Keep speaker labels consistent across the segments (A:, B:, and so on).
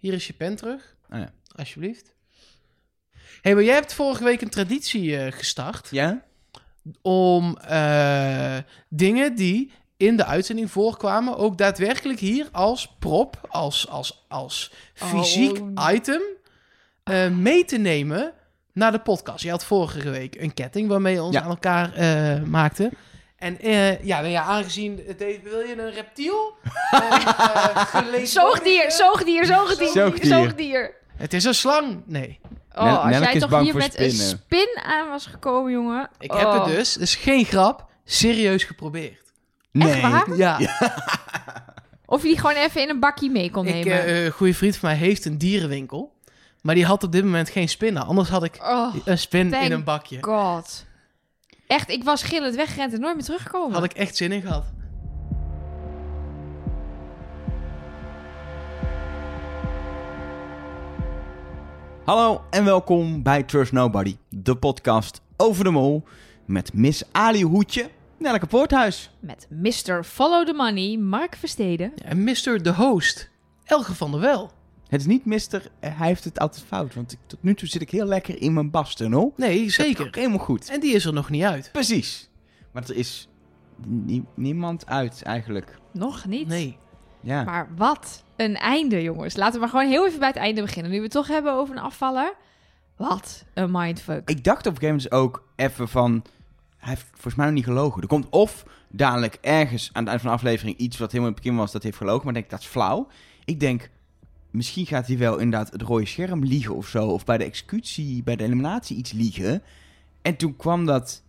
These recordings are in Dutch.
A: Hier is je pen terug.
B: Oh ja.
A: Alsjeblieft. hey, maar jij hebt vorige week een traditie eh, gestart
B: Ja?
A: om eh, dingen die in de uitzending voorkwamen ook daadwerkelijk hier als prop, als, als, als fysiek
C: Oh.
A: item eh, mee te nemen naar de podcast. Je had vorige week een ketting waarmee je ons
B: Ja.
A: aan elkaar eh maakte. En eh, ja, nou ja, aangezien het heeft, wil je een reptiel? Een, eh, geleedwolligje?
C: Zoogdier, zoogdier, zoogdier,
B: Zoogdier.
C: zoogdier.
A: Het is een slang. Nee.
C: Oh, als jij toch hier met een spin aan was gekomen, jongen.
A: Ik heb
C: Oh.
A: het dus, dus geen grap, serieus geprobeerd.
B: Nee.
C: waar?
A: Ja,
C: Of je die gewoon even in een bakje mee kon
A: ik,
C: nemen.
A: eh, een goede vriend van mij heeft een dierenwinkel. Maar die had op dit moment geen spinnen. Anders had ik
C: oh,
A: een spin
C: thank
A: in een bakje.
C: god. Echt, ik was gillend weggerend en nooit meer teruggekomen.
A: Had ik echt zin in gehad.
B: Hallo en welkom bij Trust Nobody, de podcast over de mol met Miss Ali Hoedje, Nelleke Poorthuis.
C: Met Mr. Follow the Money, Mark Versteden.
A: En Mr. de Host, Elge van der Wel.
B: Het is niet mister, eh, hij heeft het altijd fout, want ik, tot nu toe zit ik heel lekker in mijn bastunnel.
A: Nee, zeker.
B: Helemaal goed.
A: En die is er nog niet uit.
B: Precies. Maar er is nie- niemand uit eigenlijk.
C: Nog niet.
A: Nee.
B: Ja.
C: Maar wat een einde, jongens. Laten we maar gewoon heel even bij het einde beginnen. Nu we het toch hebben over een afvaller. Wat een mindfuck.
B: Ik dacht op een gegeven moment ook even van... Hij heeft volgens mij nog niet gelogen. Er komt of dadelijk ergens aan het eind van de aflevering iets wat helemaal in het begin was, dat heeft gelogen. Maar ik denk, dat is flauw. Ik denk, misschien gaat hij wel inderdaad het rode scherm liegen of zo. Of bij de executie, bij de eliminatie iets liegen. En toen kwam dat...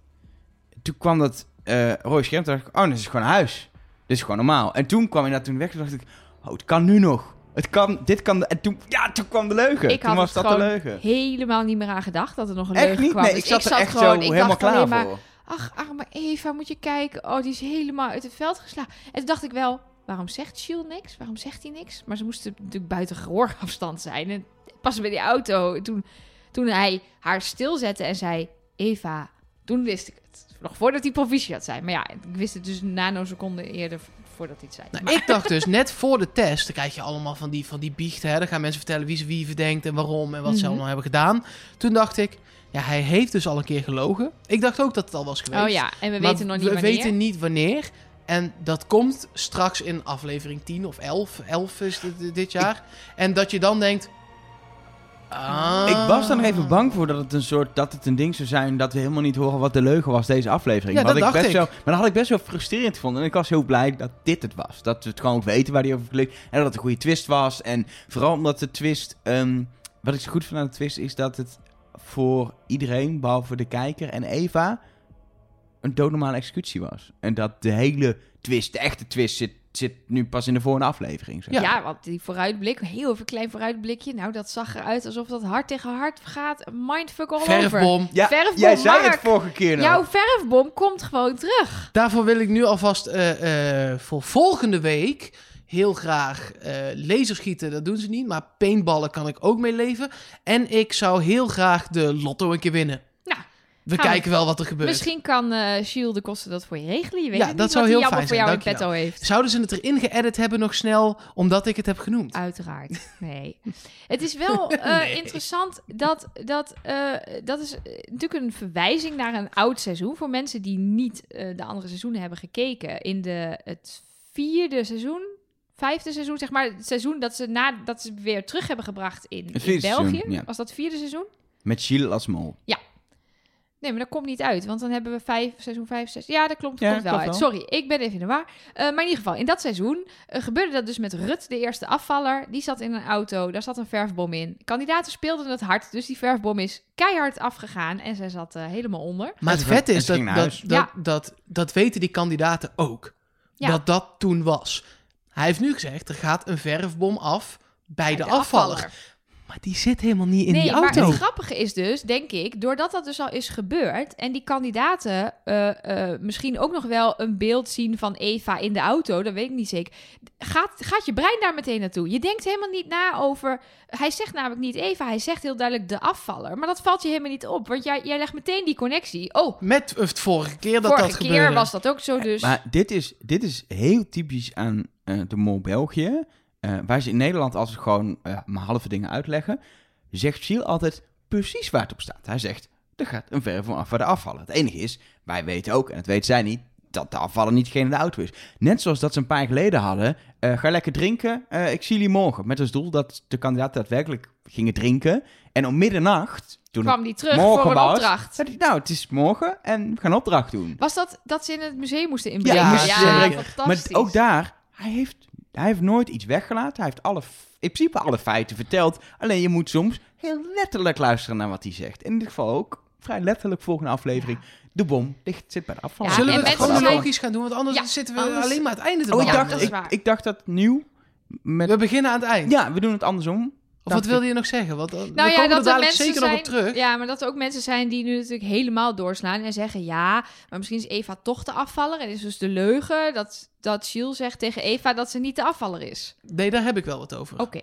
B: Toen kwam dat eh, rode scherm. Toen dacht ik, oh, dit is gewoon een huis. Dit is gewoon normaal. En toen kwam inderdaad toen weg. Toen dacht ik, oh, het kan nu nog. Het kan, dit kan... de- En toen, ja, toen kwam de leugen.
C: Ik
B: toen
C: had
B: was dat de leugen.
C: helemaal niet meer aan gedacht dat er nog een
B: Echt
C: leugen
B: niet?
C: kwam.
B: Nee,
C: Dus
B: ik zat er echt
C: gewoon,
B: zo
C: ik
B: helemaal klaar
C: maar,
B: voor.
C: Ach, arme Eva, moet je kijken. Oh, die is helemaal uit het veld geslagen. En toen dacht ik wel, waarom zegt Shield niks? Waarom zegt hij niks? Maar ze moesten natuurlijk buiten gehoorafstand zijn. En pas bij die auto, toen, toen hij haar stilzette en zei... Eva, toen wist ik het. Nog voordat hij proficiat zei. Maar ja, ik wist het dus een nanoseconde eerder voordat hij het zei.
A: Nou,
C: Maar-
A: ik dacht dus net voor de test, dan krijg je allemaal van die, van die biechten. Hè? Dan gaan mensen vertellen wie ze wie verdenkt en waarom en wat ze
C: Mhm.
A: allemaal hebben gedaan. Toen dacht ik, ja, hij heeft dus al een keer gelogen. Ik dacht ook dat het al was geweest.
C: oh ja, en we weten nog niet
A: we
C: wanneer.
A: weten niet wanneer. En dat komt straks in aflevering 10 of 11. 11 is dit, dit jaar. En dat je dan denkt... Ah.
B: Ik was dan even bang voor dat het een soort dat het een ding zou zijn dat we helemaal niet horen wat de leugen was deze aflevering.
A: Ja,
B: Maar
A: dat
B: had
A: dacht
B: best
A: ik.
B: Maar dat had ik best wel frustrerend gevonden. En ik was heel blij dat dit het was. Dat we het gewoon weten waar die over geleerd. En dat het een goede twist was. En vooral omdat de twist. ehm, wat ik zo goed vind aan de twist is dat het voor iedereen, behalve de kijker en Eva, een doodnormale executie was. En dat de hele twist, de echte twist, zit, zit nu pas in de volgende aflevering. zeg.
A: Ja.
C: Ja. want die vooruitblik, heel even klein vooruitblikje. Nou, dat zag eruit alsof dat hart tegen hart gaat. Mindfuck all over.
A: Verfbom.
B: Ja,
C: Verfbom,
B: jij zei
C: Mark.
B: het vorige keer nog.
C: Jouw verfbom komt gewoon terug.
A: Daarvoor wil ik nu alvast eh, eh, voor volgende week heel graag eh laserschieten. Dat doen ze niet. Maar paintballen kan ik ook mee leven. En ik zou heel graag de lotto een keer winnen. We
C: gaan we-
A: kijken wel wat er gebeurt.
C: Misschien kan eh Shield de kosten dat voor je regelen. Je weet
A: Ja, dat
C: niet
A: zou
C: wat
A: heel fijn
C: voor jou
A: zijn,
C: in petto heeft.
A: Zouden ze het erin geëdit hebben nog snel, omdat ik het heb genoemd?
C: Uiteraard. Nee. het is wel eh,
A: Nee.
C: interessant dat dat, eh, dat is natuurlijk een verwijzing naar een oud seizoen. Voor mensen die niet eh, de andere seizoenen hebben gekeken. In de, het vierde seizoen, vijfde seizoen, zeg maar. Het seizoen dat ze, na, dat ze weer terug hebben gebracht in, in
B: vierde
C: België.
B: seizoen, ja.
C: Was dat het vierde seizoen?
B: Met Gilles als mol.
C: Nee, maar dat komt niet uit, want dan hebben we vijf, seizoen 5, 6. Ja, dat klopt, dat
B: Ja,
C: komt wel
B: klopt
C: uit.
B: wel.
C: Sorry, ik ben even in de war. Eh, maar in ieder geval, in dat seizoen eh, gebeurde dat dus met Rut, de eerste afvaller. Die zat in een auto, daar zat een verfbom in. Kandidaten speelden het hard, dus die verfbom is keihard afgegaan en zij zat eh, helemaal onder.
A: Maar het vet is dat dat, dat,
C: Ja.
A: dat, dat weten die kandidaten ook.
C: Ja.
A: Dat dat toen was. Hij heeft nu gezegd, er gaat een verfbom af bij, de,
C: de
A: afvaller. Maar die zit helemaal niet in
C: nee,
A: die
C: maar
A: auto.
C: het grappige is dus, denk ik, doordat dat dus al is gebeurd en die kandidaten eh, eh, misschien ook nog wel een beeld zien van Eva in de auto, dat weet ik niet zeker, gaat, gaat je brein daar meteen naartoe. Je denkt helemaal niet na over, hij zegt namelijk niet Eva, hij zegt heel duidelijk de afvaller, maar dat valt je helemaal niet op, want jij, jij legt meteen die connectie. Oh,
A: Met het vorige keer dat
C: vorige
A: dat
C: keer
A: gebeurde.
C: was dat ook zo dus.
B: Maar dit is, dit is heel typisch aan eh, de Mol België. Eh, waar ze in Nederland als gewoon maar halve dingen uitleggen, zegt Giel altijd precies waar het op staat. Hij zegt, er gaat een verf van af waar de afvallen. Het enige is, wij weten ook, en dat weet zij niet, dat de afvallen niet geen in de auto is. Net zoals dat ze een paar jaar geleden hadden, eh, ga lekker drinken, ik zie jullie morgen. Met als doel dat de kandidaten daadwerkelijk gingen drinken. En om middernacht, toen
C: kwam die terug
B: morgen
C: voor een
B: was,
C: opdracht.
B: zei nou, het is morgen en we gaan opdracht doen.
C: Was dat dat ze in het museum moesten
B: Ja,
C: inbreken?
A: moesten
C: Ja,
A: ze inbreken.
B: Maar
C: fantastisch.
B: ook daar, hij heeft, hij heeft nooit iets weggelaten. Hij heeft alle, in principe alle feiten verteld. Alleen je moet soms heel letterlijk luisteren naar wat hij zegt. In dit geval ook vrij letterlijk volgende aflevering. De bom ligt, zit bij de afval.
C: Ja,
A: Zullen we het gewoon logisch gaan doen? Want anders
C: Ja,
A: zitten we
C: anders-
A: alleen maar aan het einde te
B: Oh, ik
C: Ja,
B: dacht,
C: dat is
B: ik, dacht dat nieuw. Met,
A: We beginnen aan het eind.
B: ja, we doen het andersom.
A: Of wat wilde je nog zeggen? Want, we
C: Nou ja,
A: komen
C: dat er
A: dadelijk zeker
C: zijn,
A: nog op terug.
C: Ja, maar dat er ook mensen zijn die nu natuurlijk helemaal doorslaan en zeggen ja, maar misschien is Eva toch de afvaller en is dus de leugen dat dat Gilles zegt tegen Eva dat ze niet de afvaller is.
A: Nee, daar heb ik wel wat over.
C: Oké.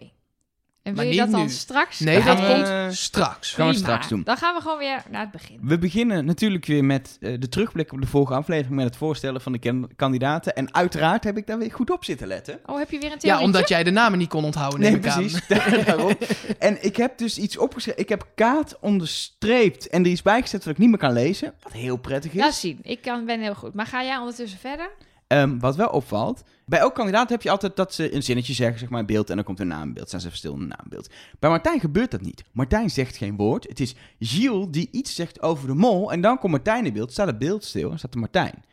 C: En
A: Maar
C: wil je dat dan
A: nu.
C: straks?
A: Nee,
B: Dan
A: dat
B: gaan we-
A: komt straks.
B: Gaan we straks doen.
C: Dan gaan we gewoon weer naar het begin.
B: We beginnen natuurlijk weer met eh, de terugblik op de vorige aflevering. Met het voorstellen van de kandidaten. En uiteraard heb ik daar weer goed op zitten letten.
C: Oh, heb je weer een
A: Ja,
C: theorie?
A: omdat jij de namen niet kon onthouden,
B: Nee, precies. Daarom. En ik heb dus iets opgeschreven. Ik heb kaart onderstreept en er is bijgezet dat ik niet meer kan lezen. Wat heel prettig is.
C: Laat zien. Ik kan, ben heel goed. Maar ga jij ondertussen verder?
B: Ehm, wat wel opvalt. Bij elk kandidaat heb je altijd dat ze een zinnetje zeggen, zeg maar, in beeld. En dan komt een naambeeld. Zijn ze even stil in naambeeld. Bij Martijn gebeurt dat niet. Martijn zegt geen woord. Het is Gilles die iets zegt over de mol. En dan komt Martijn in beeld. Staat het beeld stil en staat er Martijn.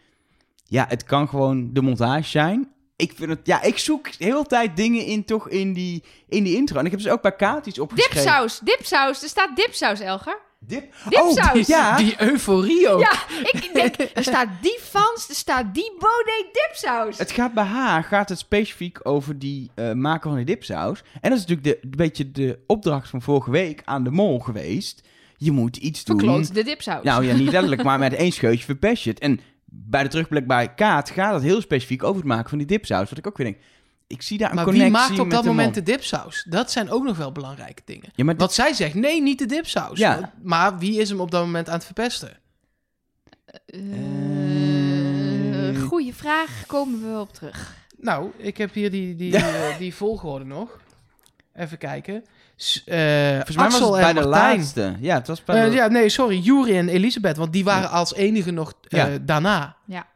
B: Ja, het kan gewoon de montage zijn. Ik vind het, ja, ik zoek de hele tijd dingen in, toch, in die, in die intro. En ik heb dus ook bij Kaat iets opgeschreven.
C: Dipsaus, dipsaus. Er staat dipsaus, Elger.
B: Dip.
C: Dipsaus.
B: Oh, die- ja.
A: Die euforie ook.
C: Ja, ik denk, er staat die fans, er staat die Bode dipsaus.
B: Het gaat bij haar gaat het specifiek over die eh maken van die dipsaus. En dat is natuurlijk de, een beetje de opdracht van vorige week aan de mol geweest. Je moet iets doen.
C: Verkloot de dipsaus.
B: Nou ja, niet letterlijk, maar met één scheutje verpest je het. En bij de terugblik bij Kaat gaat het heel specifiek over het maken van die dipsaus. Wat ik ook weer denk, ik zie daar een
A: Maar
B: connectie
A: wie maakt op
B: met
A: dat
B: de
A: moment de dipsaus? Dat zijn ook nog wel belangrijke dingen.
B: Ja, maar
A: Wat zij zegt, nee, niet de dipsaus.
B: Ja.
A: Maar wie is hem op dat moment aan het verpesten?
C: Eh, goeie vraag, komen we op terug.
A: Nou, ik heb hier die, die, die volgorde nog. Even kijken. S- eh,
B: volgens mij was
A: Axel
B: het bij de
A: Martijn.
B: laatste. Ja, het was bij
A: Eh,
B: de...
A: ja, nee, sorry. Juri en Elisabeth, want die waren als enige nog eh,
B: Ja.
A: daarna.
C: Ja.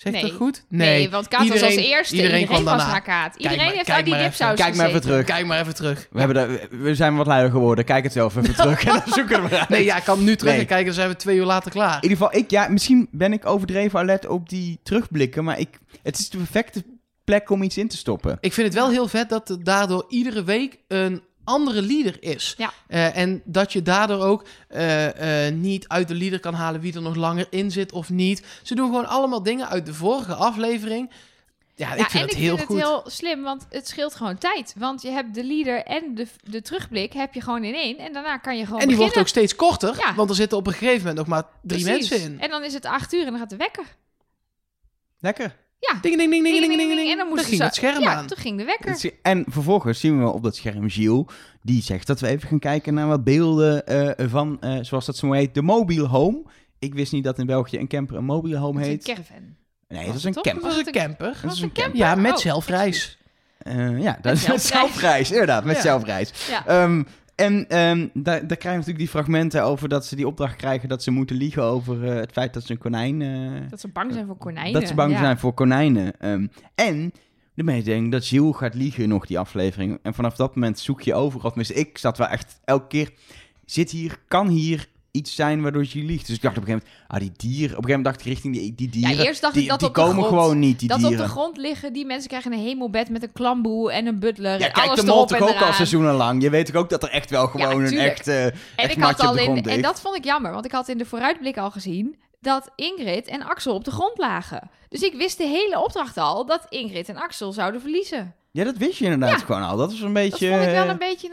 A: Zeg ik
C: Nee.
A: dat goed?
C: Nee, want Kaat was als eerste.
A: iedereen
C: Iedereen,
A: kwam
C: was
A: daarna.
C: naar Kaat. Iedereen heeft aan die dipsaus
B: Kijk maar even terug.
A: Kijk maar even terug.
B: We, hebben daar, we zijn wat luier geworden. Kijk het zelf even terug en dan zoeken we.
A: Nee, ja, ik kan nu terug
B: Nee.
A: en kijken, dan zijn we twee uur later klaar.
B: In ieder geval, ik, ja, misschien ben ik overdreven alert op die terugblikken, maar ik, het is de perfecte plek om iets in te stoppen.
A: Ik vind het wel heel vet dat er daardoor iedere week een andere leader is.
C: Ja.
A: Eh, en dat je daardoor ook eh, eh, niet uit de leader kan halen wie er nog langer in zit of niet. Ze doen gewoon allemaal dingen uit de vorige aflevering. Ja,
C: Ja,
A: ik vind
C: en
A: het
C: ik
A: heel
C: vind
A: goed.
C: het heel slim, want het scheelt gewoon tijd. Want je hebt de leader en de, de terugblik heb je gewoon in één. En daarna kan je gewoon
A: En die wordt ook steeds korter,
C: Ja.
A: want er zitten op een gegeven moment nog maar drie
C: Precies.
A: mensen in.
C: En dan is het acht uur en dan gaat de wekker.
B: Lekker.
C: Ja.
A: Ding, ding, ding, ding, ding, ding, ding, ding.
C: En dan
A: ging
C: ze...
A: het scherm
C: ja,
A: aan.
C: toen ging de wekker.
B: En vervolgens zien we op dat scherm Gilles, die zegt dat we even gaan kijken naar wat beelden eh, van, eh, zoals dat zo heet, de mobile home. Ik wist niet dat in België een camper een mobile home heet.
C: een caravan.
B: Nee, dat is een camper.
A: Dat is een camper.
B: Dat is een camper.
A: Ja, met
C: Oh,
A: zelfreis.
B: Eh, ja, dat is met
C: zelfreis.
B: zelfreis. Inderdaad, met
A: Ja.
B: zelfreis.
C: Ja.
B: Ehm, en ehm, daar, daar krijgen we natuurlijk die fragmenten over dat ze die opdracht krijgen dat ze moeten liegen over eh, het feit dat ze een konijn... eh,
C: Dat ze bang zijn voor konijnen.
B: dat ze bang
C: ja.
B: zijn voor konijnen. Ehm, en de mededeling dat Gilles gaat liegen nog die aflevering. En vanaf dat moment zoek je overal. Tenminste, ik zat wel echt elke keer... Zit hier, kan hier iets zijn waardoor Gilles liegt? Dus ik dacht op een gegeven moment... Ah, die dieren... Op een gegeven moment dacht ik richting die, die dieren...
C: eerst dacht
B: die,
C: ik dat
B: die
C: op de
B: komen
C: grond.
B: gewoon niet, die
C: dat
B: dieren.
C: op de grond liggen, die mensen krijgen een hemelbed met een klamboe en een butler.
B: Ja,
C: en
B: kijk,
C: alles
B: de mol toch ook al seizoenen lang. Je weet toch ook dat er echt wel gewoon een echt, eh
C: En
B: echt
C: ik had al
B: de
C: in, en dat vond ik jammer, want ik had in de vooruitblik al gezien dat Ingrid en Axel op de grond lagen. Dus ik wist de hele opdracht al dat Ingrid en Axel zouden verliezen.
B: Ja, dat wist je inderdaad
C: Ja.
B: gewoon al. Dat was een
C: Dat
B: beetje...
C: vond ik wel
B: eh,
C: een beetje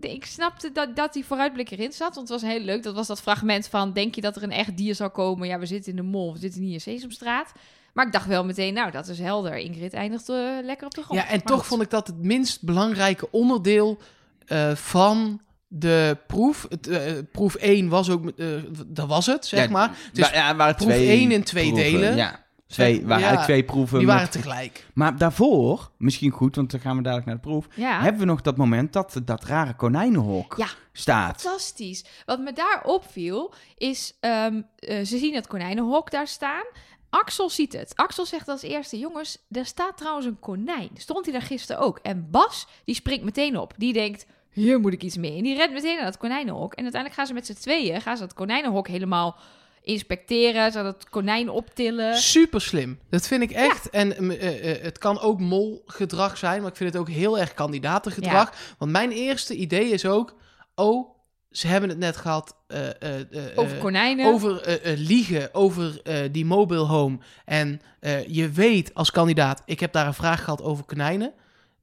C: een... Ik snapte dat, dat die vooruitblik erin zat, want het was heel leuk. Dat was dat fragment van, denk je dat er een echt dier zal komen? Ja, we zitten in de mol, we zitten niet in Sesamstraat. Maar ik dacht wel meteen, nou, dat is helder. Ingrid eindigt eh, lekker op de grond.
A: Ja, en
C: Maar
A: toch
C: goed.
A: vond ik dat het minst belangrijke onderdeel eh, van de proef. Het, proef 1 was ook, eh, dat was het, zeg
B: Ja,
A: maar. Het is
B: wa- ja, waren
A: proef
B: twee
A: één in twee
B: proeven,
A: delen.
B: Ja. Twee, waren twee proeven.
A: Die
B: met-
A: waren tegelijk.
B: Maar daarvoor, misschien goed, want dan gaan we dadelijk naar de proef.
C: Ja.
B: Hebben we nog dat moment dat dat rare konijnenhok
C: Ja.
B: staat.
C: Fantastisch. Wat me daar opviel is, ehm, eh, ze zien het konijnenhok daar staan. Axel ziet het. Axel zegt als eerste, jongens, er staat trouwens een konijn. Stond hij daar gisteren ook. En Bas, die springt meteen op. Die denkt, hier moet ik iets mee. En die rent meteen naar dat konijnenhok. En uiteindelijk gaan ze met z'n tweeën, gaan ze dat konijnenhok helemaal inspecteren. Ze dat konijn optillen.
A: Super slim. Dat vind ik echt. En mm, eh, eh, het kan ook molgedrag zijn, maar ik vind het ook heel erg kandidatengedrag. Want mijn eerste idee is ook, oh, ze hebben het net gehad eh, eh, eh,
C: Over
A: eh,
C: konijnen.
A: over eh, eh, liegen, over eh, die mobile home. En eh, je weet als kandidaat, ik heb daar een vraag gehad over konijnen.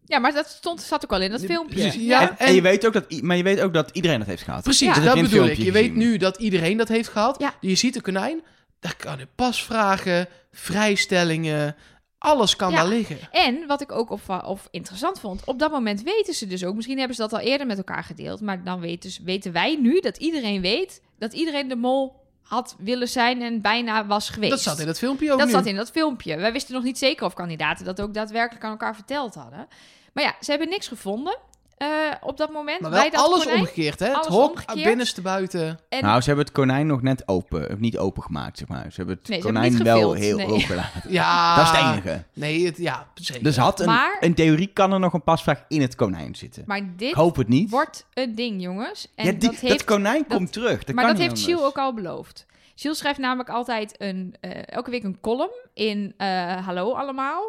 C: Ja, maar dat stond, zat ook al in dat filmpje.
A: Precies, ja.
B: en, en je weet ook dat, maar je weet ook dat iedereen dat heeft gehad.
A: Precies,
C: Ja.
A: dat bedoel ik. Je weet nu dat iedereen dat heeft gehad.
C: Ja.
A: Je ziet een konijn, daar kan je pasvragen, vrijstellingen, alles kan
C: Ja.
A: daar liggen.
C: En wat ik ook of, of interessant vond, op dat moment weten ze dus ook, misschien hebben ze dat al eerder met elkaar gedeeld, maar dan weten, dus- weten wij nu dat iedereen weet dat iedereen de mol had willen zijn en bijna was geweest.
A: Dat zat in het filmpje ook
C: Dat
A: nu.
C: zat in dat filmpje. Wij wisten nog niet zeker of kandidaten dat ook daadwerkelijk aan elkaar verteld hadden. Maar ja, ze hebben niks gevonden eh, op dat moment.
A: Maar
C: bij
A: wel
C: dat
A: alles
C: konijn.
A: omgekeerd, hè? Het hok,
C: omgekeerd.
A: binnenste buiten.
C: En
B: Nou, ze hebben het konijn nog net open, niet open gemaakt, zeg maar. Ze hebben het
C: Nee, ze hebben
B: konijn wel heel
C: nee.
B: open gelaten.
A: Ja.
B: Dat is het enige.
A: Nee, het, ja, zeker.
B: Dus had een,
C: Maar-
B: in theorie kan er nog een pasvraag in het konijn zitten.
C: maar
B: Ik
C: dit
B: hoop het niet.
C: wordt een ding, jongens. En
B: ja, die-
C: dat
B: dat,
C: heeft
B: konijn
C: dat-
B: komt terug. Dat
C: maar
B: kan
C: dat heeft. Gilles ook al beloofd. Gilles schrijft namelijk altijd een, eh, elke week een column in eh, Hallo Allemaal.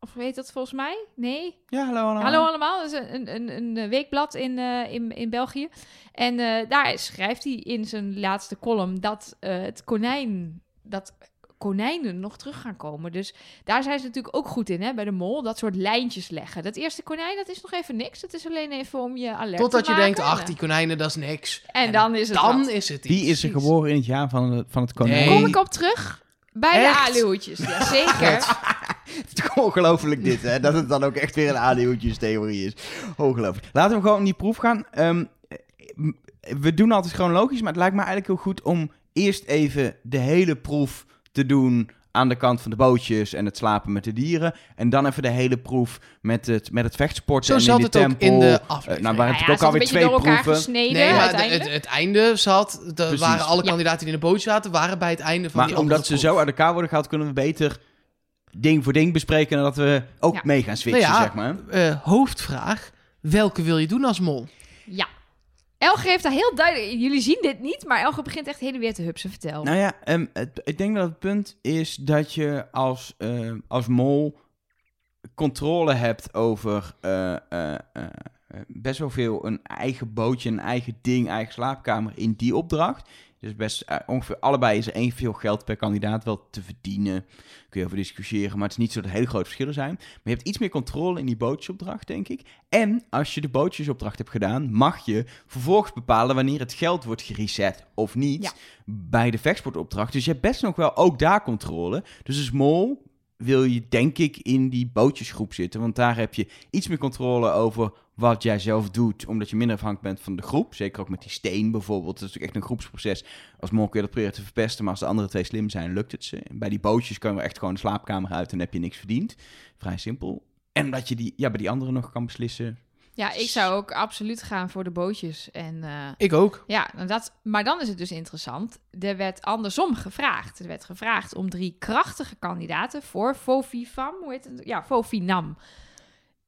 C: Of weet dat volgens mij? Nee?
B: Ja, hallo allemaal.
C: Hallo Allemaal, dat is een, een, een, een weekblad in, eh, in, in België. En eh, daar schrijft hij in zijn laatste column dat eh, het konijn, dat konijnen nog terug gaan komen. Dus daar zijn ze natuurlijk ook goed in, hè, bij de mol. Dat soort lijntjes leggen. Dat eerste konijn, dat is nog even niks. Dat is alleen even om je alert
A: Totdat
C: te
A: je denkt, ach, die konijnen, dat is niks.
C: En dan is het
A: Dan
C: wat.
A: is het iets.
B: Wie is er geboren in het jaar van het, van het konijn?
A: Nee.
C: Kom ik op terug? Bij
A: Echt?
C: de aluhoedjes, ja zeker.
B: Het is toch ongelooflijk dit, hè? Dat het dan ook echt weer een ADO'tjes-theorie is. Ongelooflijk. Laten we gewoon in die proef gaan. Ehm, we doen altijd chronologisch, maar het lijkt me eigenlijk heel goed om eerst even de hele proef te doen aan de kant van de bootjes en het slapen met de dieren. En dan even de hele proef met het, met het vechtsporten
A: Zo
B: en
A: zat
B: in de
A: het ook
B: tempel.
A: in de
B: Eh,
A: aflevering.
B: nou, waren het
C: ja,
B: ook
C: zat
B: alweer
C: beetje
B: twee
C: door elkaar
B: proeven.
C: gesneden
A: Nee, maar de- het, het einde zat... Er waren alle
C: Ja.
A: kandidaten die in de boot zaten, waren bij het einde van
B: Maar
A: die
B: omdat
A: andere
B: ze
A: proef.
B: zo uit elkaar worden gehaald, kunnen we beter ding voor ding bespreken... en dat we ook
C: Ja.
B: mee gaan switchen,
A: Nou ja,
B: zeg maar.
A: eh, hoofdvraag. Welke wil je doen als mol?
C: Ja. Elge heeft daar heel duidelijk... Jullie zien dit niet, maar Elge begint echt heen en weer te hupsen. Vertel.
B: Nou ja, ehm, het, ik denk dat het punt is dat je als, eh, als mol controle hebt over eh, eh, eh, eh, best wel veel een eigen bootje, een eigen ding, eigen slaapkamer in die opdracht. Dus best ongeveer allebei is er evenveel geld per kandidaat wel te verdienen. Kun je over discussiëren, maar het is niet zo dat er hele grote verschillen zijn. Maar je hebt iets meer controle in die bootjesopdracht, denk ik. En als je de bootjesopdracht hebt gedaan, mag je vervolgens bepalen wanneer het geld wordt gereset of niet
C: Ja.
B: bij de vechtsportopdracht. Dus je hebt best nog wel ook daar controle. Dus als mol wil je denk ik in die bootjesgroep zitten. Want daar heb je iets meer controle over wat jij zelf doet. Omdat je minder afhankelijk bent van de groep. Zeker ook met die steen bijvoorbeeld. Dat is natuurlijk echt een groepsproces. Als kun je dat proberen te verpesten. Maar als de andere twee slim zijn, lukt het ze. Bij die bootjes kan je echt gewoon de slaapkamer uit en heb je niks verdiend. Vrij simpel. En omdat je die, ja, bij die anderen nog kan beslissen.
C: Ja, ik zou ook absoluut gaan voor de bootjes. En eh,
A: Ik ook.
C: ja, dat, maar dan is het dus interessant. Er werd andersom gevraagd. Er werd gevraagd om drie krachtige kandidaten voor Fofifam. Hoe heet het? Ja, Fofinam.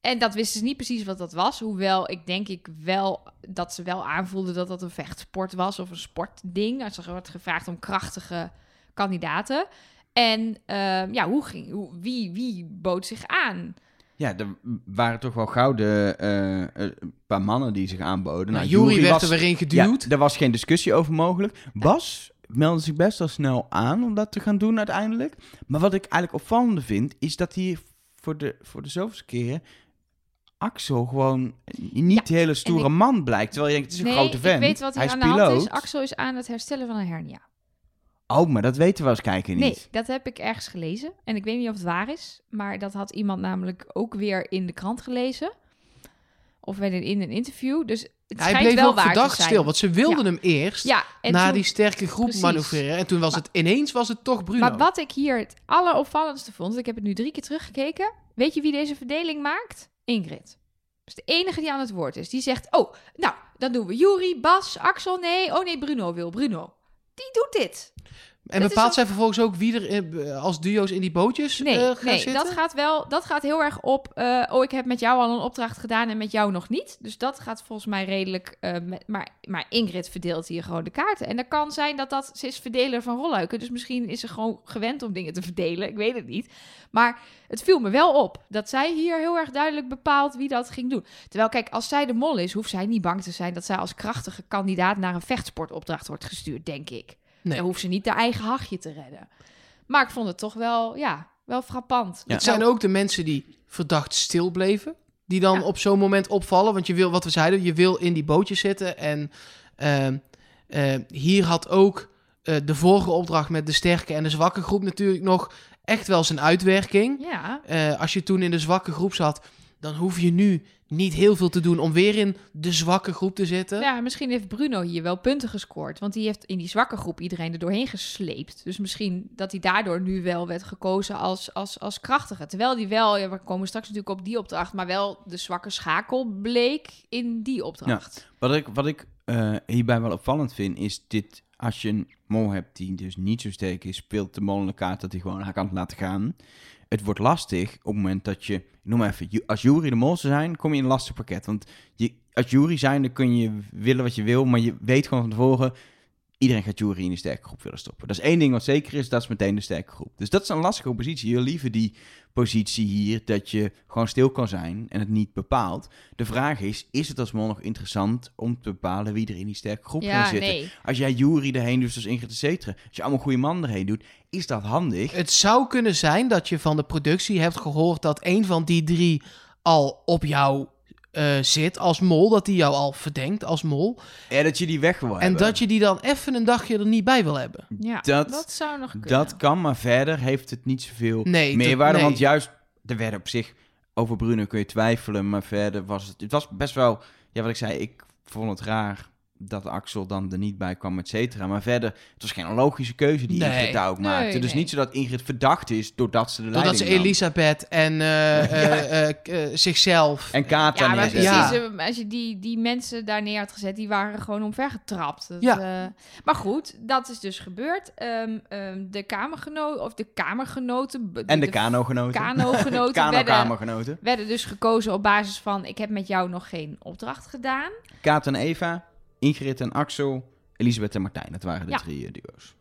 C: En dat wisten ze niet precies wat dat was. Hoewel ik denk ik wel dat ze wel aanvoelden dat dat een vechtsport was of een sportding. Als er wordt gevraagd om krachtige kandidaten. En ehm, ja, hoe ging, hoe, wie, wie bood zich aan?
B: Ja, er waren toch wel gouden eh, eh, een paar mannen die zich aanboden.
A: Nou,
B: Jury
A: Jury werd
B: was-
A: er weer in geduwd.
B: Ja, daar was geen discussie over mogelijk. Bas meldde zich best wel snel aan om dat te gaan doen uiteindelijk. Maar wat ik eigenlijk opvallende vind, is dat hij voor de, voor de zoveelste keren Axel gewoon niet de hele stoere
C: ik-
B: man blijkt. Terwijl je denkt, het is een
C: nee,
B: grote vent.
C: ik weet wat hier
B: hij
C: aan
B: is
C: de hand
B: piloot.
C: is. Axel is aan het herstellen van een hernia.
B: Oh, maar dat weten we als kijker niet.
C: Nee, dat heb ik ergens gelezen. En ik weet niet of het waar is. Maar dat had iemand namelijk ook weer in de krant gelezen. Of in een, in een interview. Dus het
A: Hij
C: schijnt
A: bleef
C: wel
A: ook
C: waar te
A: verdacht
C: zijn.
A: stil, want ze wilden
C: Ja.
A: hem eerst
C: Ja,
A: naar
C: toen-
A: die sterke groep
C: Precies.
A: manoeuvreren. En toen was het ineens was het toch Bruno.
C: Maar wat ik hier het alleropvallendste vond, ik heb het nu drie keer teruggekeken. Weet je wie deze verdeling maakt? Ingrid. Dat is de enige die aan het woord is. Die zegt, oh, nou, dan doen we Juri, Bas, Axel, nee. Oh nee, Bruno wil, Bruno. Die doet dit.
A: En
C: dat
A: bepaalt zij vervolgens ook wie er eh, als duo's in die bootjes
C: Nee,
A: gaan
C: nee
A: zitten?
C: dat gaat wel, dat gaat heel erg op, eh, oh, ik heb met jou al een opdracht gedaan en met jou nog niet. Dus dat gaat volgens mij redelijk, met, maar, maar Ingrid verdeelt hier gewoon de kaarten. En dat kan zijn dat dat, ze is verdeler van rolluiken, dus misschien is ze gewoon gewend om dingen te verdelen, ik weet het niet. Maar het viel me wel op dat zij hier heel erg duidelijk bepaalt wie dat ging doen. Terwijl, kijk, als zij de mol is, hoeft zij niet bang te zijn dat zij als krachtige kandidaat naar een vechtsportopdracht wordt gestuurd, denk ik.
A: Nee.
C: Dan hoeft ze niet haar eigen hachje te redden. Maar ik vond het toch wel, ja, wel frappant.
B: Ja.
A: Het zijn ook de mensen die verdacht stil bleven. Die dan
C: Ja.
A: op zo'n moment opvallen. Want je wil, wat we zeiden, je wil in die bootjes zitten. En ehm, eh, hier had ook eh, de vorige opdracht met de sterke en de zwakke groep natuurlijk nog echt wel zijn uitwerking.
C: Ja,
A: Eh, als je toen in de zwakke groep zat, dan hoef je nu niet heel veel te doen om weer in de zwakke groep te zitten.
C: ja, misschien heeft Bruno hier wel punten gescoord. Want die heeft in die zwakke groep iedereen er doorheen gesleept. Dus misschien dat hij daardoor nu wel werd gekozen als, als, als krachtige. Terwijl die wel, ja, we komen straks natuurlijk op die opdracht, maar wel de zwakke schakel bleek in die opdracht.
B: Wat ik, wat ik eh, hierbij wel opvallend vind, is dit... Als je een mol hebt die dus niet zo sterk is, speelt de mol een kaart dat hij gewoon haar kan laten gaan. Het wordt lastig op het moment dat je... Noem maar even, als Jury de mol zou zijn, kom je in een lastig pakket. Want je, als Jury zijn, dan kun je willen wat je wil, maar je weet gewoon van tevoren... Iedereen gaat Jury in de sterke groep willen stoppen. Dat is één ding wat zeker is, dat is meteen de sterke groep. Dus dat is een lastige positie. Je liever die positie hier, dat je gewoon stil kan zijn en het niet bepaalt. De vraag is, is het als mol nog interessant om te bepalen wie er in die sterke groep
C: Ja,
B: gaat zitten?
C: nee.
B: Als jij Jury erheen doet, zoals Ingrid et cetera, als je allemaal goede mannen erheen doet, is dat handig.
A: Het zou kunnen zijn dat je van de productie hebt gehoord dat een van die drie al op jou eh, zit als mol. Dat die jou al verdenkt als mol.
B: En dat je die weg wil
A: En
B: hebben.
A: dat je die dan even een dagje er niet bij wil hebben.
C: Ja,
B: Dat-
C: dat, zou nog kunnen.
B: Dat kan, maar verder heeft het niet zoveel
A: Nee,
B: meerwaarde.
A: nee.
B: Want juist, er werden op zich, over Bruno kun je twijfelen, maar verder was het, het was best wel, ja wat ik zei, ik vond het raar dat Axel dan er niet bij kwam, et cetera. Maar verder, het was geen logische keuze die
A: Nee.
B: Ingrid daar ook
C: Nee,
B: maakte. Dus
C: nee.
B: niet zodat Ingrid verdacht is doordat ze de
A: Doordat ze
B: leiding nam.
A: Elisabeth en eh, eh, eh, zichzelf...
B: En Kata
C: Ja, maar precies.
A: Ja.
C: Als je die, die mensen daar neer had gezet, die waren gewoon omvergetrapt. Dat,
A: Ja.
C: eh, maar goed, dat is dus gebeurd. Ehm, ehm, de kamergenoten, of de kamergenoten... be-
B: En de kanogenoten.
C: kanogenoten werden,
B: Kano-kamergenoten.
C: werden dus gekozen op basis van... ik heb met jou nog geen opdracht gedaan.
B: Kaat en Eva, Ingrid en Axel, Elisabeth en Martijn. Dat waren de
C: Ja.
B: drie eh, duo's.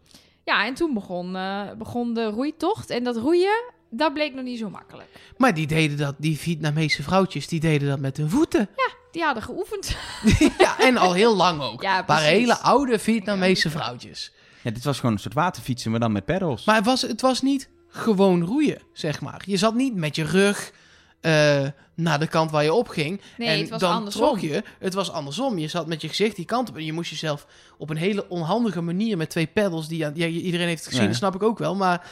C: Ja, en toen begon, eh, begon de roeitocht. En dat roeien, dat bleek nog niet zo makkelijk.
A: Maar die deden dat, die Vietnamese vrouwtjes, die deden dat met hun voeten.
C: Die hadden geoefend.
A: ja, en al heel lang ook.
C: Ja, precies.
A: hele oude Vietnamese vrouwtjes.
B: Ja, dit was gewoon een soort waterfietsen, maar dan met pedals.
A: Maar het was, het was niet gewoon roeien, zeg maar. Je zat niet met je rug eh, naar de kant waar je op ging.
C: Nee,
A: en
C: het was
A: dan
C: andersom.
A: trok je. Het was andersom. Je zat met je gezicht die kant op. En je moest jezelf op een hele onhandige manier met twee pedals... die aan, ja, iedereen heeft het gezien,
B: Ja.
A: dat snap ik ook wel. Maar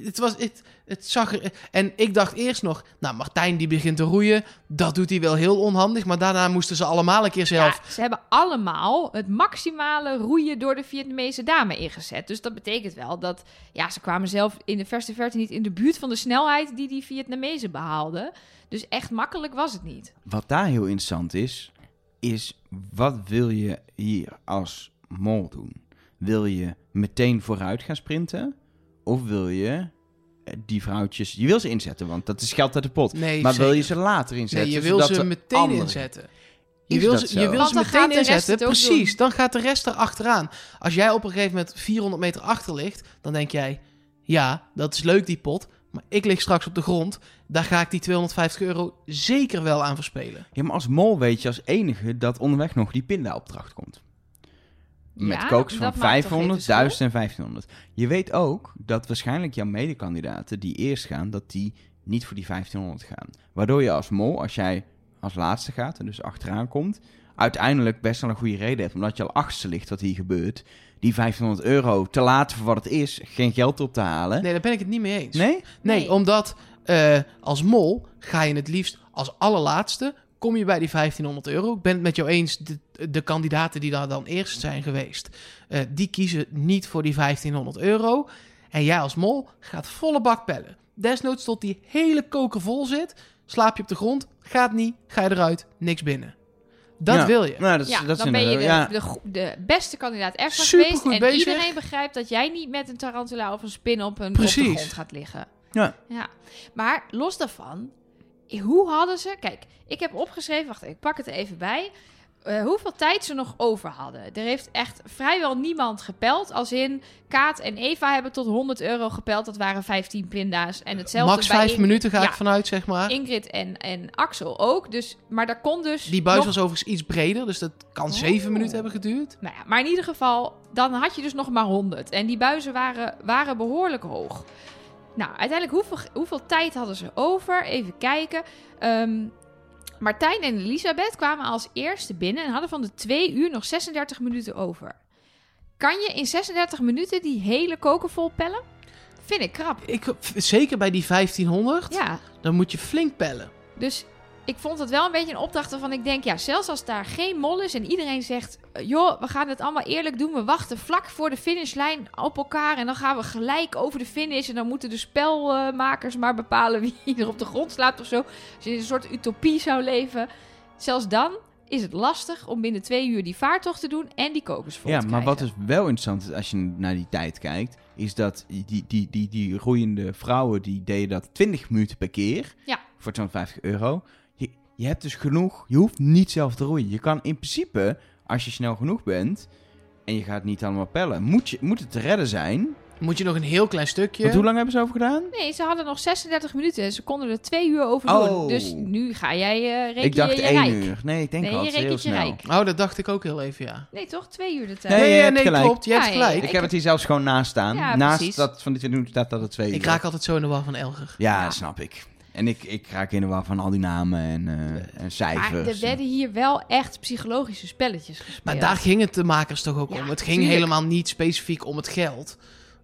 A: het, was, het, het zag er... En ik dacht eerst nog... Nou, Martijn die begint te roeien. Dat doet hij wel heel onhandig. Maar daarna moesten ze allemaal een keer zelf...
C: Ja, ze hebben allemaal het maximale roeien door de Vietnamese dame ingezet. Dus dat betekent wel dat... Ja, ze kwamen zelf in de verste verte niet in de buurt van de snelheid die die Vietnamezen behaalden. Dus echt makkelijk was het niet.
B: Wat daar heel interessant is, is wat wil je hier als mol doen? Wil je meteen vooruit gaan sprinten? Of wil je eh, die vrouwtjes... Je wil ze inzetten, want dat is geld uit de pot.
A: Nee,
B: maar wil je ze later inzetten?
A: Nee, je wil ze meteen
B: anderen-
A: inzetten. Je wil, ze, je wil ze meteen inzetten. Precies,
C: doen.
A: dan gaat de rest er achteraan. Als jij op een gegeven moment 400 meter achter ligt, dan denk jij... Ja, dat is leuk die pot, maar ik lig straks op de grond. Daar ga ik die 250 euro zeker wel aan verspelen.
B: Ja, maar als mol weet je als enige dat onderweg nog die pindaopdracht komt. Met
C: Ja,
B: kokers van
C: dat maakt toch geen
B: 500,
C: verschil?
B: 1000 en 1500. Je weet ook dat waarschijnlijk jouw medekandidaten die eerst gaan, dat die niet voor die 1500 gaan. Waardoor je als mol, als jij als laatste gaat en dus achteraan komt, uiteindelijk best wel een goede reden hebt. Omdat je al achtste ligt wat hier gebeurt. Die 1500 euro te laat voor wat het is, geen geld op te halen.
A: Nee, daar ben ik het niet mee eens.
B: Nee?
A: Nee,
C: Nee.
A: omdat eh, als mol ga je het liefst als allerlaatste... kom je bij die 1500 euro. Ik ben het met jou eens, de, de kandidaten die daar dan eerst zijn geweest, eh, die kiezen niet voor die 1500 euro. En jij als mol gaat volle bak pellen. Desnoods tot die hele koker vol zit, slaap je op de grond, gaat niet, ga je eruit, niks binnen. Dat
B: Ja.
A: wil je.
B: Nou, dat is,
C: ja,
B: dat is
C: dan ben je de,
B: ja.
C: de, beste kandidaat ever
A: Supergoed
C: geweest. En
A: bezig.
C: iedereen begrijpt dat jij niet met een tarantula of een spin op, een, op de grond gaat liggen.
B: Ja.
C: ja. Maar los daarvan, hoe hadden ze... Kijk, ik heb opgeschreven, wacht ik pak het er even bij... eh, hoeveel tijd ze nog over hadden. Er heeft echt vrijwel niemand gepeld. Als in, Kaat en Eva hebben tot 100 euro gepeld. Dat waren 15 pinda's. En hetzelfde
A: Max
C: bij
A: vijf
C: Ingrid-
A: minuten ga ik vanuit, zeg maar.
C: Ingrid en, en Axel ook. Dus, maar daar kon dus
A: Die buis
C: nog
A: was overigens iets breder, dus dat kan zeven
C: Oh.
A: minuten hebben geduurd.
C: Nou ja, maar in ieder geval, dan had je dus nog maar 100. En die buizen waren, waren behoorlijk hoog. Nou, uiteindelijk, hoeveel, hoeveel tijd hadden ze over? Even kijken. Ehm, Martijn en Elisabeth kwamen als eerste binnen en hadden van de twee uur nog 36 minuten over. Kan je in 36 minuten die hele koker vol pellen? Vind ik krap.
A: Ik, zeker bij die 1500,
C: Ja,
A: dan moet je flink pellen.
C: Dus ik vond het wel een beetje een opdracht waarvan ik denk, ja, zelfs als daar geen mol is en iedereen zegt, eh, joh, we gaan het allemaal eerlijk doen, we wachten vlak voor de finishlijn op elkaar en dan gaan we gelijk over de finish en dan moeten de spelmakers maar bepalen wie er op de grond slaapt of zo. Als je in een soort utopie zou leven, zelfs dan is het lastig om binnen twee uur die vaartocht te doen en die kokers vol
B: Ja,
C: te
B: maar wat
C: krijgen.
B: dus wel interessant is als je naar die tijd kijkt, is dat die, die, die, die roeiende vrouwen die deden dat 20 minuten per keer
C: Ja.
B: voor 250 euro. Je, hebt dus genoeg, je hoeft niet zelf te roeien. Je kan in principe, als je snel genoeg bent en je gaat niet allemaal pellen, moet, je, moet het te redden zijn.
A: Moet je nog een heel klein stukje.
B: Want hoe lang hebben ze over gedaan?
C: Nee, ze hadden nog 36 minuten en ze konden er twee uur over
B: Oh.
C: doen. Dus nu ga jij eh reken
B: ik dacht
C: je
B: één
C: rijk.
B: uur. Nee, ik denk
C: Nee,
B: al
C: je
B: heel snel.
C: rijk.
A: Oh, dat dacht ik ook heel even, ja.
C: Nee, toch? Twee uur de tijd.
B: Nee, je
A: ja,
B: hebt
A: nee,
B: gelijk.
A: klopt. Je hebt
C: Ja, ja,
A: gelijk.
B: Ik
C: Ik
B: heb het hier zelfs gewoon naast staan.
C: Ja,
B: naast
C: precies.
B: dat van die 20 minuten staat dat het twee uur.
A: Ik raak altijd zo in de war van Elger.
B: Ja,
C: Ja.
B: dat snap ik. En ik, ik raak in de war van al die namen en, eh, en cijfers.
C: Maar er werden hier wel echt psychologische spelletjes gespeeld.
A: Maar daar ging het de makers toch ook
C: Ja,
A: om. Het ging
C: tuurlijk.
A: helemaal niet specifiek om het geld.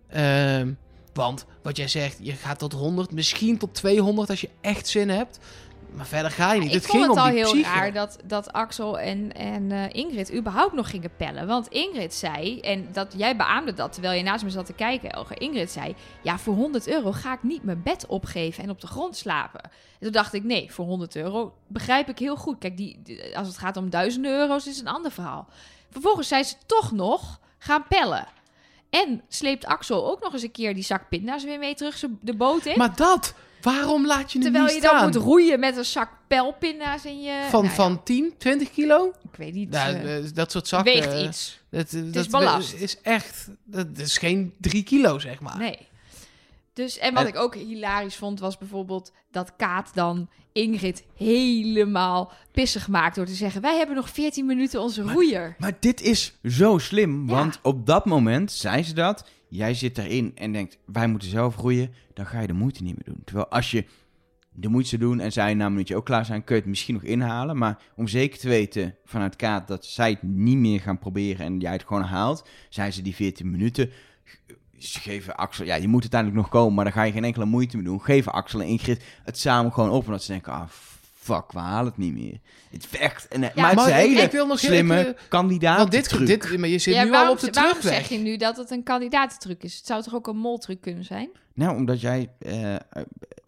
A: Ehm, want wat jij zegt, je gaat tot 100, misschien tot 200 als je echt zin hebt. Maar verder ga je niet.
C: ik
A: het
C: vond
A: ging
C: het al heel
A: psyche.
C: raar dat, dat Axel en, en eh, Ingrid überhaupt nog gingen pellen. Want Ingrid zei, en dat, jij beaamde dat terwijl je naast me zat te kijken, Elger. Ingrid zei, ja, voor 100 euro ga ik niet mijn bed opgeven en op de grond slapen. En toen dacht ik, nee, voor 100 euro begrijp ik heel goed. Kijk, die, als het gaat om duizenden euro's is het een ander verhaal. Vervolgens zijn ze toch nog gaan pellen. En sleept Axel ook nog eens een keer die zak pinda's weer mee terug de boot in.
A: Maar dat, waarom laat je hem
C: Terwijl
A: niet
C: je dan moet roeien met een zak pijlpinda's in je...
A: van,
C: Nou ja,
A: van 10, 20 kilo?
C: ik weet niet.
A: Nou,
C: eh,
A: eh, dat soort zakken.
C: weegt
A: eh,
C: iets.
A: Dat, dat
C: is ballast.
A: is echt, dat is geen 3 kilo, zeg maar.
C: Nee. Dus, en wat
B: En-
C: ik ook hilarisch vond, was bijvoorbeeld dat Kaat dan Ingrid helemaal pissig maakt door te zeggen: Wij hebben nog 14 minuten onze roeier.
B: Maar dit is zo slim,
C: Ja.
B: want op dat moment zei ze dat. Jij zit erin en denkt, wij moeten zelf roeien. Dan ga je de moeite niet meer doen. Terwijl als je de moeite doen en zij na een minuutje ook klaar zijn, kun je het misschien nog inhalen. Maar om zeker te weten vanuit Kaat dat zij het niet meer gaan proberen en jij het gewoon haalt, zei ze die 14 minuten. Geven Axel, ja, je moet uiteindelijk nog komen, maar dan ga je geen enkele moeite meer doen. Geven Axel en Ingrid het samen gewoon op, omdat ze denken, ah, fuck, we halen het niet meer. Het is echt, en, maar het is een
A: ik-
B: hele
A: ik wil nog
B: slimme
A: even-
B: kandidaat.
A: Want dit, dit, maar je zit
C: Ja,
A: nu
C: waarom,
A: al op de
C: waarom
A: terugweg.
C: zeg je nu dat het een kandidatentruc is? Het zou toch ook een moltruc kunnen zijn?
B: Nou, omdat jij... eh, eh,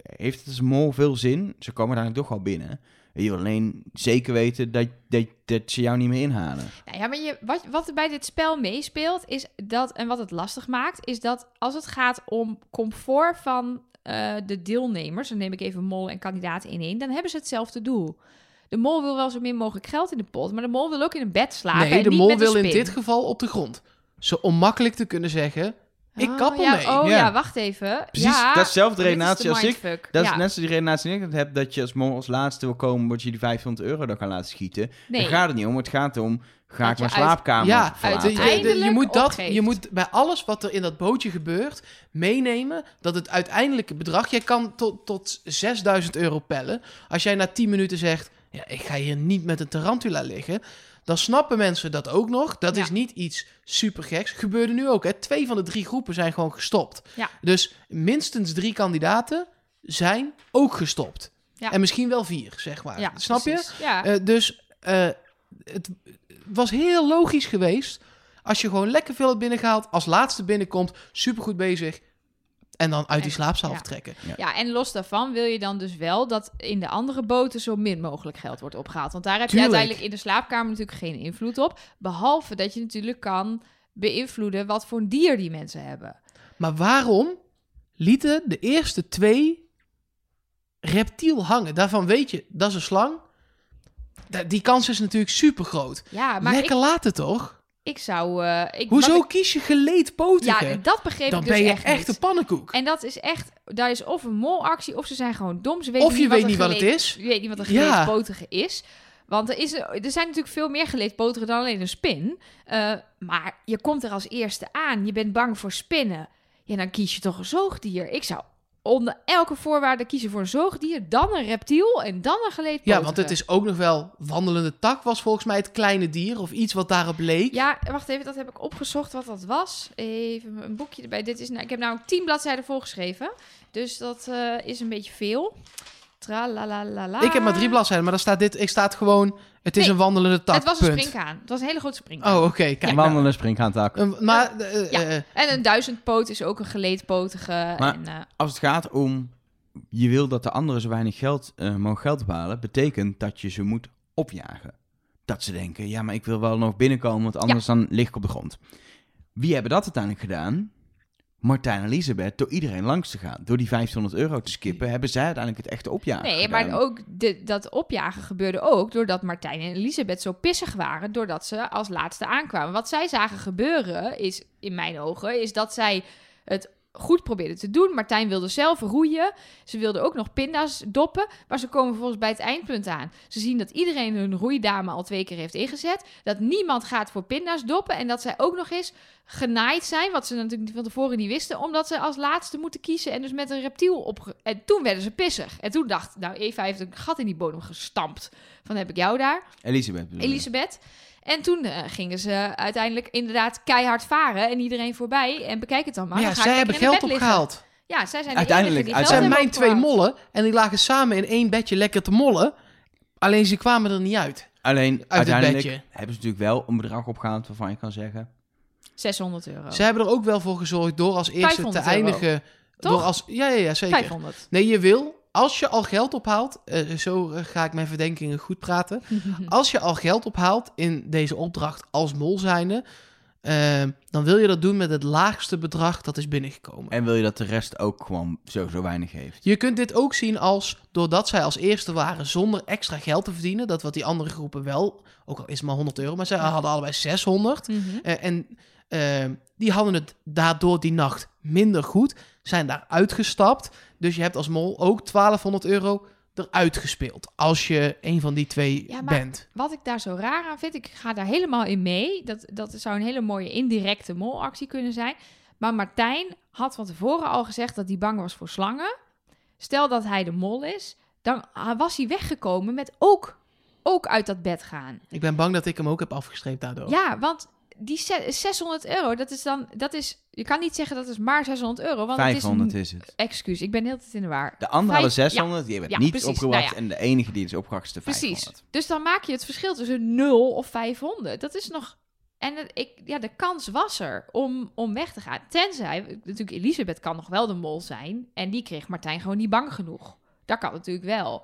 B: heeft het als mol veel zin? Ze komen daar toch wel binnen. Je wil alleen zeker weten dat, dat, dat ze jou niet meer inhalen.
C: Nou ja, maar je, wat, wat er bij dit spel meespeelt, is dat, en wat het lastig maakt, is dat als het gaat om comfort van eh, de deelnemers, dan neem ik even mol en kandidaat in één, dan hebben ze hetzelfde doel. De mol wil wel zo min mogelijk geld in de pot, maar de mol wil ook in een bed slapen.
A: Nee,
C: en
A: de
C: niet
A: mol
C: met
A: wil in
C: spin.
A: dit geval op de grond. Zo onmakkelijk te kunnen zeggen, ik
C: Oh,
A: kap
C: ja,
A: ermee.
C: Oh
B: Ja.
C: ja, wacht even.
B: Precies,
C: ja,
B: dat is dezelfde redenatie
C: de
B: als ik. Dat
C: ja.
B: is net zo die redenatie die ik heb, dat je als mol als laatste wil komen, moet je die 500 euro dan gaan laten schieten.
C: Nee,
B: Daar gaat het niet om. Het gaat om, ga
C: Dat
B: ik
C: je
B: mijn slaapkamer
A: Ja, de- de- je,
C: Uiteindelijk
A: moet dat,
C: opgeeft.
A: je moet bij alles wat er in dat bootje gebeurt meenemen dat het uiteindelijke bedrag. Jij kan tot, tot 6000 euro pellen. Als jij na 10 minuten zegt: ja, Ik ga hier niet met een tarantula liggen. Dan snappen mensen dat ook nog. Dat
C: Ja.
A: is niet iets super geks. Gebeurde nu ook. Hè? Twee van de drie groepen zijn gewoon gestopt.
C: Ja.
A: Dus minstens drie kandidaten zijn ook gestopt.
C: Ja.
A: En misschien wel vier, zeg maar.
C: Ja,
A: Snap je?
C: precies.
A: Eh, dus eh, het was heel logisch geweest als je gewoon lekker veel hebt binnengehaald, als laatste binnenkomt, supergoed bezig, en dan uit die slaapzaal
C: ja.
A: vertrekken.
C: Ja, en los daarvan wil je dan dus wel dat in de andere boten zo min mogelijk geld wordt opgehaald. Want daar heb je uiteindelijk in de slaapkamer natuurlijk geen invloed op. Behalve dat je natuurlijk kan beïnvloeden wat voor een dier die mensen hebben.
A: Maar waarom lieten de eerste twee reptiel hangen? Daarvan weet je, dat is een slang. Die kans is natuurlijk super groot.
C: Ja, maar
A: Lekker
C: ik,
A: laten toch?
C: ik zou... eh, ik,
A: Hoezo
C: ik-
A: kies je geleedpotige?
C: ja, dat begreep
A: Dan
C: ik dus
A: ben je
C: echt
A: een pannenkoek.
C: En dat is echt... Daar is of een molactie, of ze zijn gewoon dom. Ze weten
A: Of je
C: niet
A: weet niet wat het
C: geleed-
A: is.
C: Je weet niet wat een
A: Ja.
C: geleedpotige is. Want er, is, er zijn natuurlijk veel meer geleedpotigen dan alleen een spin. Eh, maar je komt er als eerste aan. Je bent bang voor spinnen. Ja, dan kies je toch een zoogdier. Ik zou onder elke voorwaarde kiezen voor een zoogdier, dan een reptiel en dan een geleedpotige.
A: Ja, want het is ook nog wel wandelende tak was volgens mij het kleine dier of iets wat daarop leek.
C: Ja, wacht even, dat heb ik opgezocht wat dat was. Even een boekje erbij. Dit is, nou, ik heb namelijk tien bladzijden volgeschreven. Dus dat eh, is een beetje veel. Tralalalala.
A: Ik heb maar drie bladzijden, maar daar staat dit. Ik staat gewoon. Het is
C: Nee,
A: een wandelende tak.
C: Het was een
A: punt.
C: springkaan. Het was een hele grote springkaan.
A: Oh, oké. kijk.
B: Een
A: nou.
B: wandelende springhaantak.
A: Maar eh,
C: Ja.
A: eh,
C: En een duizendpoot is ook een geleedpotige.
B: Maar-
C: en, eh,
B: Als het gaat om je wil dat de anderen zo weinig geld eh, mogen geld ophalen, betekent dat je ze moet opjagen. Dat ze denken, ja, maar ik wil wel nog binnenkomen, want anders dan lig ik op de grond. Wie hebben dat uiteindelijk gedaan? Martijn en Elisabeth, door iedereen langs te gaan. Door die 500 euro te skippen, hebben zij uiteindelijk het echte opjagen
C: nee,
B: gedaan.
C: maar ook de, dat opjagen gebeurde ook doordat Martijn en Elisabeth zo pissig waren. Doordat ze als laatste aankwamen. Wat zij zagen gebeuren is, in mijn ogen, is dat zij het goed probeerden te doen. Martijn wilde zelf roeien. Ze wilden ook nog pinda's doppen. Maar ze komen vervolgens bij het eindpunt aan. Ze zien dat iedereen hun roeidame al twee keer heeft ingezet. Dat niemand gaat voor pinda's doppen. En dat zij ook nog eens genaaid zijn. Wat ze natuurlijk van tevoren niet wisten. Omdat ze als laatste moeten kiezen. En dus met een reptiel op. En toen werden ze pissig. En toen dacht, nou, Eva heeft een gat in die bodem gestampt. Van heb ik jou daar.
B: Elisabeth?
C: Elisabeth. En toen eh, gingen ze uiteindelijk inderdaad keihard varen en iedereen voorbij. En bekijk het dan maar.
A: maar ja,
C: Dan
A: zij hebben geld opgehaald.
C: Ja, zij zijn
B: Uiteindelijk,
C: de enige
A: Het zijn mijn twee mollen en die lagen samen in één bedje lekker te mollen. Alleen ze kwamen er niet uit.
B: Alleen, uiteindelijk hebben ze natuurlijk wel een bedrag opgehaald waarvan je kan zeggen...
C: 600 euro.
A: Ze hebben er ook wel voor gezorgd door als eerste te
C: 500 euro.
A: eindigen.
C: Toch?
A: Door als, ja, ja, ja, zeker.
C: 500.
A: Nee, je wil, als je al geld ophaalt, eh, zo eh, ga ik mijn verdenkingen goed praten. Als je al geld ophaalt in deze opdracht als mol zijnde, eh, dan wil je dat doen met het laagste bedrag dat is binnengekomen.
B: En wil je dat de rest ook gewoon sowieso weinig heeft?
A: Je kunt dit ook zien als, doordat zij als eerste waren zonder extra geld te verdienen, dat wat die andere groepen wel, ook al is het maar 100 euro, maar zij hadden allebei 600.
C: Mhm.
A: Eh, en die hadden het daardoor die nacht minder goed, zijn daar uitgestapt. Dus je hebt als mol ook 1200 euro eruit gespeeld. Als je een van die twee
C: Ja, maar-
A: bent.
C: Wat ik daar zo raar aan vind, ik ga daar helemaal in mee. Dat, dat zou een hele mooie indirecte molactie kunnen zijn. Maar Martijn had van tevoren al gezegd dat hij bang was voor slangen. Stel dat hij de mol is, dan was hij weggekomen met ook, ook uit dat bed gaan.
A: Ik ben bang dat ik hem ook heb afgestreept daardoor.
C: Ja, want die ze- 600 euro, dat is dan, dat is, je kan niet zeggen dat is maar 600 euro. Want
B: 500
C: het is,
B: is het.
C: Excuus, ik ben heel tijd in de waar.
B: De andere hadden
C: Vijf-
B: 600, die hebben
C: Ja,
B: niet
C: precies.
B: opgebracht.
C: Nou ja.
B: En de enige die is opgebracht is de
C: Precies.
B: 500.
C: Dus dan maak je het verschil tussen 0 of 500. Dat is nog. En het, ik, ja, de kans was er om, om weg te gaan. Tenzij, natuurlijk, Elisabeth kan nog wel de mol zijn. En die kreeg Martijn gewoon niet bang genoeg. Dat kan natuurlijk wel.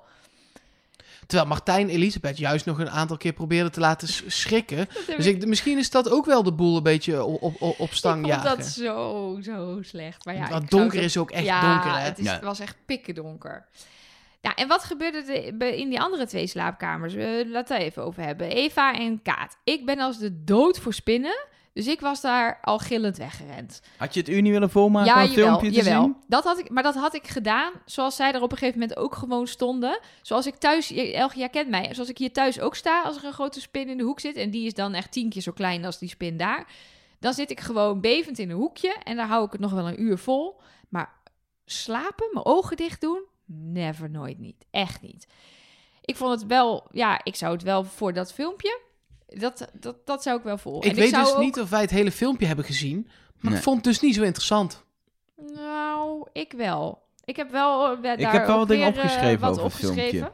A: Terwijl Martijn Elisabeth juist nog een aantal keer probeerde te laten schrikken. Dus
C: ik,
A: ik, misschien is dat ook wel de boel een beetje op, op, op,
C: ik
A: stang
C: vond
A: jagen.
C: dat zo, zo slecht. Maar ja,
A: Want
C: ik
A: donker is ook echt
C: ja,
A: donker, hè?
C: Het, is,
B: Ja.
C: het was echt pikken donker. Ja, en wat gebeurde er in die andere twee slaapkamers? Uh, laten we het even over hebben. Eva en Kaat. Ik ben als de dood voor spinnen. Dus ik was daar al gillend weggerend.
B: Had je het u niet willen volmaken
C: ja,
B: een
C: jawel,
B: filmpje te
C: jawel.
B: zien?
C: Dat had ik, maar dat had ik gedaan zoals zij er op een gegeven moment ook gewoon stonden. Zoals ik thuis, Elge, jij kent mij, zoals ik hier thuis ook sta als er een grote spin in de hoek zit. En die is dan echt tien keer zo klein als die spin daar. Dan zit ik gewoon bevend in een hoekje en daar hou ik het nog wel een uur vol. Maar slapen, mijn ogen dicht doen, never, nooit niet. Echt niet. Ik vond het wel, ja, ik zou het wel voor dat filmpje, dat, dat, dat zou ik wel voor.
A: Ik
C: En
A: weet
C: zou
A: dus
C: ook-
A: niet of wij het hele filmpje hebben gezien. Maar
B: Nee.
A: ik vond het dus niet zo interessant.
C: Nou, ik wel. Ik heb wel eh, daar
B: Ik heb wel
C: ook
B: wat dingen
C: eh,
B: opgeschreven
C: wat
B: over het filmpje.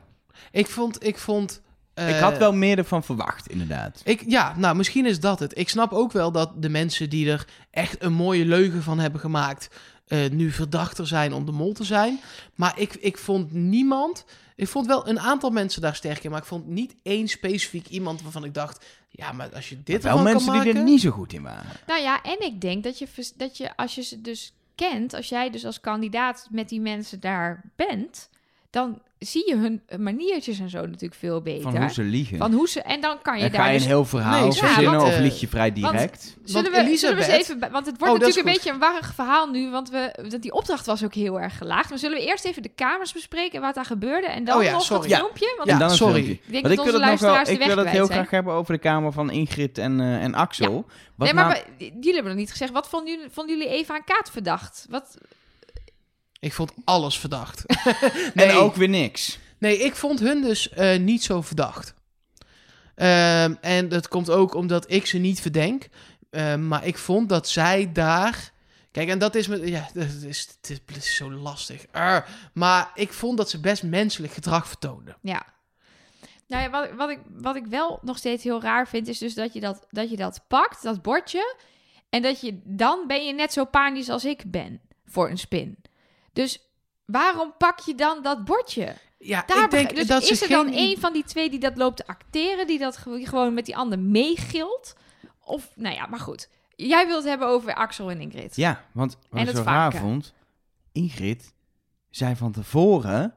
A: Ik vond... Ik vond
B: ik
A: eh,
B: had wel meer ervan verwacht, inderdaad.
A: Ik, ja, nou, misschien is dat het. Ik snap ook wel dat de mensen die er echt een mooie leugen van hebben gemaakt... eh, nu verdachter zijn om de mol te zijn. Maar ik, ik vond niemand... Ik vond wel een aantal mensen daar sterk in... maar ik vond niet één specifiek iemand waarvan ik dacht... ja, maar als je dit
B: wel mensen
A: kan maken...
B: die er niet zo goed in waren.
C: Nou ja, en ik denk dat je, dat je als je ze dus kent, als jij dus als kandidaat met die mensen daar bent, dan zie je hun maniertjes en zo natuurlijk veel beter.
B: Van hoe ze liegen.
C: Van hoe ze en dan kan je
B: en
C: daar
B: ga je
C: dus
B: een heel verhaal
A: Nee,
B: verzinnen
A: want,
B: of
A: eh,
B: lieg je vrij
C: want-
B: direct?
C: Zullen
A: Want
C: we, zullen we eens even, want het wordt
A: Oh, dat
C: natuurlijk een beetje een warrig verhaal nu, want, we, want die opdracht was ook heel erg gelaagd. Maar zullen we eerst even de kamers bespreken en wat daar gebeurde en dan
A: Oh ja,
C: nog
A: sorry.
C: dat
B: Ja.
C: filmpje? Want
A: Ja,
B: dan
A: sorry.
C: ik denk
B: Want
C: dat
B: ik wil
C: onze
B: het wel, ik wil het heel
C: zijn.
B: graag hebben over de kamer van Ingrid en, eh, en Axel. Wat
C: nee, maar
B: nou-
C: we- jullie hebben nog niet gezegd, wat vonden jullie, vonden jullie Eva en Kaat verdacht? Wat,
A: Ik vond alles verdacht.
B: En ook weer niks.
A: Nee, ik vond hun dus eh, niet zo verdacht. Ehm, en dat komt ook omdat ik ze niet verdenk. Ehm, maar ik vond dat zij daar. Kijk, en dat is me. Ja, dat is, het is zo lastig. Arr. maar ik vond dat ze best menselijk gedrag vertoonden.
C: Ja. Nou ja, wat, wat, ik, wat ik wel nog steeds heel raar vind, is dus dat je dat, dat je dat pakt, dat bordje. En dat je dan ben je net zo panisch als ik ben voor een spin. Dus waarom pak je dan dat bordje?
A: Ja,
C: Daar
A: ik denk
C: dus
A: dat
C: is
A: ze
C: er dan
A: geen...
C: een van die twee die dat loopt te acteren, die dat ge- gewoon met die ander meegilt? Of, nou ja, maar goed. Jij wilt het hebben over Axel en Ingrid.
B: Ja, want wat
C: En
B: ik
C: het
B: zo raar vond... Ingrid zei van tevoren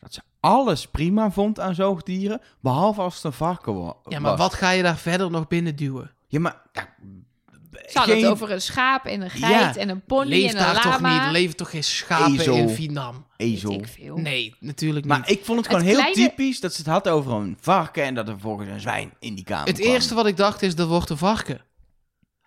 B: dat ze alles prima vond aan zoogdieren, behalve als het een varken wa- was.
A: Ja, maar wat ga je daar verder nog binnen duwen?
B: Ja, maar... Ja,
C: Ze hadden het over een schaap en een geit
B: Ja,
C: en een pony
A: Leeft
C: en een
A: daar toch niet? Er leven toch geen schapen
B: Ezel.
A: in Vietnam?
B: ezel.
C: Veel.
A: Nee, natuurlijk
B: Maar
A: niet.
B: ik vond het
C: Het
B: gewoon heel
C: kleine-
B: typisch dat ze het had over een varken en dat er volgens een zwijn in die kamer
A: Het
B: kwam.
A: eerste wat ik dacht is, dat wordt een varken.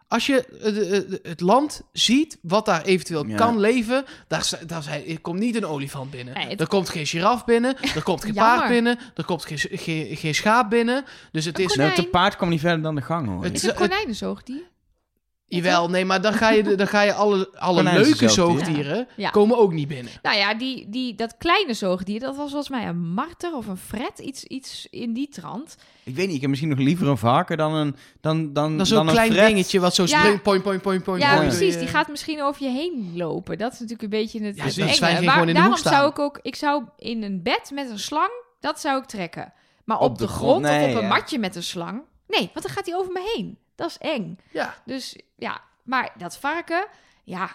A: Als je het land ziet, wat daar eventueel
B: Ja.
A: kan leven, daar, daar zijn, er komt niet een olifant binnen.
C: Nee, het-
A: Er komt geen giraf binnen, er komt geen paard binnen, er komt geen, geen, geen schaap binnen. Dus het
C: Een
A: is...
C: konijn.
B: Nou, het paard kwam niet verder dan de gang, hoor.
A: Het-
C: Is een konijn een zoogdier?
A: Jawel, nee, maar dan ga je, dan ga je alle, alle leuke zoogdieren,
C: Ja.
A: komen ook niet binnen.
C: Nou ja, die, die, dat kleine zoogdier, dat was volgens mij een marter of een fret, iets, iets in die trant.
B: Ik weet niet, ik heb misschien nog liever een varken dan een dan, dan,
A: Dat is zo'n
B: dan
A: klein
B: een fret.
A: dingetje wat zo
C: Ja.
A: springt, point, point, point, point.
C: Ja,
A: point.
C: precies. Die gaat misschien over je heen lopen. Dat is natuurlijk een beetje het,
A: Ja,
C: het enge.
A: gewoon in de
C: daarom
A: hoek staan.
C: zou ik ook, ik zou in een bed met een slang, dat zou ik trekken. Maar op,
B: Op
C: de,
B: de
C: grond,
B: grond,
C: of
B: nee,
C: op een
B: ja.
C: matje met een slang. Nee, want dan gaat hij over me heen. Dat is eng.
A: Ja,
C: Dus ja, maar dat varken, ja,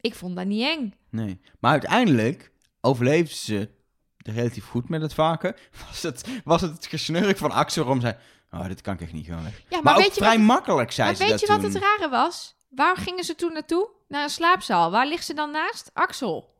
C: ik vond dat niet eng.
B: Nee. Maar uiteindelijk overleefden ze relatief goed met het varken. Was het, was het het gesnurk van Axel waarom zei... Oh, dit kan ik echt niet gewoon weg.
C: Ja, maar,
B: Maar, ook
C: weet je
B: vrij
C: wat,
B: makkelijk zei
C: maar
B: ze
C: weet
B: dat
C: je wat
B: toen.
C: het rare was? Waar gingen ze toen naartoe? Naar een slaapzaal. Waar ligt ze dan naast? Axel.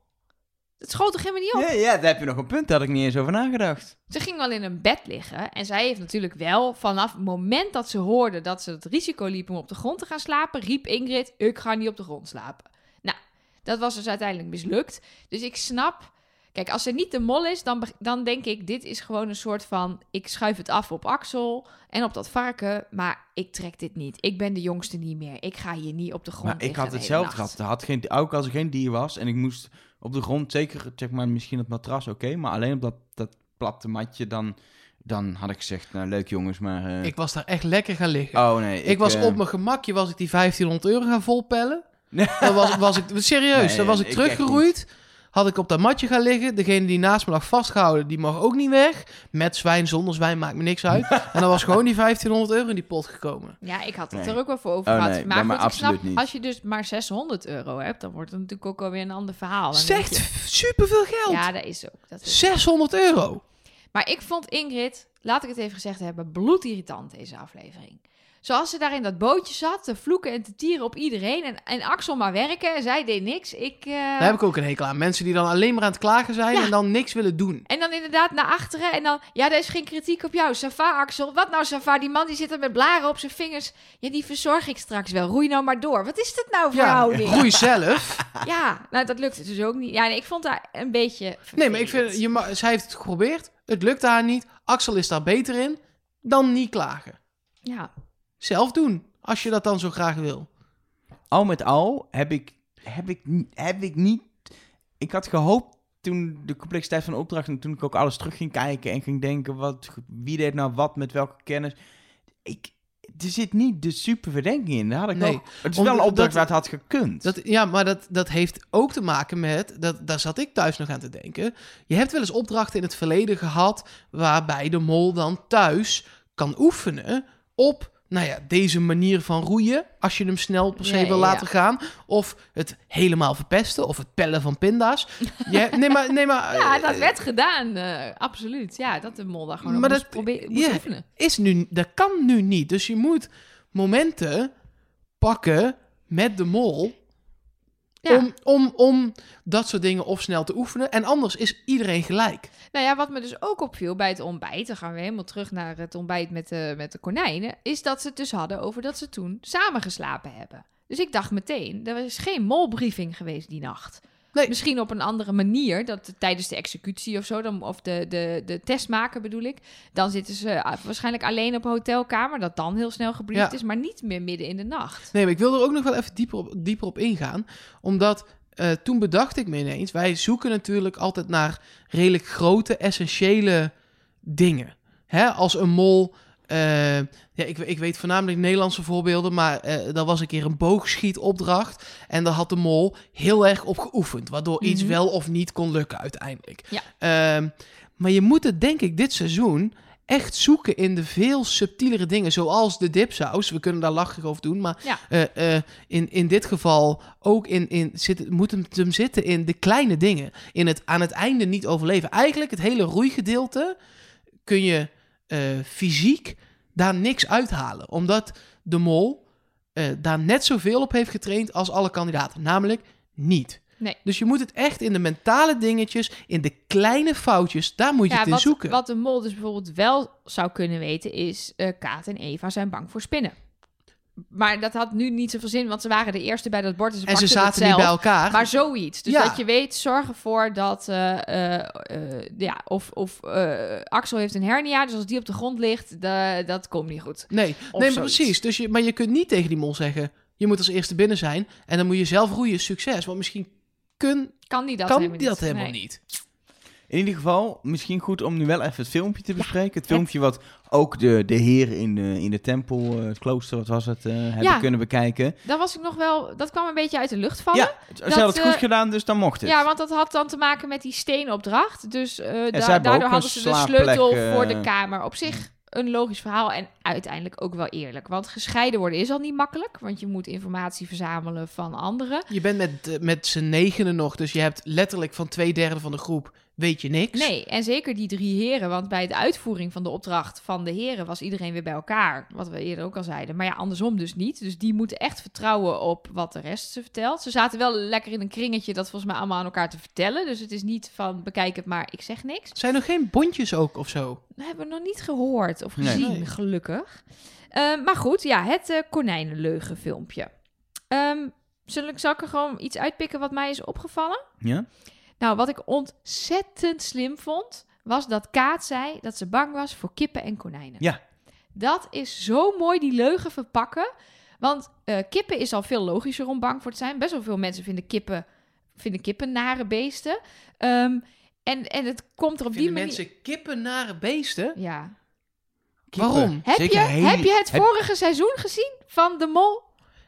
C: Het schoot toch helemaal niet op?
B: Ja, ja, daar heb je nog een punt. Daar had ik niet eens over nagedacht.
C: Ze ging wel in een bed liggen. En zij heeft natuurlijk wel vanaf het moment dat ze hoorde dat ze het risico liep om op de grond te gaan slapen, riep Ingrid: Ik ga niet op de grond slapen. Nou, dat was dus uiteindelijk mislukt. Dus ik snap. Kijk, als ze niet de mol is, dan, dan denk ik: dit is gewoon een soort van. Ik schuif het af op Axel en op dat varken. Maar ik trek dit niet. Ik ben de jongste niet meer. Ik ga hier niet op de grond.
B: Maar ik had hetzelfde gehad. Had geen, ook als er geen dier was en ik moest op de grond, zeker zeg maar misschien het matras, oké. maar alleen op dat, dat platte matje, dan, dan had ik gezegd, nou leuk jongens, maar... eh,
A: ik was daar echt lekker gaan liggen.
B: oh nee.
A: Ik, was
B: eh,
A: op mijn gemakje, was ik die 1500 euro gaan volpellen. Dan was, was ik, serieus,
B: Nee,
A: dan was ik teruggeroeid. Had ik op dat matje gaan liggen. Degene die naast me lag vastgehouden, die mag ook niet weg. Met zwijn, zonder zwijn, maakt me niks uit. en dan was gewoon die 1500 euro in die pot gekomen.
C: Ja, ik had het
B: Nee.
C: er ook wel voor over
B: Oh,
C: gehad.
B: nee,
C: maar ik snap,
B: absoluut niet.
C: als je dus maar 600 euro hebt, dan wordt het natuurlijk ook alweer een ander verhaal. Dan
A: Zegt
C: je-
A: superveel geld.
C: Ja, dat is ook. Dat is
A: 600 euro.
C: Maar ik vond Ingrid, laat ik het even gezegd hebben, bloedirritant deze aflevering. Zoals ze daar in dat bootje zat, te vloeken en te tieren op iedereen. En, en Axel maar werken en zij deed niks. Ik, eh,
A: Daar heb ik ook een hekel aan. Mensen die dan alleen maar aan het klagen zijn
C: Ja.
A: en dan niks willen doen.
C: En dan inderdaad naar achteren en dan... Ja, er is geen kritiek op jou. Safa, Axel. Wat nou, Safa? Die man die zit er met blaren op zijn vingers. Ja, die verzorg ik straks wel. Roei nou maar door. Wat is dit nou voor
A: Ja,
C: houding?
A: groei zelf.
C: Ja, nou, dat lukte dus ook niet. Ja, nee, ik vond haar een beetje
A: Nee, maar ik vind, je zij heeft het geprobeerd. Het lukte haar niet. Axel is daar beter in. Dan niet klagen.
C: Ja,
A: Zelf doen. Als je dat dan zo graag wil.
B: Al met al heb ik, heb ik, heb ik niet ik had gehoopt toen de complexiteit van de opdracht en toen ik ook alles terug ging kijken en ging denken, wat, wie deed nou wat met welke kennis. Ik, er zit niet de super verdenking in. Daar had ik
A: Nee,
B: ook, het is
A: om-
B: wel een opdracht
A: dat-
B: waar het had gekund.
A: Dat, ja, maar dat, dat heeft ook te maken met, dat, daar zat ik thuis nog aan te denken. Je hebt wel eens opdrachten in het verleden gehad waarbij de mol dan thuis kan oefenen op, nou ja, deze manier van roeien. Als je hem snel per se wil
C: ja,
A: laten gaan. Of het helemaal verpesten. Of het pellen van pinda's. Ja, nee, maar, nee, maar,
C: Ja,
A: eh,
C: dat werd gedaan, eh, absoluut. Ja, dat de mol daar gewoon
A: Maar dat- ja.
C: oefenen.
A: is nu, dat kan nu niet. Dus je moet momenten pakken met de mol.
C: Ja.
A: Om, om, om dat soort dingen of snel te oefenen. En anders is iedereen gelijk.
C: Nou ja, wat me dus ook opviel bij het ontbijt, dan gaan we helemaal terug naar het ontbijt met de, met de konijnen, is dat ze het dus hadden over dat ze toen samen geslapen hebben. Dus ik dacht meteen, er is geen molbriefing geweest die nacht.
A: Nee.
C: Misschien op een andere manier, dat tijdens de executie of zo, dan, of de, de, de test maken bedoel ik. Dan zitten ze ah, waarschijnlijk alleen op een hotelkamer, dat dan heel snel gebriefd
A: Ja.
C: is, maar niet meer midden in de nacht.
A: Nee, maar ik wil er ook nog wel even dieper op, dieper op ingaan. Omdat eh, toen bedacht ik me ineens... Wij zoeken natuurlijk altijd naar redelijk grote, essentiële dingen. Hè? Als een mol... eh, ja, ik, ik weet voornamelijk Nederlandse voorbeelden, maar dat was een keer een boogschietopdracht. En daar had de mol heel erg op geoefend, waardoor iets
C: Mhm.
A: wel of niet kon lukken uiteindelijk.
C: Ja.
A: Ehm, maar je moet het, denk ik, dit seizoen echt zoeken in de veel subtielere dingen, zoals de dipsaus. We kunnen daar lachig over doen, maar
C: Ja.
A: eh, in, in dit geval ook in, in zit, moet hem, hem zitten in de kleine dingen. In het aan het einde niet overleven. Eigenlijk het hele roeigedeelte kun je eh, fysiek daar niks uithalen. Omdat de mol eh, daar net zoveel op heeft getraind als alle kandidaten. Namelijk niet.
C: Nee.
A: Dus je moet het echt in de mentale dingetjes, in de kleine foutjes, daar moet je het in
C: wat,
A: zoeken.
C: wat de mol dus bijvoorbeeld wel zou kunnen weten is... eh Kaat en Eva zijn bang voor spinnen. Maar dat had nu niet zoveel zin, want ze waren de eerste bij dat bord. En ze,
A: en ze zaten niet
C: zelf.
A: bij elkaar.
C: Maar zoiets. Dus
A: Ja.
C: dat je weet, zorg ervoor dat... eh, eh, ja, of of eh, Axel heeft een hernia, dus als die op de grond ligt, da- dat komt niet goed.
A: Nee,
C: Of
A: nee precies. Dus je, maar je kunt niet tegen die mol zeggen... je moet als eerste binnen zijn... en dan moet je zelf roeien, succes. Want misschien kun,
C: Kan die dat
A: kan
C: helemaal
A: die dat
C: niet.
A: helemaal
C: Nee.
A: niet.
B: In ieder geval, misschien goed om nu wel even het filmpje te bespreken. het
C: het-
B: filmpje wat ook de, de heren in de, in de tempel, eh, het klooster, wat was het, eh, hebben
C: Ja.
B: kunnen bekijken.
C: Dat was ik nog wel... Dat kwam een beetje uit de lucht vallen.
B: Ja, ze hadden het
C: eh,
B: goed gedaan, dus dan mocht het.
C: Ja, want dat had dan te maken met die steenopdracht. Dus eh, da-
B: ook
C: daardoor hadden ze de sleutel
B: eh,
C: voor de kamer. Op zich een logisch verhaal en uiteindelijk ook wel eerlijk. Want gescheiden worden is al niet makkelijk. Want je moet informatie verzamelen van anderen.
A: Je bent met, eh, met z'n negenen nog... dus je hebt letterlijk van twee derde van de groep... weet je niks.
C: Nee, en zeker die drie heren. Want bij de uitvoering van de opdracht van de heren was iedereen weer bij elkaar. Wat we eerder ook al zeiden. Maar ja, andersom dus niet. Dus die moeten echt vertrouwen op wat de rest ze vertelt. Ze zaten wel lekker in een kringetje dat volgens mij allemaal aan elkaar te vertellen. Dus het is niet van bekijk het maar, ik zeg niks.
A: Zijn er geen bondjes ook of zo?
C: Dat hebben we nog niet gehoord of gezien,
A: Nee.
C: gelukkig. Eh, maar goed, ja, het eh konijnenleugen filmpje. Ehm, zal, ik, zal ik er gewoon iets uitpikken wat mij is opgevallen?
B: Ja?
C: Nou, wat ik ontzettend slim vond, was dat Kaat zei dat ze bang was voor kippen en konijnen.
B: Ja.
C: Dat is zo mooi, die leugen verpakken. Want eh, kippen is al veel logischer om bang voor te zijn. Best wel veel mensen vinden kippen, vinden kippen nare beesten. Ehm, en, en het komt er op die manier...
A: mensen kippen nare beesten?
C: Ja,
B: Kippen.
A: Waarom?
C: Heb
B: Zeker
C: je,
B: hele-
C: heb je het
B: heb-
C: vorige seizoen gezien van de mol?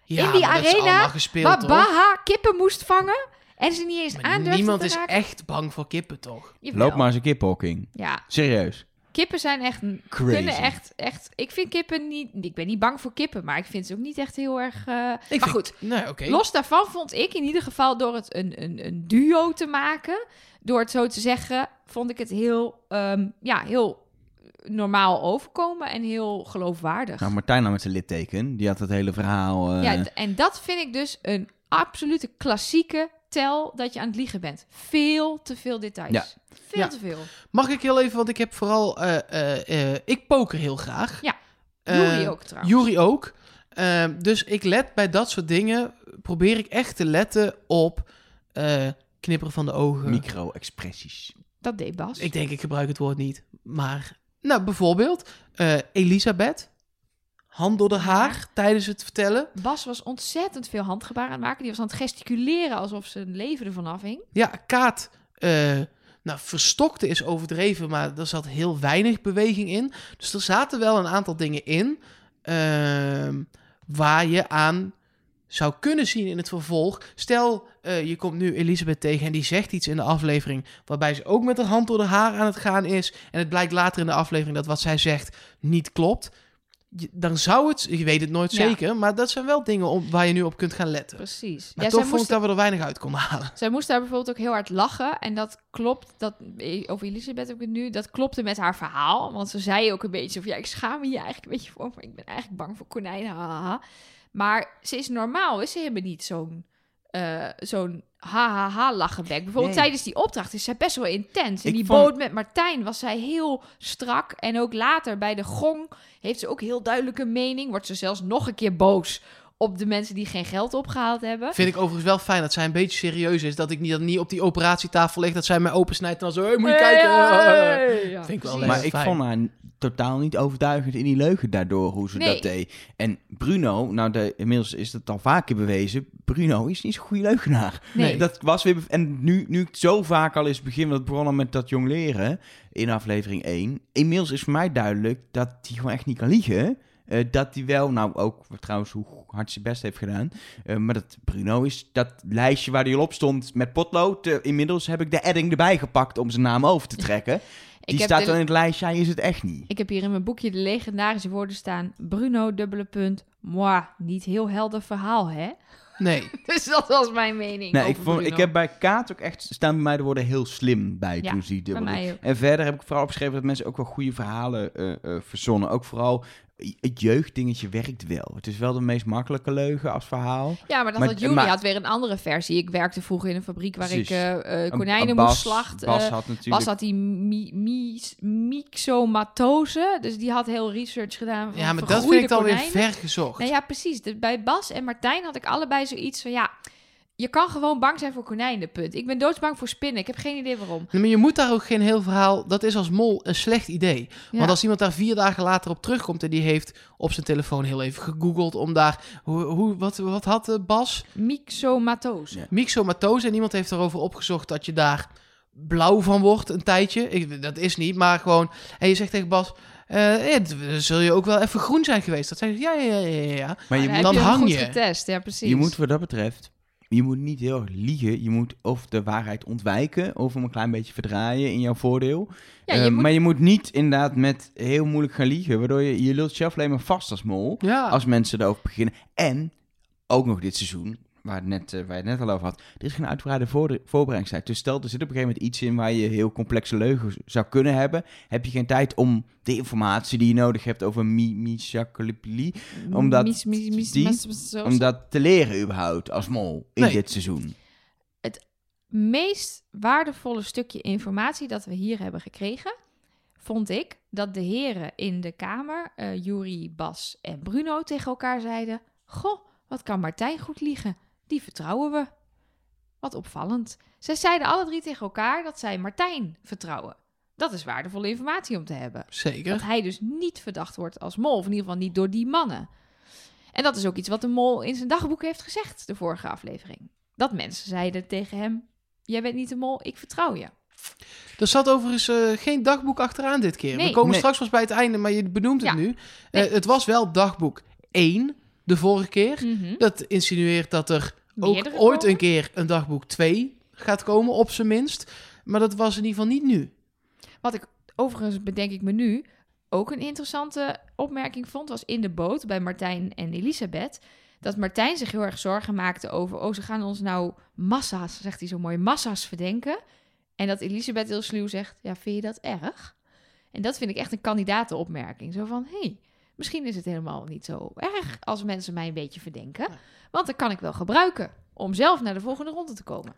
A: Ja,
C: In die arena waar
A: toch?
C: Baha kippen moest vangen en ze niet eens aandurfde
A: niemand
C: te
A: is
C: raken?
A: echt bang voor kippen, toch?
C: Jawel.
B: Loop maar eens een.
C: Ja,
B: Serieus.
C: kippen zijn echt...
B: Crazy.
C: Kunnen echt, echt... Ik vind kippen niet... Ik ben niet bang voor kippen, maar ik vind ze ook niet echt heel erg...
A: Ik
C: maar
A: vind-
C: goed,
A: Nee,
C: los daarvan vond ik in ieder geval door het een, een, een duo te maken... Door het zo te zeggen, vond ik het heel... ehm, ja, heel normaal overkomen en heel geloofwaardig.
B: Nou, Martijn nou met zijn litteken, die had het hele verhaal... eh,
C: Ja, en dat vind ik dus een absolute klassieke tel dat je aan het liegen bent. Veel te veel details.
B: Ja.
C: Veel
A: Ja.
C: te veel.
A: Mag ik heel even, want ik heb vooral... eh, eh, eh, ik poker heel graag.
C: Ja. Jury ook trouwens.
A: Jury ook. Eh, dus ik let bij dat soort dingen... probeer ik echt te letten op... eh, knipperen van de ogen.
B: Micro-expressies.
C: Dat deed Bas.
A: Ik denk, ik gebruik het woord niet. Maar, nou, bijvoorbeeld... eh, Elisabeth hand door de haar tijdens het vertellen.
C: Bas was ontzettend veel handgebaren aan het maken. Die was aan het gesticuleren alsof zijn leven ervan afhing.
A: Ja, Kaat, eh, nou, verstokte is overdreven, maar er zat heel weinig beweging in. Dus er zaten wel een aantal dingen in ehm, waar je aan zou kunnen zien in het vervolg. Stel, eh, je komt nu Elisabeth tegen en die zegt iets in de aflevering waarbij ze ook met haar hand door de haar aan het gaan is. En het blijkt later in de aflevering dat wat zij zegt niet klopt. Dan zou het, je weet het nooit
C: Ja.
A: zeker, maar dat zijn wel dingen om, waar je nu op kunt gaan letten.
C: Precies.
A: Maar
C: ja,
A: toch vond ik dat we er weinig uit konden halen.
C: zij moest daar bijvoorbeeld ook heel hard lachen. En dat klopt, dat, over Elisabeth heb ik het nu, dat klopte met haar verhaal. Want ze zei ook een beetje van, ja, ik schaam me hier eigenlijk een beetje voor. Maar ik ben eigenlijk bang voor konijnen, haha. Maar ze is normaal, is ze helemaal niet zo'n eh zo'n ha-ha-ha lachenbek. Bijvoorbeeld
B: Nee.
C: tijdens die opdracht is zij best wel intens. In
B: Ik
C: die
B: vond-
C: boot met Martijn was zij heel strak. En ook later bij de gong heeft ze ook heel duidelijke mening. Wordt ze zelfs nog een keer boos op de mensen die geen geld opgehaald hebben.
A: Vind ik overigens wel fijn dat zij een beetje serieus is. Dat ik niet, dat niet op die operatietafel lig, dat zij mij opensnijdt en dan zo, hey, moet je kijken.
C: Hey, ja,
A: Vind ik wel.
B: Maar ik
A: fijn.
B: vond haar totaal niet overtuigend in die leugen daardoor, hoe ze
C: Nee.
B: dat deed. En Bruno, nou de, inmiddels is dat al vaker bewezen, Bruno is niet zo'n goede leugenaar.
C: Nee.
B: Dat was weer, en nu, nu het zo vaak al is begin, dat begonnen met dat jong leren in aflevering 1. Inmiddels is voor mij duidelijk dat hij gewoon echt niet kan liegen. Eh, dat hij wel, nou ook trouwens hoe hard zijn best heeft gedaan. Eh, maar dat Bruno is dat lijstje waar hij al op stond met potlood. inmiddels heb ik de edding erbij gepakt om zijn naam over te trekken. Die staat
C: de-
B: dan in het lijstje, hij is het echt niet.
C: Ik heb hier in mijn boekje de legendarische woorden staan. Bruno, dubbele punt, moi. Niet heel helder verhaal, hè?
A: Nee.
C: Dus dat was mijn mening
B: Nee,
C: over
B: ik, vond,
C: Bruno.
B: ik heb bij Kaat ook echt staan bij mij de woorden heel slim bij
C: Ja,
B: toen ze die
C: bij
B: dubbele.
C: mij ook.
B: En verder heb ik vooral opgeschreven dat mensen ook wel goede verhalen eh, eh, verzonnen. Ook vooral het jeugddingetje werkt wel. Het is wel de meest makkelijke leugen als verhaal.
C: Ja, maar dat
B: Maar-
C: had
B: maar-
C: had weer een andere versie. Ik werkte vroeger in een fabriek waar
B: Precies.
C: ik eh, eh,
B: Een-
C: konijnen
B: een
C: moest slachten.
B: Bas had natuurlijk...
C: Bas had die mi, mi, myxomatose. Dus die had heel research gedaan. Van
A: Ja, maar dat vind ik alweer
C: konijnen.
A: ver gezocht.
C: Nou ja, precies. De- bij Bas en Martijn had ik allebei zoiets van ja. Je kan gewoon bang zijn voor konijnen, punt. Ik ben doodsbang voor spinnen. Ik heb geen idee waarom.
A: Nee, Maar je moet daar ook geen heel verhaal... Dat is als mol een slecht idee.
C: Ja.
A: Want als iemand daar vier dagen later op terugkomt... en die heeft op zijn telefoon heel even gegoogeld... om daar... Hoe, hoe, wat, wat had eh, Bas?
C: Myxomatose.
B: Ja.
A: Myxomatose. En iemand heeft erover opgezocht dat je daar blauw van wordt een tijdje. Ik, dat is niet, maar gewoon... En je zegt tegen Bas... eh, ja, zul je ook wel even groen zijn geweest? Dat zei ja, ja, ja, ja, ja.
B: maar je
C: dan
B: moet,
A: dan hang
C: goed
A: je.
C: getest. Ja, precies.
B: je moet wat dat betreft... Je moet niet heel erg liegen. Je moet of de waarheid ontwijken... of hem een klein beetje verdraaien in jouw voordeel.
C: Ja, je
B: Eh,
C: moet-
B: Maar je moet niet inderdaad met heel moeilijk gaan liegen... waardoor je, je lult jezelf alleen maar vast als mol...
A: Ja,
B: als mensen erover beginnen. En ook nog dit seizoen, waar, het net, eh, waar je het net al over had, er is geen uitgebreide voor voorbereidingstijd. Dus stel, er zit op een gegeven moment iets in waar je heel complexe leugens zou kunnen hebben, heb je geen tijd om de informatie die je nodig hebt over mi Michakalipi, omdat
C: Mies- mies- mies-
B: die-
C: mies- mies- zo-
B: om dat te leren überhaupt als mol in
A: Nee.
B: dit seizoen.
C: meest waardevolle stukje informatie dat we hier hebben gekregen, vond ik dat de heren in de kamer, eh Juri, Bas en Bruno, tegen elkaar zeiden: Goh, wat kan Martijn goed liegen? Die vertrouwen we. Wat opvallend. Zij zeiden alle drie tegen elkaar dat zij Martijn vertrouwen. Dat is waardevolle informatie om te hebben.
A: zeker.
C: Dat hij dus niet verdacht wordt als mol, of in ieder geval niet door die mannen. En dat is ook iets wat de mol in zijn dagboek heeft gezegd, de vorige aflevering. Dat mensen zeiden tegen hem: Jij bent niet de mol, ik vertrouw je.
A: Er zat overigens eh, geen dagboek achteraan dit keer.
C: Nee.
A: We komen
B: Nee.
A: straks pas bij het einde, maar je benoemt het
C: Ja.
A: nu.
C: Nee.
A: Eh, het was wel dagboek 1 de vorige keer. Dat insinueert dat er ook ooit
C: komen?
A: een keer een dagboek 2 gaat komen, op zijn minst. Maar dat was in ieder geval niet nu.
C: Wat ik overigens bedenk ik me nu ook een interessante opmerking vond, was in de boot bij Martijn en Elisabeth. Dat Martijn zich heel erg zorgen maakte over, oh, ze gaan ons nou massa's, zegt hij zo mooi, massa's verdenken. En dat Elisabeth heel sluw zegt, ja, vind je dat erg? En dat vind ik echt een kandidatenopmerking. Zo van, hé, hey, misschien is het helemaal niet zo erg als mensen mij een beetje verdenken. Want dat kan ik wel gebruiken om zelf naar de volgende ronde te komen.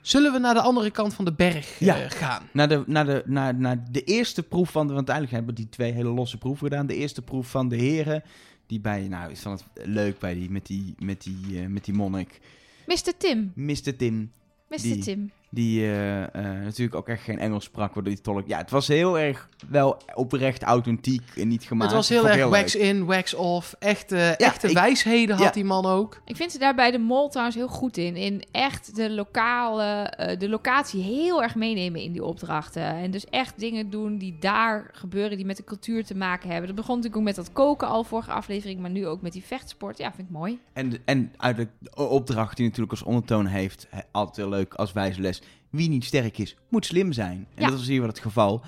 A: Zullen we naar de andere kant van de berg eh, gaan?
B: Naar de, naar, de, naar, naar de eerste proef van, de, want uiteindelijk hebben die twee hele losse proeven gedaan. De eerste proef van de heren, die bij, nou, ik vond het leuk bij die, met die, met die, eh, met die monnik.
C: Mr. Tim,
B: Mr. Tim,
C: Mr.
B: Die-
C: Tim.
B: Die eh, eh, natuurlijk ook echt geen Engels sprak, waardoor die tolk... Ja, het was heel erg wel oprecht authentiek en niet gemaakt.
A: Het was heel erg wax
B: leuk.
A: in, wax off. Echte, echte
B: ik-
A: wijsheden had
B: ja.
A: die man ook.
C: Ik vind ze daar bij de trouwens heel goed in. In echt de lokale, eh, de locatie heel erg meenemen in die opdrachten. En dus echt dingen doen die daar gebeuren, die met de cultuur te maken hebben. Dat begon natuurlijk ook met dat koken al vorige aflevering, maar nu ook met die vechtsport. Ja, vind ik mooi.
B: En, en uit de opdracht die natuurlijk als ondertoon heeft, altijd heel leuk als wijze les. Wie niet sterk is, moet slim zijn. En
C: Ja.
B: dat was hier wel het geval.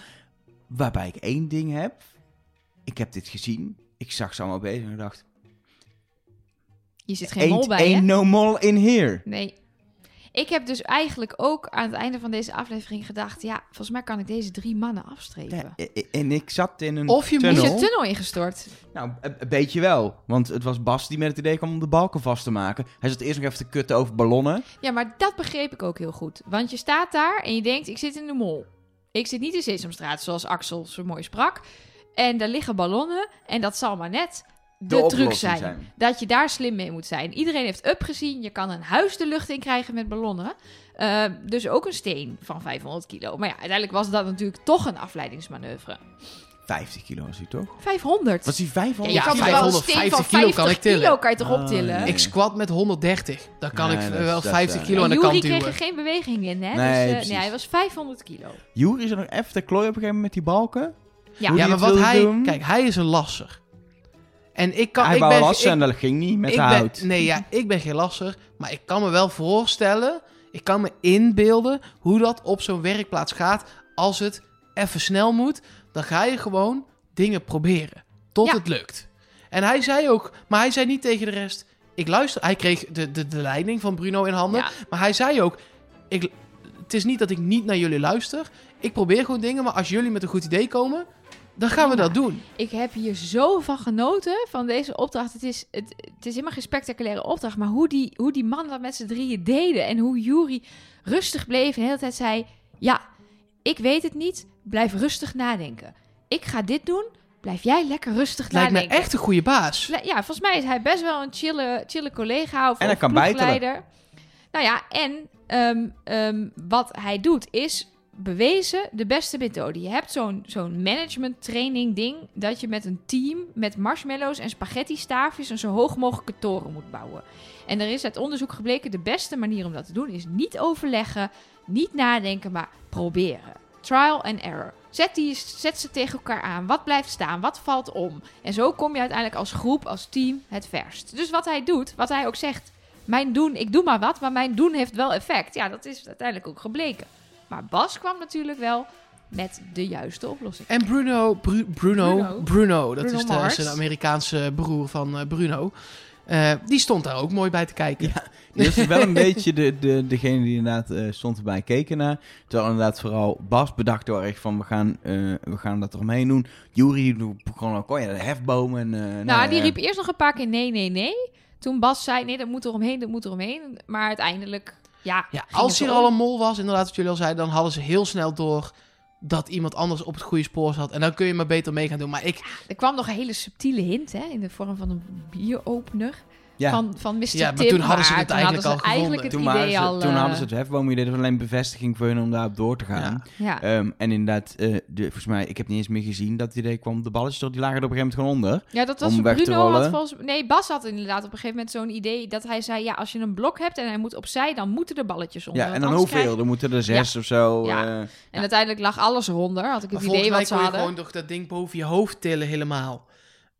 B: Waarbij ik één ding heb. Ik heb dit gezien. Ik zag ze allemaal bezig en ik dacht...
C: Je zit geen mol bij, hè?
B: ain't no mole in here.
C: Nee. Ik heb dus eigenlijk ook aan het einde van deze aflevering gedacht... ja, volgens mij kan ik deze drie mannen afstrepen.
B: Ja, en ik zat in een
A: Of je
C: Is
B: tunnel.
C: je tunnel ingestort?
B: Nou, een, een beetje wel. Want het was Bas die met het idee kwam om de balken vast te maken. Hij zat eerst nog even te kutten over ballonnen.
C: Ja, maar dat begreep ik ook heel goed. Want je staat daar en je denkt, ik zit in de mol. Ik zit niet in Sesamstraat, zoals Axel zo mooi sprak. En daar liggen ballonnen en dat zal maar net de, truc zijn. Dat je daar slim mee moet zijn. Iedereen heeft up gezien. Je kan een huis de lucht in krijgen met ballonnen. Eh, dus ook een steen van 500 kilo. Maar ja, uiteindelijk was dat natuurlijk toch een afleidingsmanoeuvre.
B: 50 kilo was hij toch?
C: 500.
B: Was hij 500
C: ja, je
A: Ja,
C: kan een
A: 550
C: steen van
A: kilo
C: 50
A: kan ik tillen.
C: kilo kan je toch
B: Oh,
C: optillen?
B: ja.
A: Ik squat met 130. Dan kan
B: Nee,
A: ik
B: dat
A: wel
B: dat is
A: 50
B: waar.
A: kilo aan de
C: Jury
A: kant
C: kreeg
A: duwen.
C: er geen beweging in, hè?
B: Nee,
C: dus, eh, nee, hij was 500 kilo.
B: Jury is er nog even te klooien op een gegeven moment met die balken.
C: Ja,
A: Ja,
B: die
A: maar wat hij...
B: doen.
A: Kijk, hij is een lasser. En ik kan...
B: hij
A: ik
B: wou
A: ben,
B: lassen
A: ik-
B: en dat ging niet met
A: ik
B: de
A: ben-
B: hout.
A: Nee, ja, ik ben geen lasser. Maar ik kan me wel voorstellen... Ik kan me inbeelden hoe dat op zo'n werkplaats gaat. Als het even snel moet, dan ga je gewoon dingen proberen. Tot
C: Ja.
A: het lukt. En hij zei ook... Maar hij zei niet tegen de rest... Ik luister... Hij kreeg de, de, de leiding van Bruno in handen.
C: Ja.
A: Maar hij zei ook... Ik, het is niet dat ik niet naar jullie luister. Ik probeer gewoon dingen. Maar als jullie met een goed idee komen... Dan gaan we
C: Ja.
A: dat doen.
C: Ik heb hier zo van genoten van deze opdracht. Het is, het, het is helemaal geen spectaculaire opdracht. Maar hoe die, hoe die mannen dat met z'n drieën deden. En hoe Jury rustig bleef en de hele tijd zei... Ja, ik weet het niet. Blijf rustig nadenken. Ik ga dit doen. Blijf jij lekker rustig
A: Lijkt me
C: nadenken.
A: echt een goede baas.
C: Ja, volgens mij is hij best wel een chille, chille collega of,
B: En hij kan bijtelen.
C: Nou ja, en ehm, ehm, wat hij doet is bewezen de beste methode. Je hebt zo'n zo'n management training ding dat je met een team met marshmallows en spaghetti staafjes een zo hoog mogelijke toren moet bouwen. En er is uit onderzoek gebleken de beste manier om dat te doen is niet overleggen, niet nadenken, maar proberen. Trial and error. Zet, die, zet ze tegen elkaar aan. Wat blijft staan? Wat valt om? En zo kom je uiteindelijk als groep, als team het verst. Dus wat hij doet, wat hij ook zegt. Mijn doen, ik doe maar wat, maar mijn doen heeft wel effect. Ja, dat is uiteindelijk ook gebleken. Maar Bas kwam natuurlijk wel met de juiste oplossing.
A: En Bruno, Bru- Bruno,
C: Bruno.
A: Bruno, dat
C: Bruno
A: is de, zijn Amerikaanse broer van eh, Bruno. Eh, die stond daar ook mooi bij te kijken.
B: Ja. Dit is wel een beetje de, de, degene die inderdaad eh, stond erbij keken naar. Terwijl inderdaad vooral Bas bedacht heel erg van we gaan, eh, we gaan dat eromheen doen. Jury die begon ook, oh ja, de hefboom en... eh,
C: Nou, die riep eerst nog een paar keer nee, nee, nee. Toen Bas zei, nee, dat moet eromheen, dat moet eromheen. Maar uiteindelijk, ja...
A: Ja, als hier al een mol was, inderdaad wat jullie al zeiden, dan hadden ze heel snel door dat iemand anders op het goede spoor zat. En dan kun je maar beter mee gaan doen. Maar ik,
C: Er kwam nog een hele subtiele hint, hè, in de vorm van een bieropener.
B: Ja.
C: Van, van Mr.
A: Ja, maar
C: Tim.
A: toen hadden ze het
C: toen
A: eigenlijk al
C: eigenlijk het
B: toen,
C: idee
B: ze,
C: al...
B: toen
C: eh,
B: hadden ze het hefboom idee, dat was alleen bevestiging voor hun om daarop door te gaan.
C: Ja.
B: Ehm, en inderdaad, eh, de, volgens mij, ik heb niet eens meer gezien dat idee kwam. De balletjes toch, die lagen er op een gegeven moment gewoon onder.
C: Ja, dat was
B: Om weg te
C: Bruno had
B: rollen.
C: volgens Nee, Bas had inderdaad op een gegeven moment zo'n idee dat hij zei: ja, als je een blok hebt en hij moet opzij, dan moeten er balletjes onder.
B: ja, en dan hoeveel?
C: krijg-
B: Er moeten er zes of zo.
C: Ja.
B: eh.
C: En uiteindelijk lag alles eronder, had ik het idee wat ze hadden.
A: gewoon toch dat ding boven je hoofd tillen helemaal.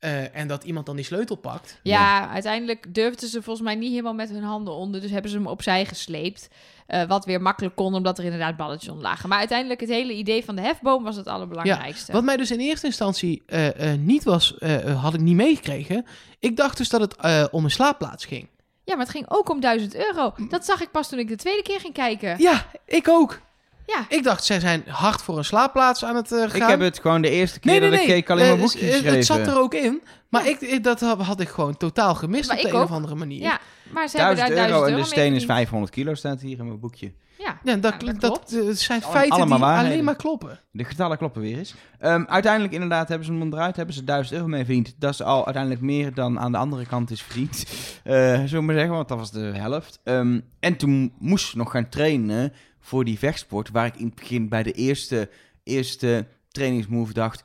A: Eh, en dat iemand dan die sleutel pakt.
C: Ja, uiteindelijk durfden ze volgens mij niet helemaal met hun handen onder, dus hebben ze hem opzij gesleept. Eh, wat weer makkelijk kon, omdat er inderdaad balletjes onder lagen. Maar uiteindelijk het hele idee van de hefboom was het allerbelangrijkste.
A: Wat mij dus in eerste instantie eh, eh, niet was, had ik niet meegekregen. Ik dacht dus dat het eh, om een slaapplaats ging.
C: Ja, maar het ging ook om 1000 euro. Dat zag ik pas toen ik de tweede keer ging kijken.
A: Ja, ik ook.
C: Ja.
A: Ik dacht, zij zijn hard voor een slaapplaats aan het eh, gaan.
B: Ik heb het gewoon de eerste keer
A: Nee, nee,
B: dat
A: nee.
B: ik keek alleen maar
A: Eh,
B: boekjes
A: het-
B: geschreven.
A: Het zat er ook in. Maar ik, ik- dat had ik gewoon totaal gemist
C: Maar
A: op de een
C: ook.
A: of andere manier.
C: Ja, maar ze hebben
B: 1000
C: daar 1000
B: euro
C: euro
B: en de steen is
C: verdiend.
B: 500 kilo, staat hier in mijn boekje.
C: Ja,
A: Ja, dat,
C: Nou,
A: dat,
C: dat
A: eh, zijn feiten
B: allemaal
A: die
B: waarheden.
A: alleen maar kloppen.
B: De getallen kloppen weer eens. Ehm, uiteindelijk inderdaad hebben ze hem eruit, hebben ze 1000 euro mee verdiend. Dat is al uiteindelijk meer dan aan de andere kant is verdiend. Eh zullen we maar zeggen, want dat was de helft. Ehm, en toen moest ze nog gaan trainen voor die vechtsport. Waar ik in het begin bij de eerste, eerste trainingsmove dacht...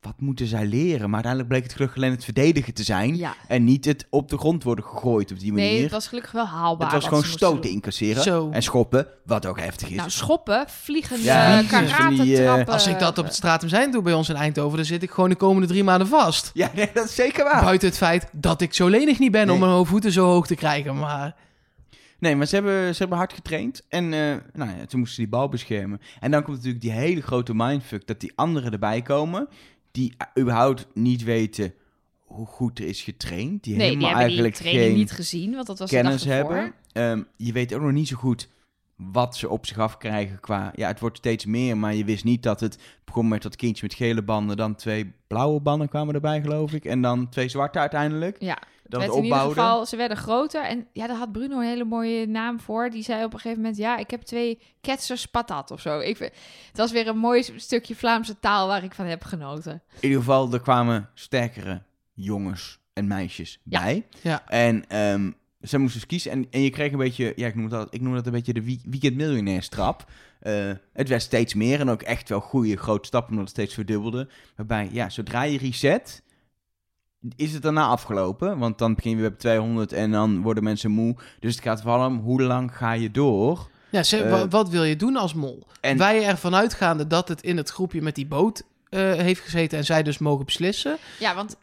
B: Wat moeten zij leren? Maar uiteindelijk bleek het gelukkig alleen het verdedigen te zijn.
C: Ja.
B: En niet het op de grond worden gegooid op die manier.
C: Nee, het was gelukkig wel haalbaar.
B: Het was gewoon stoten incasseren
A: Zo.
B: en schoppen, wat ook heftig is.
C: Nou, schoppen, vliegende
B: Ja, van die, eh,
A: Als ik dat op het Stratum zijn doe bij ons in Eindhoven, dan zit ik gewoon de komende drie maanden vast.
B: ja, nee, dat is zeker waar.
A: Buiten het feit dat ik zo lenig niet ben om mijn voeten zo hoog te krijgen. Maar
B: Nee, maar ze hebben, ze hebben hard getraind. En eh, nou ja, toen moesten ze die bal beschermen. En dan komt natuurlijk die hele grote mindfuck dat die anderen erbij komen. Die überhaupt niet weten hoe goed er is getraind. Die
C: Nee, die
B: helemaal
C: die
B: eigenlijk
C: training
B: geen
C: niet gezien, want dat was
B: kennis
C: de dag ervoor.
B: hebben. Ehm, je weet ook nog niet zo goed wat ze op zich afkrijgen qua... Ja, het wordt steeds meer, maar je wist niet dat het begon met dat kindje met gele banden. Dan twee blauwe banden kwamen erbij, geloof ik. En dan twee zwarte uiteindelijk.
C: Ja,
B: Dat het
C: in ieder geval, ze werden groter. En ja, daar had Bruno een hele mooie naam voor. Die zei op een gegeven moment, ja, ik heb twee ketsers patat of zo. Ik vind, het was weer een mooi stukje Vlaamse taal waar ik van heb genoten.
B: In ieder geval, er kwamen sterkere jongens en meisjes
C: Ja.
B: bij.
A: Ja.
B: En ehm, ze moesten dus kiezen. En, en je kreeg een beetje, ja, ik noem dat, ik noem dat een beetje de weekend miljonairstrap. Eh het werd steeds meer en ook echt wel goede grote stappen, omdat het steeds verdubbelde. Waarbij, ja, zodra je reset, is het daarna afgelopen. Want dan begin je weer bij 200 en dan worden mensen moe. Dus het gaat vooral om, hoe lang ga je door?
A: ja, ze,
B: Eh,
A: wa- wat wil je doen als mol?
B: En
A: Wij ervan uitgaande dat het in het groepje met die boot eh, heeft gezeten en zij dus mogen beslissen.
C: Ja, want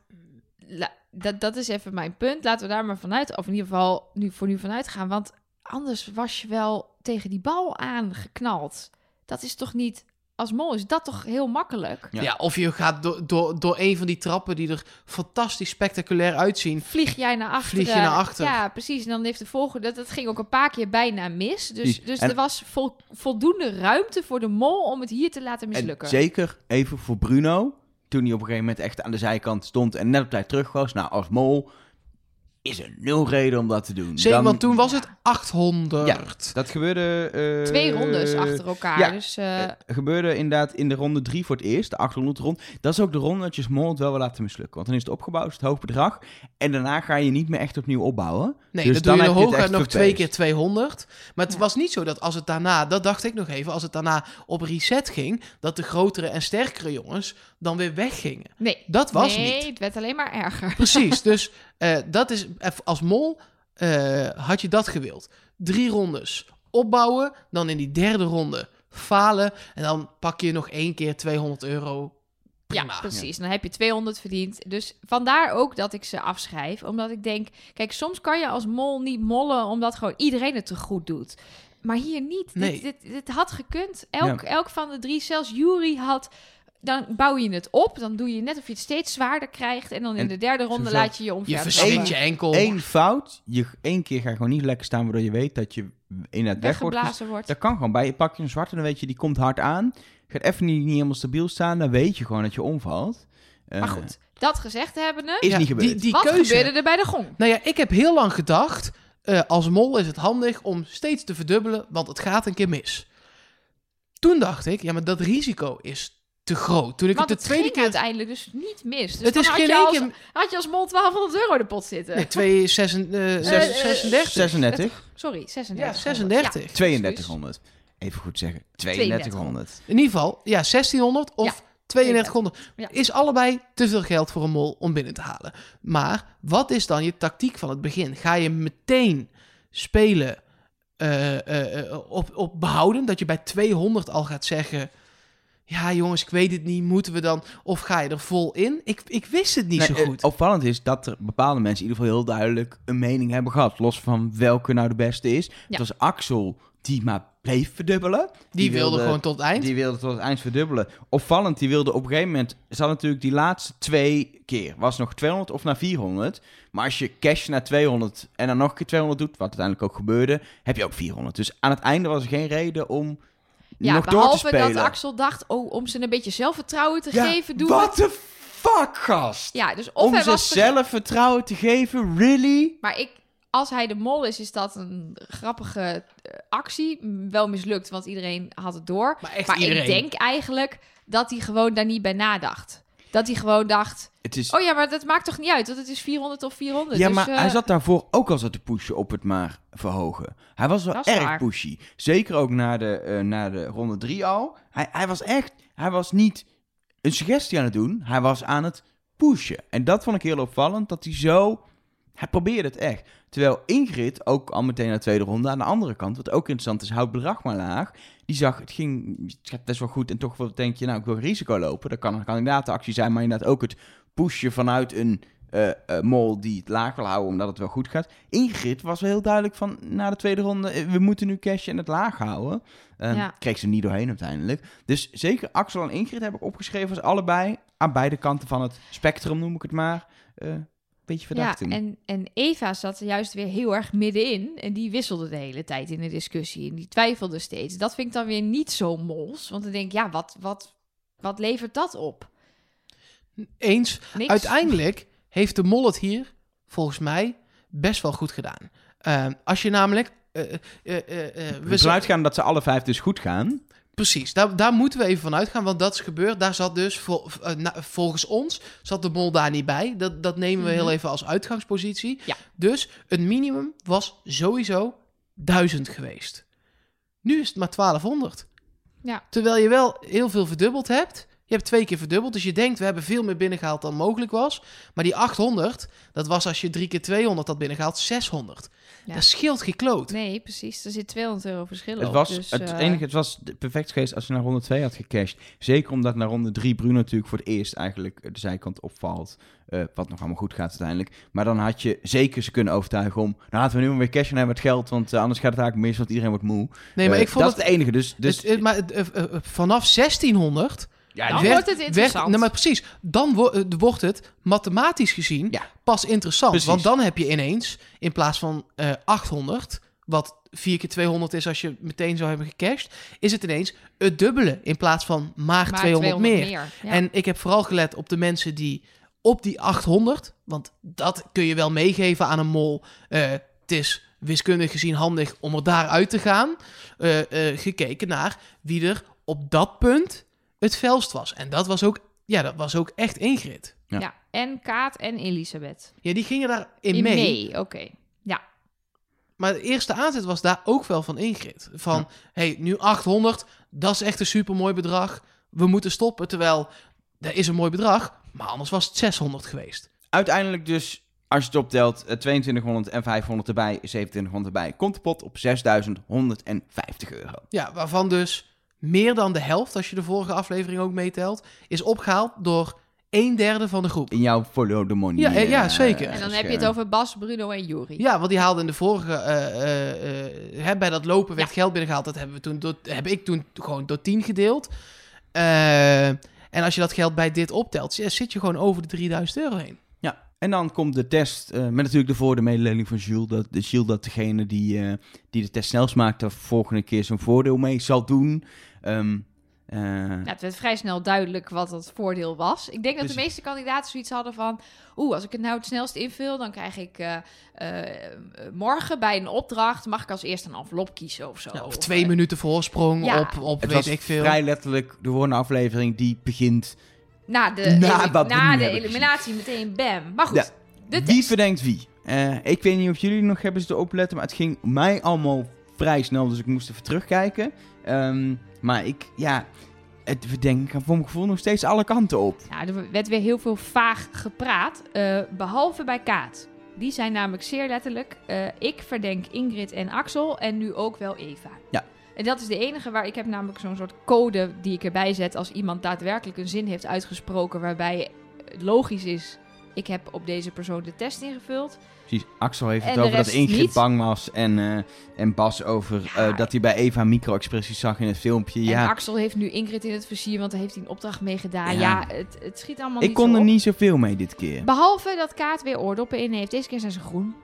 C: dat, dat is even mijn punt. Laten we daar maar vanuit, of in ieder geval nu, voor nu vanuit gaan. Want anders was je wel tegen die bal aangeknald. Dat is toch niet, als mol is dat toch heel makkelijk?
B: Ja.
A: Ja. of je gaat door, door, door een van die trappen die er fantastisch spectaculair uitzien.
C: Vlieg jij naar achteren.
A: Vlieg je naar achter.
C: Ja, precies. En dan heeft de volgende... Dat, dat ging ook een paar keer bijna mis. Dus, dus
B: En-
C: er was vol- voldoende ruimte voor de mol om het hier te laten
B: En
C: mislukken.
B: zeker even voor Bruno, toen hij op een gegeven moment echt aan de zijkant stond en net op tijd terug was. Nou, als mol is er nul reden om dat te doen.
A: Zeker,
B: Dan-
A: want toen was het
C: Ja.
A: 800.
B: Ja, dat gebeurde... eh,
C: Twee rondes achter elkaar.
B: ja.
C: Dus eh,
B: eh, gebeurde inderdaad in de ronde drie voor het eerst, de 800 rond. Dat is ook de ronde dat je mol het wel wil laten mislukken. Want dan is het opgebouwd, is het hoog bedrag. En daarna ga je niet meer echt opnieuw opbouwen.
A: Nee,
B: Dus
A: dan,
B: dan
A: doe je hooguit nog twee keer 200. Maar het
C: Ja.
A: was niet zo dat als het daarna, dat dacht ik nog even, als het daarna op reset ging, dat de grotere en sterkere jongens dan weer weggingen.
C: nee.
A: Dat was
C: nee,
A: niet.
C: het werd alleen maar erger.
A: Precies, dus eh, dat is, eff- als mol eh, had je dat gewild. Drie rondes opbouwen, dan in die derde ronde falen en dan pak je nog één keer 200 euro. Prima.
C: Ja, precies. Dan heb je 200 verdiend. Dus vandaar ook dat ik ze afschrijf. Omdat ik denk, kijk, soms kan je als mol niet mollen omdat gewoon iedereen het te goed doet. Maar hier niet.
A: Nee.
C: Dit, dit, dit had gekund. Elk, elk van de drie, zelfs Jury had... Dan bouw je het op. Dan doe je net of je het steeds zwaarder krijgt. En dan in
B: En
C: de derde ronde
B: zo-
C: laat je je
A: Je
C: omver trappen.
A: je enkel.
B: Eén fout, je één keer ga je gewoon niet lekker staan, waardoor je weet dat je in het weg wordt.
C: wordt.
B: Dat kan gewoon. Bij je pak je een zwarte, dan weet je, die komt hard aan. Gaat even niet, niet helemaal stabiel staan, dan weet je gewoon dat je omvalt. Eh,
C: Maar goed, dat gezegd hebbende...
B: Is
A: Ja,
B: niet gebeurd.
A: Die, die
C: wat
A: keuze.
C: gebeurde er bij de gong?
A: Nou ja, ik heb heel lang gedacht, eh, als mol is het handig om steeds te verdubbelen, want het gaat een keer mis. Toen dacht ik, ja, maar dat risico is te groot. Toen ik
C: Want
A: het de tweede
C: ging
A: keer...
C: uiteindelijk dus niet mis. Dus
A: Het
C: dan
A: is
C: had,
A: geen
C: je
A: één
C: als,
A: keer...
C: had je als mol 1200 euro in de pot zitten.
A: Nee, 2, 36.
C: Eh, eh,
A: 36.
B: 36,
C: Sorry, 36.
A: Ja, 36.
B: 3200. Even goed zeggen. 3200.
A: In ieder geval, ja, 1600 of 3200
C: Ja.
A: is allebei te veel geld voor een mol om binnen te halen. Maar wat is dan je tactiek van het begin? Ga je meteen spelen eh, eh, eh, op, op behouden? Dat je bij 200 al gaat zeggen... Ja, jongens, ik weet het niet. Moeten we dan... Of ga je er vol in? Ik, ik wist het niet
B: Nee,
A: zo
B: eh,
A: goed.
B: opvallend is dat er bepaalde mensen in ieder geval heel duidelijk een mening hebben gehad. Los van welke nou de beste is. Het was Axel die maar bleef verdubbelen.
A: die, wilde, gewoon tot het eind.
B: Die wilde tot het eind verdubbelen. Opvallend, die wilde op een gegeven moment... Had natuurlijk die laatste twee keer. Was nog 200 of naar 400. Maar als je cash naar 200 en dan nog een keer 200 doet... Wat uiteindelijk ook gebeurde... Heb je ook 400. Dus aan het einde was er geen reden om
C: Ja,
B: nog door te
C: behalve dat Axel dacht, oh, om ze een beetje zelfvertrouwen te
B: Ja,
C: geven, doen
B: What
C: we...
B: the fuck, gast?
C: Ja, dus of
B: om
C: hij
B: ze
C: was...
B: zelfvertrouwen te geven? Really?
C: Maar ik, als hij de mol is, is dat een grappige eh, actie. Wel mislukt, want iedereen had het door.
A: Maar echt
C: maar
A: iedereen.
C: ik denk eigenlijk dat hij gewoon daar niet bij nadacht. Dat hij gewoon dacht,
B: Het is...
C: oh ja, maar dat maakt toch niet uit, want het is 400 of 400.
B: Ja,
C: dus,
B: maar
C: eh,
B: hij zat daarvoor ook al zo te pushen op het maar verhogen. Hij was wel
C: Dat
B: erg
C: waar.
B: pushy. Zeker ook na de, eh, na de ronde 3 al. Hij, hij was echt... Hij was niet een suggestie aan het doen. Hij was aan het pushen. En dat vond ik heel opvallend. Dat hij zo... Hij probeerde het echt. Terwijl Ingrid ook al meteen naar de tweede ronde aan de andere kant... Wat ook interessant is, houdt bedrag maar laag. Die zag, het ging het gaat best wel goed. En toch wel denk je, nou, ik wil risico lopen. Dat kan een kandidatenactie zijn. Maar inderdaad ook het pushen vanuit een eh, eh, mol die het laag wil houden omdat het wel goed gaat. Ingrid was wel heel duidelijk van na de tweede ronde, eh, we moeten nu cash en het laag houden. Ehm,
C: Ja.
B: Kreeg ze niet doorheen uiteindelijk. Dus zeker Axel en Ingrid heb ik opgeschreven als allebei aan beide kanten van het spectrum, noem ik het maar. Beetje verdacht
C: Ja,
B: in.
C: en, en Eva zat er juist weer heel erg middenin. En die wisselde de hele tijd in de discussie. En die twijfelde steeds. Dat vind ik dan weer niet zo mols. Want dan denk ik, ja, wat, wat, wat levert dat op?
A: Eens.
C: Niks.
A: Uiteindelijk heeft de mol het hier, volgens mij, best wel goed gedaan. Eh, als je namelijk... eh, eh, eh, eh,
B: we
A: zijn-
B: uitgaan dat ze alle vijf dus goed gaan.
A: Precies, daar, daar moeten we even van uitgaan, want dat is gebeurd. Daar zat dus, vol- eh, na- volgens ons, zat de mol daar niet bij. Dat, dat nemen we
C: Mhm.
A: heel even als uitgangspositie.
C: Ja.
A: Dus het minimum was sowieso 1000 geweest. Nu is het maar 1200.
C: Ja.
A: Terwijl je wel heel veel verdubbeld hebt. Je hebt twee keer verdubbeld, dus je denkt we hebben veel meer binnengehaald dan mogelijk was. Maar die 800, dat was als je drie keer 200 had binnengehaald, 600.
C: Ja.
A: Dat scheelt gekloot.
C: Nee, precies. Er zit 200 euro verschil
B: Het
C: op.
B: was,
C: dus,
B: het
C: eh,
B: enige, het was perfect geweest als je naar ronde 2 had gecashed. Zeker omdat naar ronde 3 Bruno natuurlijk voor het eerst eigenlijk de zijkant opvalt. eh, wat nog allemaal goed gaat uiteindelijk. Maar dan had je zeker ze kunnen overtuigen om... Nou, laten we nu maar weer cashen en hebben het geld. Want eh, anders gaat het eigenlijk mis, want iedereen wordt moe.
A: Nee, maar ik vond
B: dat
A: het...
B: is het enige. Dus, dus
A: het- het- maar het- vanaf 1600
B: ja,
C: Dan wordt het interessant.
A: nee, maar precies. Dan wo- eh, wordt het mathematisch gezien
B: Ja.
A: pas interessant.
B: Precies.
A: Want dan heb je ineens, in plaats van eh 800, wat 4 keer 200 is als je meteen zou hebben gecashed, is het ineens het dubbele in plaats van maar,
C: maar
A: 200, meer.
C: Ja.
A: En ik heb vooral gelet op de mensen die op die 800, want dat kun je wel meegeven aan een mol. eh, het is wiskundig gezien handig om er daaruit te gaan. eh, eh, gekeken naar wie er op dat punt het felst was. En dat was ook, ja, dat was ook echt Ingrid.
B: Ja.
C: ja. En Kaat en Elisabeth.
A: Ja, die gingen daarin
C: In
A: mee.
C: mee, oké. Ja.
A: Maar de eerste aanzet was daar ook wel van Ingrid. Van,
B: Ja.
A: hey, nu 800, dat is echt een supermooi bedrag. We moeten stoppen, terwijl, dat is een mooi bedrag. Maar anders was het 600 geweest.
B: Uiteindelijk dus, als je het optelt, eh, 2200 en 500 erbij, 2700 erbij. Komt de pot op 6150 euro.
A: Ja, waarvan dus meer dan de helft, als je de vorige aflevering ook meetelt, is opgehaald door een derde van de groep.
B: In jouw follow the money.
A: Ja, eh, ja,
B: eh,
A: zeker.
C: En dan
B: dus,
C: heb je het
B: eh,
C: over Bas, Bruno en Juri.
A: Ja, want die haalde in de vorige, eh, eh, eh, hè, bij dat lopen werd geld binnengehaald. Dat hebben we toen door, heb ik toen gewoon door 10 gedeeld. Eh, en als je dat geld bij dit optelt, zi- zit je gewoon over de 3000 euro heen.
B: Ja, en dan komt de test met natuurlijk de voor de mededeling van Jules. Dat, de Jules dat degene die, eh, die de test snelst maakt, er volgende keer zijn voordeel mee zal doen. Ehm, eh,
C: Ja, het werd vrij snel duidelijk wat het voordeel was. Ik denk dat de meeste kandidaten zoiets hadden van... Oeh, als ik het nou het snelst invul, dan krijg ik eh, eh, morgen bij een opdracht... mag ik als eerste een envelop kiezen of zo.
A: Ja, of
C: Of,
A: twee minuten voorsprong
C: ja.
A: op, op
B: het
A: weet ik veel.
B: vrij letterlijk de volgende aflevering die begint.
C: Na de,
B: Na
C: de eliminatie meteen bam. Maar goed,
B: Ja.
C: de
B: Wie verdenkt wie? Eh, ik weet niet of jullie nog hebben zitten opletten, maar het ging mij allemaal vrij snel, dus ik moest even terugkijken. Ehm, maar ik, ja, het verdenken gaat voor mijn gevoel nog steeds alle kanten op.
C: Ja, er werd weer heel veel vaag gepraat, eh, behalve bij Kaat. Die zijn namelijk zeer letterlijk, eh, ik verdenk Ingrid en Axel en nu ook wel Eva.
B: Ja.
C: En dat is de enige waar ik heb namelijk zo'n soort code die ik erbij zet als iemand daadwerkelijk een zin heeft uitgesproken waarbij het logisch is, ik heb op deze persoon de test ingevuld.
B: Precies, Axel heeft
C: En
B: het over dat Ingrid
C: niet.
B: bang was en, eh, en Bas over
C: Ja.
B: eh, dat hij bij Eva micro-expressies zag in het filmpje.
C: En
B: Ja,
C: Axel heeft nu Ingrid in het vizier, want daar heeft hij een opdracht mee gedaan.
B: Ja.
C: Ja, het, het schiet allemaal
B: ik
C: niet
B: kon
C: zo
B: er
C: op.
B: niet zoveel mee dit keer.
C: Behalve dat Kaat weer oordoppen in heeft. Deze keer zijn ze groen.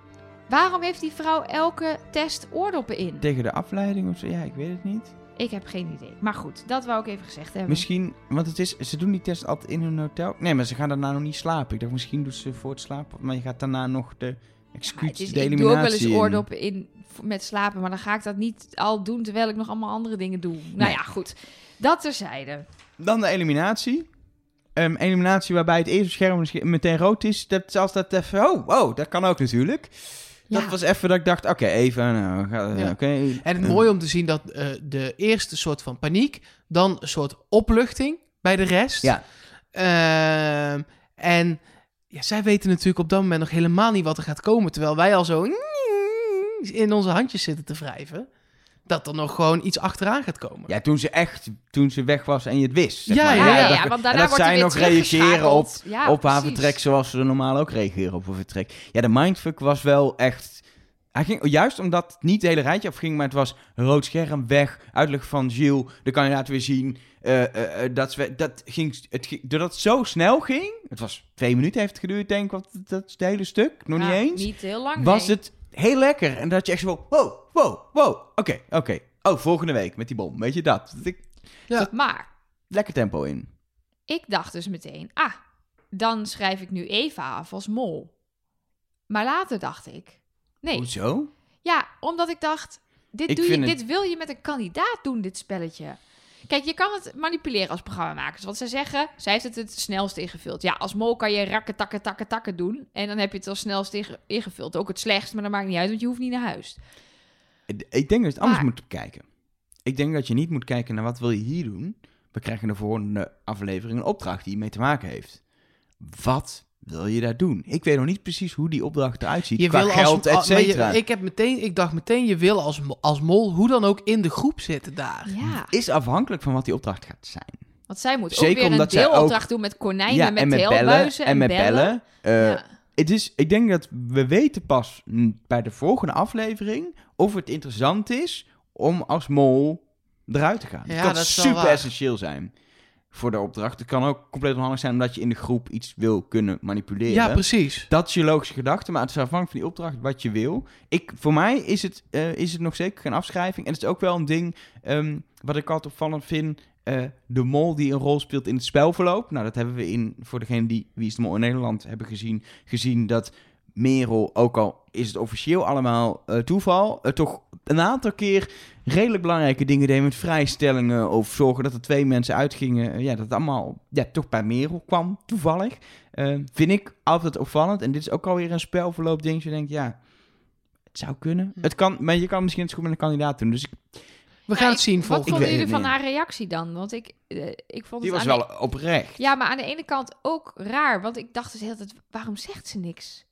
C: Waarom heeft die vrouw elke test oordoppen in?
B: Tegen de afleiding of zo, ja, ik weet het niet.
C: Ik heb geen idee. Maar goed, dat wou ik even gezegd hebben.
B: Misschien, want het is, ze doen die test altijd in hun hotel. Nee, maar ze gaan daarna nog niet slapen. Ik dacht, misschien doen ze voor het slapen, maar je gaat daarna nog de
C: Ja,
B: executie,
C: is,
B: de
C: ik doe ook wel eens
B: eliminatie in.
C: met slapen. Maar dan ga ik dat niet al doen terwijl ik nog allemaal andere dingen doe. Nou
B: Nee.
C: ja, goed. Dat terzijde.
B: Dan de eliminatie. ehm, eliminatie waarbij het eerste scherm meteen rood is. Dat als dat even... Oh, oh, dat kan ook natuurlijk. Dat
C: Ja.
B: was even dat ik dacht, oké, even... Nou, ga-
A: Ja.
B: oké.
A: En het
B: Eh,
A: mooie om te zien dat eh, de eerste soort van paniek, dan een soort opluchting bij de rest.
B: Ja,
A: Ehm, en ja, zij weten natuurlijk op dat moment nog helemaal niet wat er gaat komen. Terwijl wij al zo in onze handjes zitten te wrijven. Dat er nog gewoon iets achteraan gaat komen.
B: ja, toen ze echt... Toen ze weg was en je het wist. zeg
A: Ja,
B: maar.
C: Ja,
A: ja,
C: ja,
B: dat-
C: ja, want
B: en
C: daarna
B: dat
C: wordt
B: zij nog reageren op.
C: Ja,
B: op haar
C: precies.
B: vertrek zoals ze er normaal ook reageren op een vertrek. Ja, de mindfuck was wel echt... Hij ging, juist omdat het niet het hele rijtje afging, maar het was rood scherm, weg, uitleg van Gilles, de kandidaat weer zien. eh, eh, eh, dat, dat ging, het ging, doordat het zo snel ging, het was twee minuten heeft het geduurd, denk ik, wat, dat is het hele stuk, nog
C: Ja,
B: niet eens,
C: Niet heel lang,
B: was
C: nee.
B: het heel lekker. En dat je echt zo van, wow, wow, wow, oké, oké. Oh, volgende week met die bom, weet je dat? dat ik,
C: Maar
B: lekker tempo in.
C: ik dacht dus meteen, ah, dan schrijf ik nu Eva af als mol. Maar later dacht ik, nee.
B: Hoezo?
C: Ja, omdat ik dacht, dit,
B: Ik
C: doe je,
B: het-
C: dit wil je met een kandidaat doen, dit spelletje. Kijk, je kan het manipuleren als programmamakers. Want zij zeggen, zij heeft het het snelst ingevuld. Ja, als mol kan je rakken, takken, takken, takken doen. En dan heb je het als snelst inge- ingevuld. Ook het slechtst, maar dat maakt niet uit, want je hoeft niet naar huis.
B: Ik denk dat je het anders
C: Maar-
B: moet kijken. Ik denk dat je niet moet kijken naar wat wil je hier doen. We krijgen de volgende aflevering een opdracht die mee te maken heeft. Wat wil je daar doen? Ik weet nog niet precies hoe die opdracht eruit ziet.
A: Je
B: qua
A: wil
B: geld,
A: als,
B: et
A: je-
B: cetera.
A: ik, heb meteen, ik dacht meteen, je wil als, als mol hoe dan ook in de groep zitten daar.
C: Ja,
B: Is afhankelijk van wat die opdracht gaat zijn.
C: want zij moet ook
B: Zeker
C: weer een deelopdracht doen met konijnen,
B: ja,
C: met
B: en met bellen. En met bellen. Eh,
C: Ja.
B: Het is, ik denk dat we weten pas bij de volgende aflevering of het interessant is om als mol eruit te gaan.
A: Ja,
B: kan
A: dat wel
B: super essentieel zijn voor de opdracht. Het kan ook compleet onhandig zijn omdat je in de groep iets wil kunnen manipuleren.
A: Ja, precies.
B: Dat is je logische gedachte, maar het is afhankelijk van die opdracht wat je wil. Ik, voor mij is het, eh, is het nog zeker geen afschrijving. En het is ook wel een ding ehm, wat ik altijd opvallend vind. eh, de mol die een rol speelt in het spelverloop. Nou, dat hebben we in, voor degene die Wie is de Mol in Nederland hebben gezien, gezien dat Merel, ook al is het officieel allemaal eh, toeval, toch een aantal keer redelijk belangrijke dingen deed met vrijstellingen of zorgen dat er twee mensen uitgingen. Eh, ja, dat het allemaal ja, toch bij Merel kwam, toevallig. Eh, vind ik altijd opvallend. En dit is ook alweer een spelverloop ding. Je denkt, ja, het zou kunnen.
A: Hm.
B: Het kan, maar je kan misschien het goed met een kandidaat doen. Dus ik,
A: We
C: Ja,
A: gaan het zien
C: Wat
A: volgende
C: vonden
B: weet
C: jullie van haar reactie dan? Want ik, ik vond
B: die
C: het
B: was
C: de-
B: wel oprecht.
C: Ja, maar aan de ene kant ook raar. Want ik dacht dus heel tijd, waarom zegt ze niks?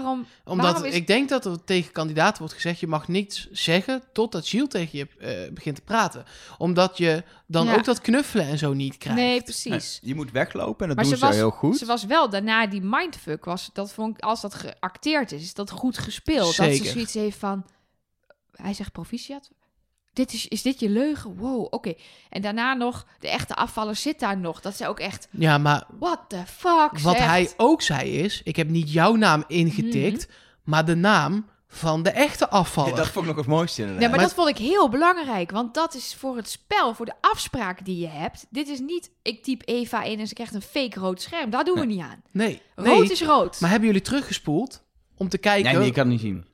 C: Waarom?
A: Omdat
C: Waarom is-
A: ik denk dat er tegen kandidaten wordt gezegd: je mag niets zeggen totdat Gilles tegen je eh, begint te praten. Omdat je dan
C: Ja.
A: ook dat knuffelen en zo niet krijgt.
C: Nee, precies.
B: Je moet weglopen en dat
C: Maar
B: doen
C: ze
B: ze,
C: was-
B: heel goed.
C: Ze was wel daarna die mindfuck. Was, dat vond ik, als dat geacteerd is, is dat goed gespeeld. Dat ze zoiets heeft van... Hij zegt proficiat. Dit is, is dit je leugen? Wow, oké. En daarna nog, de echte afvaller zit daar nog. Dat ze ook echt,
A: Ja, maar
C: what the fuck
A: wat
C: zegt.
A: hij ook zei is: ik heb niet jouw naam ingetikt, maar de naam van de echte afvaller.
B: Ja, dat vond ik nog het mooiste inderdaad.
C: Nee, maar,
A: Maar-
C: dat vond ik heel belangrijk. Want dat is voor het spel, voor de afspraak die je hebt. Dit is niet, ik typ Eva in en ze krijgt een fake rood scherm. Daar doen we niet aan.
A: Nee,
C: Rood
A: nee.
C: is rood.
A: Maar hebben jullie teruggespoeld om te kijken
B: Nee, nee, ik kan het niet zien.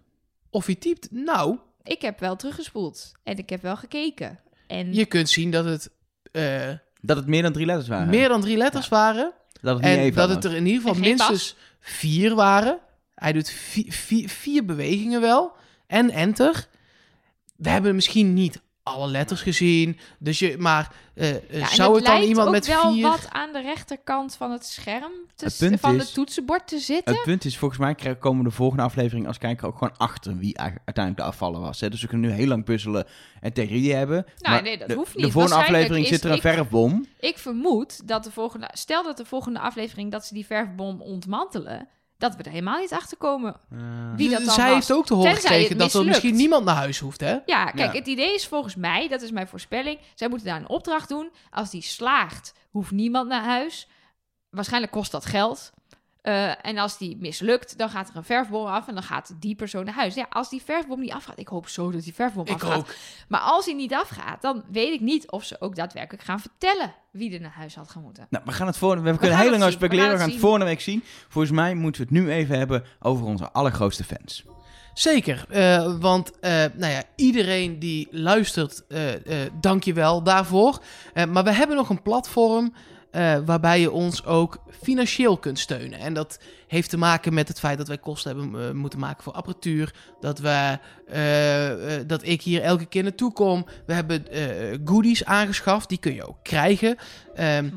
A: of hij typt? Nou,
C: Ik heb wel teruggespoeld. En ik heb wel gekeken. En
A: je kunt zien dat het eh,
B: Dat het meer dan drie letters waren.
A: meer dan drie letters waren.
B: dat het niet
A: En dat het er in ieder geval minstens vier waren. Hij doet vi- vi- vier bewegingen wel. En enter. We hebben misschien niet alle letters gezien. Dus je, maar eh, eh,
C: Ja,
A: zou het dan
C: lijkt
A: iemand
C: ook
A: met
C: wel
A: vier...
C: wat aan de rechterkant van het scherm, te,
B: Het punt
C: van
B: is-
C: het toetsenbord te zitten.
B: Het punt is, volgens mij krijgen- komen we de volgende aflevering als kijker ook gewoon achter wie uiteindelijk de afvaller was. Hè? Dus we kunnen nu heel lang puzzelen en theorieën hebben.
C: Nou,
B: maar
C: nee, dat
B: de,
C: hoeft
B: De
C: niet.
B: volgende
C: Waarschijnlijk
B: aflevering
C: is-
B: zit er een
C: ik-
B: verfbom.
C: Ik vermoed dat de volgende... Stel dat de volgende aflevering dat ze die verfbom ontmantelen... dat we er helemaal niet achter komen wie dat dan
A: Zij
C: was.
A: heeft ook te horen
C: Tenzij
A: gekregen dat er misschien niemand naar huis hoeft, hè?
C: Ja, kijk,
B: Ja.
C: het idee is volgens mij, dat is mijn voorspelling... zij moeten daar een opdracht doen. Als die slaagt, hoeft niemand naar huis. Waarschijnlijk kost dat geld. Eh, en als die mislukt, dan gaat er een verfbom af en dan gaat die persoon naar huis. Ja, als die verfbom niet afgaat, ik hoop zo dat die verfbom
A: Ik
C: afgaat.
A: ook.
C: Maar als hij niet afgaat, dan weet ik niet of ze ook daadwerkelijk gaan vertellen wie er naar huis had gemoeten.
B: Nou, we gaan het volgende, we,
C: We
B: kunnen
C: gaan
B: heel lang over speculeren. We
C: gaan
B: gaan
C: het
B: het volgende week zien. Volgens mij moeten we het nu even hebben over onze allergrootste fans.
A: Zeker, eh, want eh, nou ja, iedereen die luistert, eh eh dank je wel daarvoor. Eh, maar we hebben nog een platform eh, waarbij je ons ook financieel kunt steunen. En dat heeft te maken met het feit dat wij kosten hebben eh, moeten maken voor apparatuur. Dat, we, eh, dat ik hier elke keer naartoe kom. We hebben goodies aangeschaft, die kun je ook krijgen.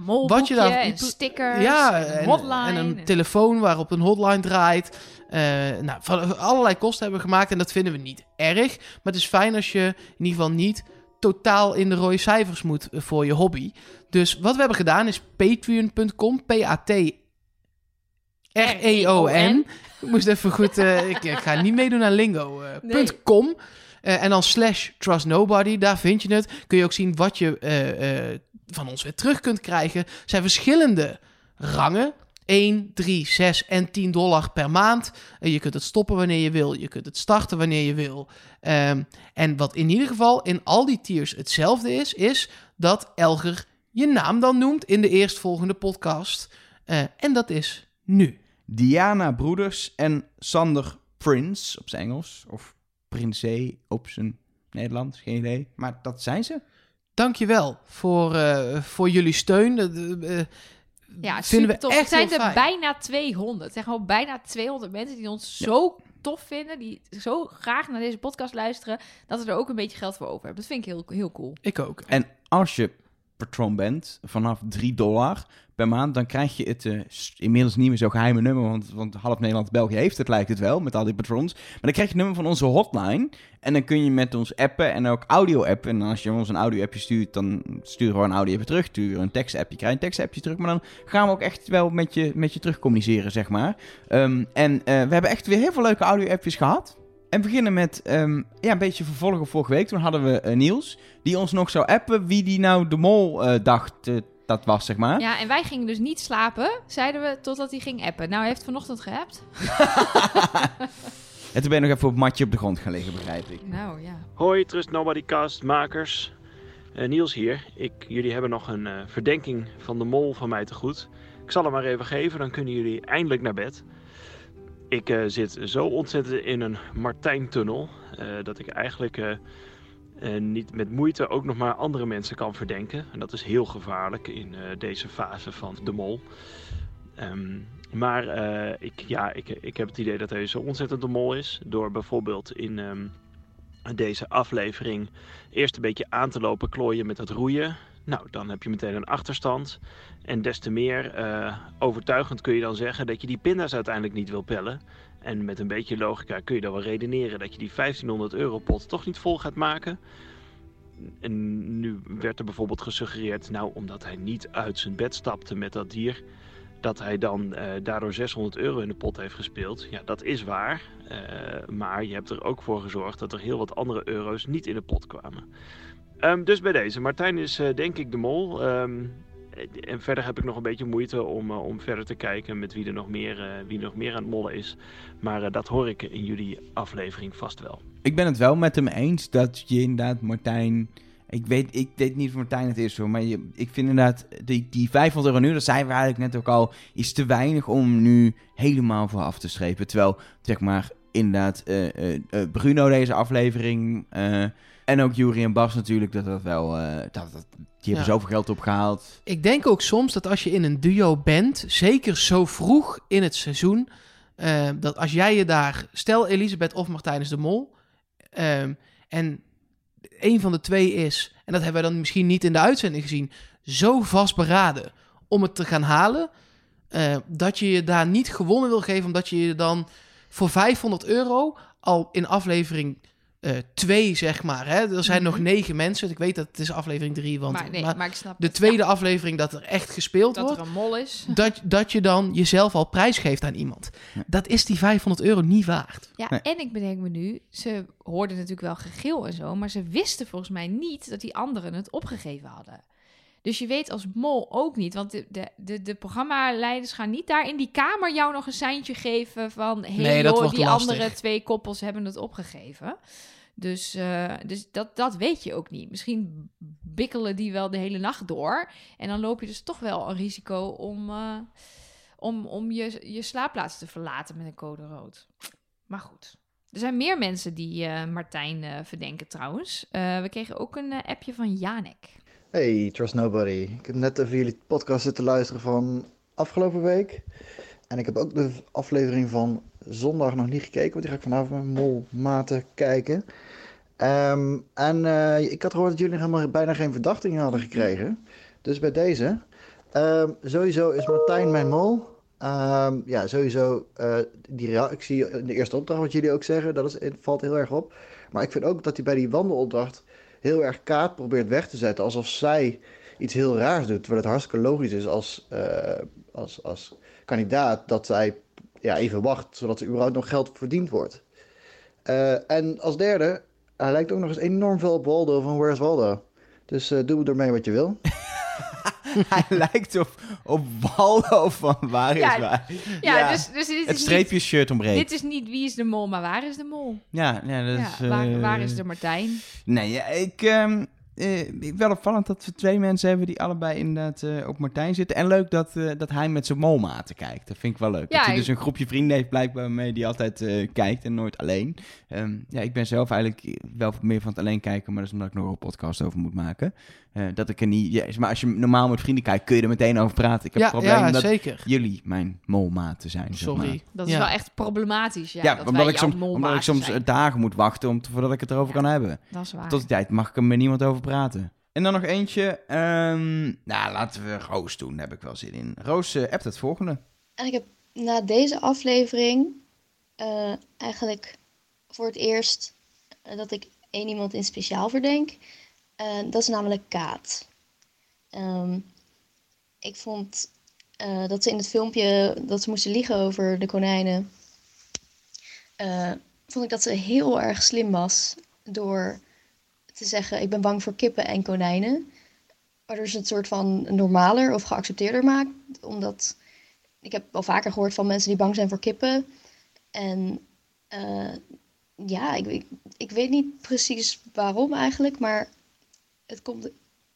C: Molboekje
A: Wat je daar-
C: en stickers,
A: ja,
C: en hotline.
A: en een telefoon waarop een hotline draait. Nou, van allerlei kosten hebben we gemaakt en dat vinden we niet erg. Maar het is fijn als je in ieder geval niet totaal in de rode cijfers moet voor je hobby. Dus wat we hebben gedaan is patreon.com, P-A-T-R-E-O-N. Ik moest even goed, eh, ik, ik ga niet meedoen aan lingo. eh,
C: Nee.
A: Eh, en dan slash trust nobody, daar vind je het. Kun je ook zien wat je van ons weer terug kunt krijgen. Er zijn verschillende rangen. 1, 3, 6 en 10 dollar per maand. Je kunt het stoppen wanneer je wil. Je kunt het starten wanneer je wil. Ehm, en wat in ieder geval in al die tiers hetzelfde is, is dat Elger je naam dan noemt in de eerstvolgende podcast. Eh, en dat is nu.
B: Diana Broeders en Sander Prince op zijn Engels. Of Prinsé op zijn Nederlands, geen idee. Maar dat zijn ze.
A: Dankjewel voor, eh voor jullie steun. Dat, eh,
C: Ja,
A: vinden we
C: super tof.
A: echt
C: Het zijn er
A: fijn.
C: bijna 200. Het zijn gewoon bijna 200 mensen die ons zo tof vinden. Die zo graag naar deze podcast luisteren. Dat we er ook een beetje geld voor over hebben. Dat vind ik heel, heel cool.
A: Ik ook.
B: En als je patroon bent, vanaf 3 dollar per maand, dan krijg je het eh, inmiddels niet meer zo geheime nummer, want, want half Nederland, België heeft het, lijkt het wel, met al die patrons. Maar dan krijg je het nummer van onze hotline en dan kun je met ons appen en ook audio-appen. En als je ons een audio-appje stuurt, dan sturen we een audio-appje terug. We een tekst-appje, krijg je een tekst-appje terug. Maar dan gaan we ook echt wel met je, met je terug communiceren, zeg maar. Ehm, en eh, we hebben echt weer heel veel leuke audio-appjes gehad. En beginnen met ehm, ja, een beetje vervolg op vorige week. Toen hadden we eh, Niels, die ons nog zou appen wie die nou de mol eh, dacht eh, dat was, zeg maar.
C: Ja, en wij gingen dus niet slapen, zeiden we, totdat hij ging appen. Nou, hij heeft vanochtend geappt.
B: En toen ben je nog even op het matje op de grond gaan liggen, begrijp ik.
C: Nou, ja.
D: Hoi Trust Nobody Cast makers. Eh, Niels hier. Ik, jullie hebben nog een eh, verdenking van de mol van mij te goed. Ik zal hem maar even geven, dan kunnen jullie eindelijk naar bed. Ik eh, zit zo ontzettend in een Martijn-tunnel eh, dat ik eigenlijk eh, niet met moeite ook nog maar andere mensen kan verdenken. En dat is heel gevaarlijk in eh, deze fase van de mol. Ehm, maar eh, ik, ja, ik, ik heb het idee dat hij zo ontzettend de mol is. Door bijvoorbeeld in ehm, deze aflevering eerst een beetje aan te lopen klooien met het roeien. Nou, dan heb je meteen een achterstand. En des te meer eh, overtuigend kun je dan zeggen dat je die pinda's uiteindelijk niet wil pellen. En met een beetje logica kun je dan wel redeneren dat je die 1500 euro pot toch niet vol gaat maken. En nu werd er bijvoorbeeld gesuggereerd, nou omdat hij niet uit zijn bed stapte met dat dier, dat hij dan eh, daardoor 600 euro in de pot heeft gespeeld. Ja, dat is waar. Eh, maar je hebt er ook voor gezorgd dat er heel wat andere euro's niet in de pot kwamen. Ehm, dus bij deze. Martijn is eh, denk ik de mol. Ehm, en verder heb ik nog een beetje moeite om, eh, om verder te kijken met wie er nog meer, eh, wie nog meer aan het mollen is. Maar eh, dat hoor ik in jullie aflevering vast wel.
B: Ik ben het wel met hem eens dat je inderdaad Martijn... Ik weet, ik weet niet of Martijn het is hoor, maar je, ik vind inderdaad die, die 500 euro nu, dat zijn we eigenlijk net ook al, is te weinig om nu helemaal voor af te strepen. Terwijl, zeg maar, inderdaad, eh, eh, eh, Bruno deze aflevering eh, en ook Jury en Bas natuurlijk, dat dat wel, eh, dat, dat, die hebben
A: Ja.
B: zoveel geld opgehaald.
A: Ik denk ook soms dat als je in een duo bent, zeker zo vroeg in het seizoen, eh, dat als jij je daar, stel Elisabeth of Martijn is de Mol, ehm, en een van de twee is, en dat hebben wij dan misschien niet in de uitzending gezien, zo vastberaden om het te gaan halen, eh, dat je je daar niet gewonnen wil geven, omdat je je dan voor 500 euro al in aflevering 2, zeg maar, hè, er zijn nog
C: Mhm.
A: negen mensen, ik weet dat het is aflevering 3, want
C: maar, nee,
A: maar-
C: maar ik snap
A: de
C: het.
A: tweede aflevering dat er echt gespeeld
C: dat
A: wordt,
C: er een mol is.
A: dat, dat je dan jezelf al prijsgeeft aan iemand.
B: Ja.
A: Dat is die 500 euro niet waard.
C: Ja,
B: Nee.
C: en ik bedenk me nu, ze hoorden natuurlijk wel gegil en zo, maar ze wisten volgens mij niet dat die anderen het opgegeven hadden. Dus je weet als mol ook niet, want de, de, de, de programmaleiders gaan niet daar in die kamer jou nog een seintje geven van... Hey,
A: Nee,
C: joh, die
A: lastig.
C: andere twee koppels hebben het opgegeven. Dus, eh, dus dat, dat weet je ook niet. Misschien bikkelen die wel de hele nacht door. En dan loop je dus toch wel een risico om, eh, om, om je, je slaapplaats te verlaten met een code rood. Maar goed. Er zijn meer mensen die eh, Martijn verdenken trouwens. We kregen ook een appje van Janek.
E: Hey, Trust Nobody. Ik heb net even jullie podcast zitten luisteren van afgelopen week. En ik heb ook de aflevering van zondag nog niet gekeken, want die ga ik vanavond met Mol Maten kijken. Ehm, en eh, ik had gehoord dat jullie helemaal bijna geen verdachtingen hadden gekregen. Dus bij deze. Ehm, sowieso is Martijn mijn mol. Ehm, ja, sowieso eh, die reactie in de eerste opdracht, wat jullie ook zeggen, dat is, valt heel erg op. Maar ik vind ook dat hij bij die wandelopdracht heel erg kaart probeert weg te zetten. Alsof zij iets heel raars doet. Terwijl het hartstikke logisch is als, eh, als, als kandidaat dat zij ja, even wacht, zodat er überhaupt nog geld verdiend wordt. Eh, en als derde, hij lijkt ook nog eens enorm veel op Waldo van Where's Waldo. Dus uh, doe ermee wat je wil.
B: Hij lijkt op, op Waldo van Waar is
C: Ja,
B: Waar.
C: Ja, dus, dus dit
B: Het
C: is
B: streepje
C: niet,
B: shirt ontbreekt.
C: dit is niet wie is de mol, maar waar is de mol?
B: Ja, ja, dat is...
C: waar,
B: eh,
C: waar is de Martijn?
B: Nee, ja, ik... ehm, eh, ik wel opvallend dat we twee mensen hebben die allebei inderdaad eh, op Martijn zitten. En leuk dat, dat hij met zijn molmaten kijkt. Dat vind ik wel leuk.
C: Ja,
B: dat hij
C: ik-
B: dus een groepje vrienden heeft blijkbaar mee die altijd kijkt en nooit alleen. Ehm, ja, ik ben zelf eigenlijk wel meer van het alleen kijken, maar dat is omdat ik nog een podcast over moet maken. Eh, dat ik er niet... Maar als je normaal met vrienden kijkt, kun je er meteen over praten. Ik heb het
A: Ja,
B: probleem
A: ja
B: dat
A: zeker.
B: jullie mijn molmaten zijn. zeg maar.
A: Sorry.
C: Dat is
A: Ja.
C: wel echt problematisch. Ja,
B: Ja,
C: dat
B: omdat,
C: wij
B: ik
C: jouw
B: soms, omdat ik soms
C: zijn.
B: dagen moet wachten om te- voordat ik het erover
C: Ja.
B: kan hebben.
C: Dat is waar.
B: Tot die tijd mag ik er met niemand over praten. En dan nog eentje. ehm, nou, laten we Roos doen. Daar heb ik wel zin in. Roos eh appt het volgende.
F: En ik heb na deze aflevering eh, eigenlijk voor het eerst dat ik één iemand in speciaal verdenk. Eh, dat is namelijk Kaat. Ehm, ik vond eh, dat ze in het filmpje dat ze moesten liegen over de konijnen. eh, vond ik dat ze heel erg slim was door te zeggen: Ik ben bang voor kippen en konijnen. Waardoor ze het soort van normaler of geaccepteerder maakt. Omdat ik heb al vaker gehoord van mensen die bang zijn voor kippen. En ja, ik, ik weet niet precies waarom eigenlijk, maar het komt,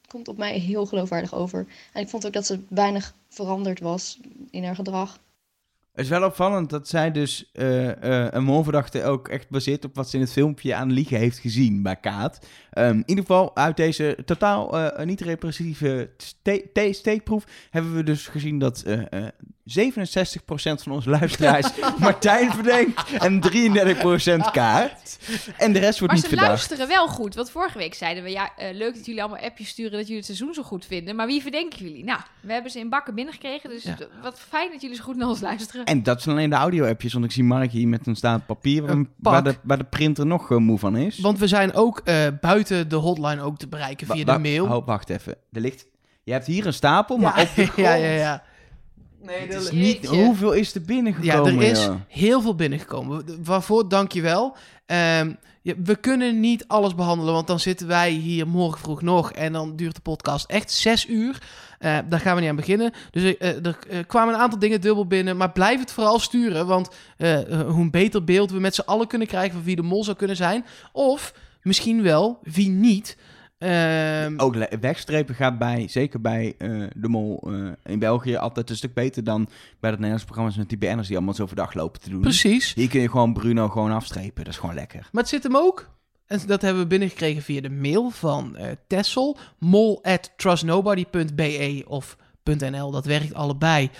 F: komt op mij heel geloofwaardig over. En ik vond ook dat ze weinig veranderd was in haar gedrag.
B: Het is wel opvallend dat zij dus eh, eh, een molverdachte ook echt baseert op wat ze in het filmpje aan liegen heeft gezien bij Kaat. Ehm, in ieder geval, uit deze totaal eh, niet repressieve ste- te- steekproef hebben we dus gezien dat eh, eh, 67% van onze luisteraars Martijn verdenkt en 33% Kaat. En de rest wordt
C: Maar
B: niet
C: ze
B: verdacht.
C: luisteren wel goed. Want vorige week zeiden we, ja, leuk dat jullie allemaal appjes sturen dat jullie het seizoen zo goed vinden. Maar wie verdenken jullie? Nou, we hebben ze in bakken binnengekregen. Dus
A: Ja.
C: wat fijn dat jullie zo goed naar ons luisteren.
B: En dat zijn alleen de audio-appjes, want ik zie Mark hier met een staand papier waar,
A: Een
B: waar, de, waar de printer nog eh, moe van is.
A: Want we zijn ook eh, buiten de hotline ook te bereiken via
B: Wa-
A: de mail.
B: Oh, wacht even. Er ligt... Je hebt hier een stapel, maar
A: ja,
B: op de grond...
A: ja, ja, ja.
B: Nee,
A: Het
B: dat
A: is
B: niet...
C: Jeetje.
B: Hoeveel is er
A: Ja,
B: binnengekomen?
A: er is
B: joh?
A: heel veel binnengekomen. Waarvoor dank je wel. Ehm, ja, we kunnen niet alles behandelen, want dan zitten wij hier morgen vroeg nog en dan duurt de podcast echt zes uur. Eh, daar gaan we niet aan beginnen. Dus eh, er eh, kwamen een aantal dingen dubbel binnen, maar blijf het vooral sturen, want hoe een beter beeld we met z'n allen kunnen krijgen van wie de mol zou kunnen zijn. Of misschien wel wie niet. Ehm,
B: Ook wegstrepen gaat bij, zeker bij eh, de mol eh, in België, altijd een stuk beter dan bij het Nederlandse programma's met die BN'ers die allemaal zo overdag lopen te doen.
A: Precies.
B: Hier kun je gewoon Bruno gewoon afstrepen. Dat is gewoon lekker.
A: Maar het zit hem ook. En dat hebben we binnengekregen via de mail van eh Tessel. mol at trustnobody.be of .nl. Dat werkt allebei.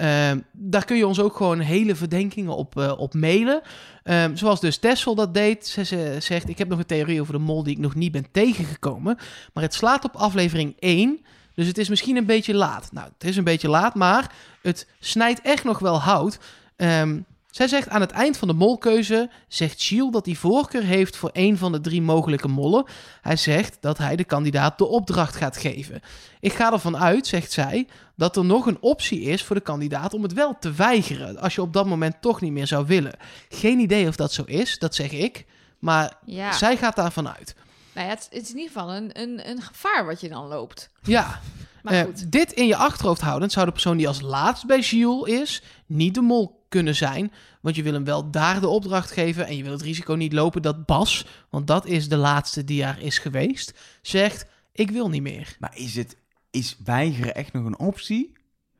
A: Ehm, daar kun je ons ook gewoon hele verdenkingen op, eh, op mailen. Ehm, zoals dus Tessel dat deed. Ze, ze zegt, ik heb nog een theorie over de mol die ik nog niet ben tegengekomen. Maar het slaat op aflevering 1. Dus het is misschien een beetje laat. Nou, het is een beetje laat, maar het snijdt echt nog wel hout. Ehm, zij zegt aan het eind van de molkeuze, zegt Giel dat hij voorkeur heeft voor een van de drie mogelijke mollen. Hij zegt dat hij de kandidaat de opdracht gaat geven. Ik ga ervan uit, zegt zij, dat er nog een optie is voor de kandidaat om het wel te weigeren. Als je op dat moment toch niet meer zou willen. Geen idee of dat zo is, dat zeg ik. Maar
C: Ja,
A: zij gaat daarvan uit.
C: nou ja het, het is in ieder geval een, een, een gevaar wat je dan loopt.
A: Ja,
C: Maar
A: Eh,
C: goed.
A: dit in je achterhoofd houdend zou de persoon die als laatst bij Gilles is, niet de mol kunnen zijn. Want je wil hem wel daar de opdracht geven en je wil het risico niet lopen dat Bas, want dat is de laatste die er is geweest, zegt: Ik wil niet meer.
B: Maar is het... Is weigeren echt nog een optie?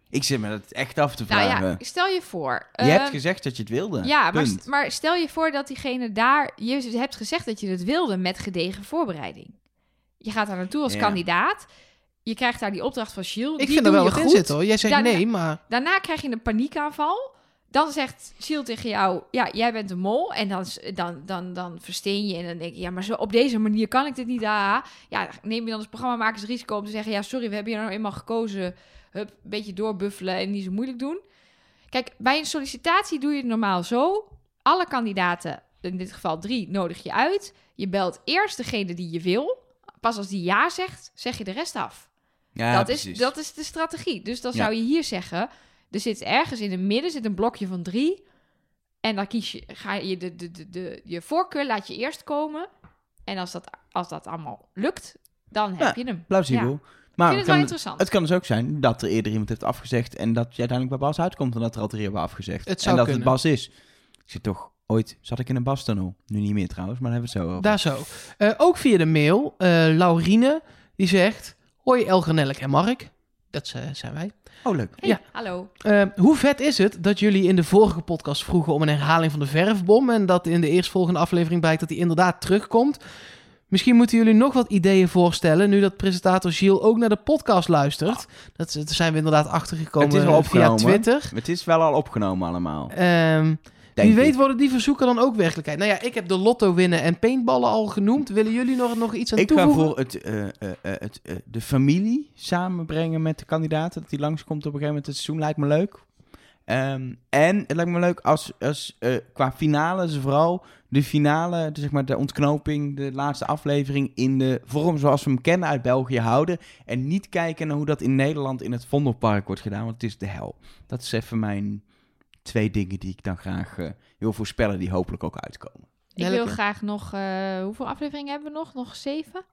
B: Ik zit me dat echt af te
C: Nou
B: vragen.
C: ja, stel je voor.
B: je hebt
C: ehm,
B: gezegd dat je het wilde.
C: Ja, maar, st- maar stel je voor dat diegene daar... Je hebt gezegd dat je het wilde met gedegen voorbereiding. Je gaat daar naartoe als
B: Ja.
C: kandidaat. je krijgt daar die opdracht van Shield.
A: Ik
C: die
A: vind er
C: doe
A: wel in
C: goed.
A: zitten hoor. Jij zegt
C: Daarna-
A: nee, maar...
C: Daarna krijg je een paniekaanval. Dan zegt Shield tegen jou, ja, jij bent de mol. En dan, dan, dan, dan versteen je en dan denk je, ja, maar zo, op deze manier kan ik dit niet. Ah, ja, neem je dan als programmamakers risico om te zeggen, ja, sorry, we hebben hier nou eenmaal gekozen. Hup, een beetje doorbuffelen en niet zo moeilijk doen. Kijk, bij een sollicitatie doe je het normaal zo. Alle kandidaten, in dit geval drie, nodig je uit. Je belt eerst degene die je wil. Pas als die ja zegt, zeg je de rest af
B: Ja,
C: dat, is,
B: precies.
C: dat is de strategie. Dus dan
B: Ja.
C: zou je hier zeggen: er zit ergens in het midden zit een blokje van drie. En dan kies je, ga je de, de, de, de, je voorkeur laat je eerst komen. En als dat, als dat allemaal lukt, dan heb je hem.
B: Plausibel.
C: Ja.
B: Maar
C: Ik vind het
B: kan-
C: wel interessant.
B: het kan dus ook zijn dat er eerder iemand heeft afgezegd en dat je uiteindelijk bij Bas uitkomt en dat er al drie hebben afgezegd.
A: Het zou
B: en dat
A: kunnen.
B: het Bas is. Ik zit toch ooit, zat ik in een Bas-tunnel. Nu niet meer trouwens, maar daar hebben we het zo over.
A: Daar zo. Eh, ook via de mail. eh Laurine, die zegt... Hoi Elger, Nellek en Mark. Dat eh, zijn wij.
B: Oh, leuk.
C: Hey,
A: ja.
C: hallo.
A: Eh, hoe vet is het dat jullie in de vorige podcast vroegen om een herhaling van de verfbom... en dat in de eerstvolgende aflevering blijkt dat die inderdaad terugkomt? Misschien moeten jullie nog wat ideeën voorstellen... nu dat presentator Gilles ook naar de podcast luistert. Dat, daar zijn we inderdaad achtergekomen
B: Het is wel
A: via
B: opgenomen.
A: Twitter.
B: Het is wel al opgenomen allemaal.
A: Ehm, wie weet
B: ik.
A: worden die verzoeken dan ook werkelijkheid. Nou ja, ik heb de lotto winnen en paintballen al genoemd. Willen jullie nog, nog iets aan
B: Ik ga
A: toevoegen?
B: voor het, eh, eh, eh, het, de familie samenbrengen met de kandidaten. Dat die langskomt op een gegeven moment het seizoen. Lijkt me leuk. Ehm, en het lijkt me leuk als, als qua finale ze vooral de finale, dus zeg maar de ontknoping, de laatste aflevering in de vorm zoals we hem kennen uit België houden. En niet kijken naar hoe dat in Nederland in het Vondelpark wordt gedaan, want het is de hel. Dat is even mijn twee dingen die ik dan graag eh, wil voorspellen, die hopelijk ook uitkomen.
C: Ik wil graag nog... eh, hoeveel afleveringen hebben we nog? Nog zeven?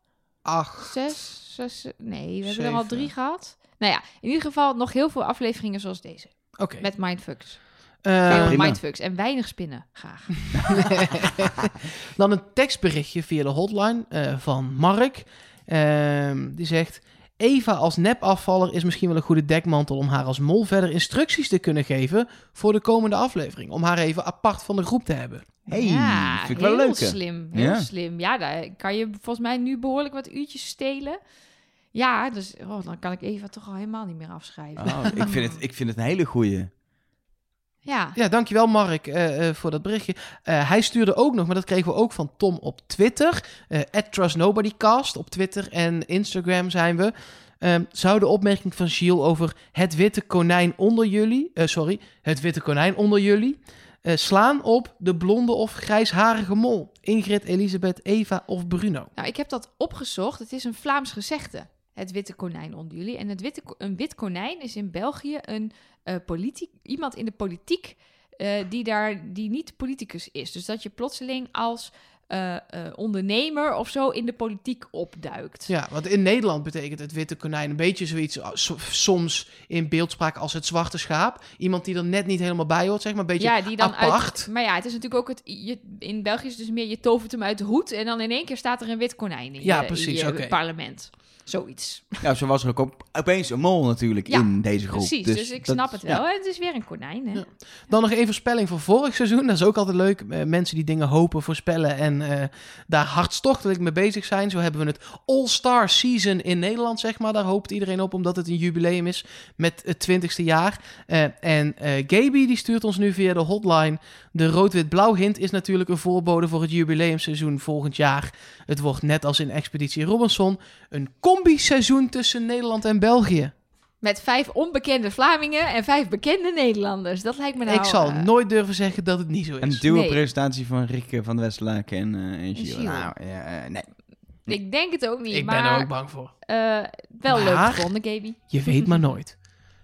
A: Ach,
C: Zes? zes nee, we hebben er al drie gehad. Nou ja, in ieder geval nog heel veel afleveringen zoals deze.
A: oké.
C: Met mindfucks.
A: Eh,
B: prima.
C: mindfucks en weinig spinnen, graag.
A: Dan een tekstberichtje via de hotline eh, van Mark. Ehm, die zegt... Eva als nepafvaller is misschien wel een goede dekmantel om haar als mol verder instructies te kunnen geven voor de komende aflevering. Om haar even apart van de groep te hebben.
B: Hey,
C: ja,
B: vind ik wel
C: heel slim. Heel
B: Ja.
C: slim. Ja, daar kan je volgens mij nu behoorlijk wat uurtjes stelen. Ja, dus oh, dan kan ik Eva toch al helemaal niet meer afschrijven.
B: Oh, ik, vind het, ik vind het een hele goeie.
C: Ja,
A: Ja, dankjewel Mark eh, eh, voor dat berichtje. Eh, hij stuurde ook nog, maar dat kregen we ook van Tom op Twitter. eh @trustnobodycast op Twitter en Instagram zijn we. Ehm, zou de opmerking van Gilles over het witte konijn onder jullie, sorry, het witte konijn onder jullie, slaan op de blonde of grijsharige mol? Ingrid, Elisabeth, Eva of Bruno?
C: nou, ik heb dat opgezocht. Het is een Vlaams gezegde. Het witte konijn onder jullie. En het witte, een wit konijn is in België een eh politiek, iemand in de politiek eh, die, daar, die niet politicus is. Dus dat je plotseling als eh, ondernemer of zo in de politiek opduikt.
A: Ja, want in Nederland betekent het witte konijn een beetje zoiets soms in beeldspraak als het zwarte schaap. Iemand die er net niet helemaal bij hoort, zeg maar, een beetje
C: ja, die dan
A: apart.
C: Uit, maar ja, het is natuurlijk ook het. Je, in België is het dus meer je tovert hem uit de hoed en dan in één keer staat er een wit konijn in
A: Ja,
C: je,
A: precies,
C: in je
A: oké.
C: parlement. Zoiets.
B: Nou, zo was er ook op, opeens een mol natuurlijk
C: Ja,
B: in deze groep.
C: Precies, dus, ik
B: dat-
C: snap het
B: ja.
C: wel. Het is weer een konijn. Hè?
A: Ja. Dan nog één voorspelling voor vorig seizoen. Dat is ook altijd leuk. Eh, mensen die dingen hopen, voorspellen en eh, daar hartstochtelijk mee bezig zijn. Zo hebben we het All-Star Season in Nederland, zeg maar. Daar hoopt iedereen op, omdat het een jubileum is met het twintigste jaar. Eh, en eh Gaby die stuurt ons nu via de hotline. De rood-wit-blauw hint is natuurlijk een voorbode voor het jubileumseizoen volgend jaar. Het wordt net als in Expeditie Robinson een combi-seizoen tussen Nederland en België.
C: Met vijf onbekende Vlamingen en vijf bekende Nederlanders. Dat lijkt me nou...
A: Ik zal
C: eh,
A: nooit durven zeggen dat het niet zo is.
B: Een duo
C: Nee.
B: presentatie van Rikke van Westlaken en, eh en. Nou, ja, eh, nee.
C: Ik denk het ook niet,
A: Ik
C: maar
A: ben er ook bang voor.
C: eh, wel leuk gevonden, Gaby.
A: Je weet maar nooit.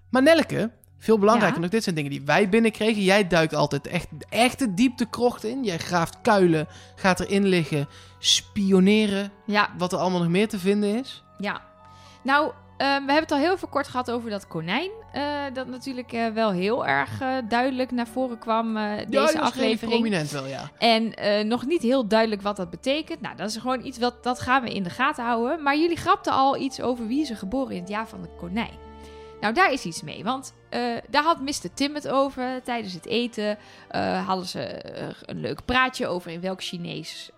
A: Maar Nelleke, veel belangrijker
C: Ja?
A: nog, dit zijn dingen die wij binnenkregen. Jij duikt altijd echt, echt de diepte krocht in. Jij graaft kuilen, gaat erin liggen, spioneren.
C: Ja,
A: Wat er allemaal nog meer te vinden is.
C: Ja. Nou, eh, we hebben het al heel veel kort gehad over dat konijn. eh, dat natuurlijk eh, wel heel erg duidelijk naar voren kwam
A: ja,
C: deze
A: redelijk
C: aflevering.
A: prominent wel, ja.
C: En nog niet heel duidelijk wat dat betekent. Nou, dat is gewoon iets wat dat gaan we in de gaten houden. Maar jullie grapten al iets over wie is er geboren in het jaar van de konijn. Nou, daar is iets mee. Want daar had Mr. Tim het over tijdens het eten. hadden ze een leuk praatje over in welk Chinees.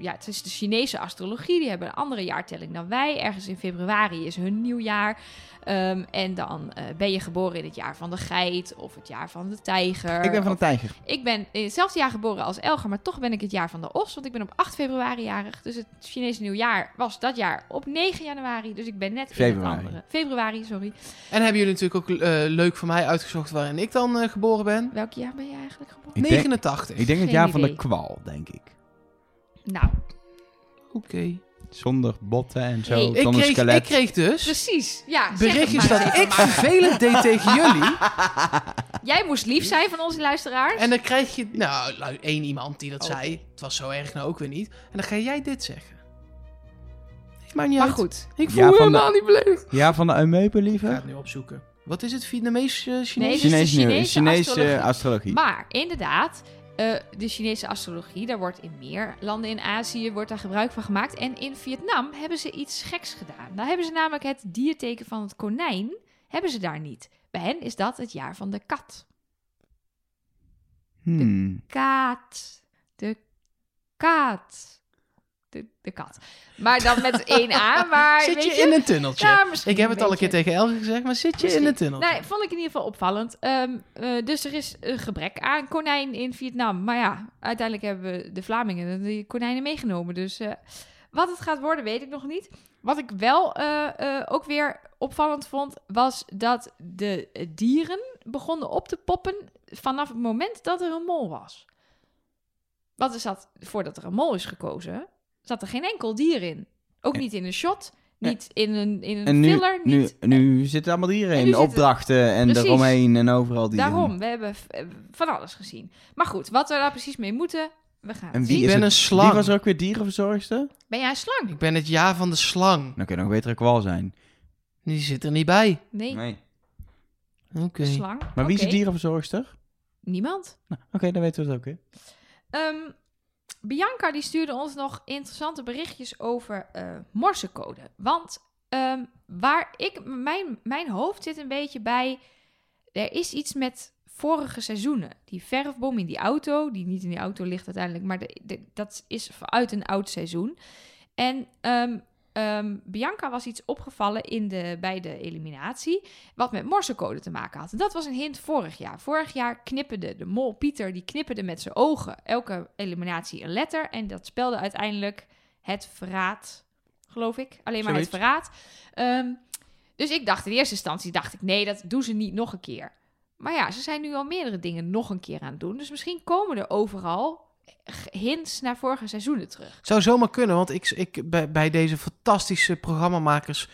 C: Ja, het is de Chinese astrologie. Die hebben een andere jaartelling dan wij. Ergens in februari is hun nieuwjaar. Ehm, en dan eh, ben je geboren in het jaar van de geit of het jaar van de tijger.
B: Ik ben van de tijger.
C: ik ben in hetzelfde jaar geboren als Elger, maar toch ben ik het jaar van de os. Want ik ben op 8 februari jarig. Dus het Chinese nieuwjaar was dat jaar op 9 januari. Dus ik ben net in
B: Februari.
C: het andere. Februari, sorry.
A: En hebben jullie natuurlijk ook eh, leuk voor mij uitgezocht waarin ik dan eh, geboren ben?
C: Welk jaar ben je eigenlijk geboren?
B: Ik denk,
A: 89.
B: ik denk het jaar van de kwal, denk ik.
C: Nou,
A: Oké.
B: Zonder botten en zo,
C: Hey,
A: Ik,
B: zonder
A: kreeg,
B: skelet.
A: ik kreeg dus
C: precies. Ja,
A: berichtjes dat ik
C: maar.
A: vervelend deed tegen jullie.
C: Jij moest lief zijn van onze luisteraars.
A: En dan krijg je, nou, lu- één iemand die dat
C: Oh.
A: zei. Het was zo erg nou ook weer niet. En dan ga jij dit zeggen. Ik niet
C: maar
A: uit.
C: goed.
A: Ik voel
B: Ja,
A: me
B: de-
A: helemaal niet beledigd.
B: Ja, van de Eumeupen,
A: Ik ga
B: liever?
A: het nu opzoeken. Wat is het Vietnamese uh, Chinees?
C: Nee. Chinese
B: Chinese
C: astrologie.
B: astrologie.
C: Maar inderdaad, eh, de Chinese astrologie, daar wordt in meer landen in Azië wordt daar gebruik van gemaakt. En in Vietnam hebben ze iets geks gedaan. Daar hebben ze namelijk het dierteken van het konijn, hebben ze daar niet. Bij hen is dat het jaar van de kat.
B: Hmm.
C: Kaat. De kaat. De, de kat. Maar dan met één A, maar
A: Zit
C: weet
A: je
C: je...
A: in een tunneltje?
C: Ja,
A: ik heb het al een keer tegen Elge gezegd, maar zit je in een tunneltje?
C: Nee, vond ik in ieder geval opvallend. Ehm, eh, dus er is een gebrek aan konijn in Vietnam. Maar ja, uiteindelijk hebben we de Vlamingen die konijnen meegenomen. Dus eh, wat het gaat worden, weet ik nog niet. Wat ik wel eh, ook weer opvallend vond, was dat de dieren begonnen op te poppen vanaf het moment dat er een mol was. Want er zat, voordat er een mol is gekozen, zat er geen enkel dier in. Ook niet in een shot, niet in een, in een
B: En nu,
C: filler,
B: nu,
C: niet...
B: nu zitten allemaal dieren
C: En
B: in.
C: nu
B: Opdrachten en
C: Precies.
B: eromheen en overal dieren.
C: Daarom, we hebben eh, van alles gezien. Maar goed, wat we daar precies mee moeten, we gaan
B: En
C: het
B: wie
C: zien.
A: Ik
B: is
A: ben
B: het?
A: een slang.
B: Wie was er ook weer dierenverzorgster?
C: Ben jij een slang?
A: Ik ben het jaar van de slang.
B: Dan kun je nog beter een kwal zijn.
A: Die zit er niet bij.
C: Nee,
B: Nee.
A: Oké.
C: slang.
B: Maar wie is de dierenverzorgster?
C: Niemand.
B: Nou, Oké, dan weten we het ook, hè.
C: Ehm, Bianca die stuurde ons nog interessante berichtjes over eh morsecode. Want ehm, waar ik, mijn, mijn hoofd zit een beetje bij, er is iets met vorige seizoenen. Die verfbom in die auto, die niet in die auto ligt uiteindelijk, maar dat is uit een oud seizoen. En ehm, ehm, Bianca was iets opgevallen in de, bij de eliminatie, wat met morsecode te maken had. En dat was een hint vorig jaar. Vorig jaar knipperde de mol Pieter, die knipperde met zijn ogen elke eliminatie een letter. En dat spelde uiteindelijk het verraad, geloof ik. Alleen maar
A: Zoiets.
C: het verraad. Ehm, dus ik dacht in eerste instantie, dacht ik, nee, dat doen ze niet nog een keer. Maar ja, ze zijn nu al meerdere dingen nog een keer aan het doen. Dus misschien komen er overal hints naar vorige seizoenen terug.
A: Zou zomaar kunnen, want ik, ik, bij, bij deze fantastische programmamakers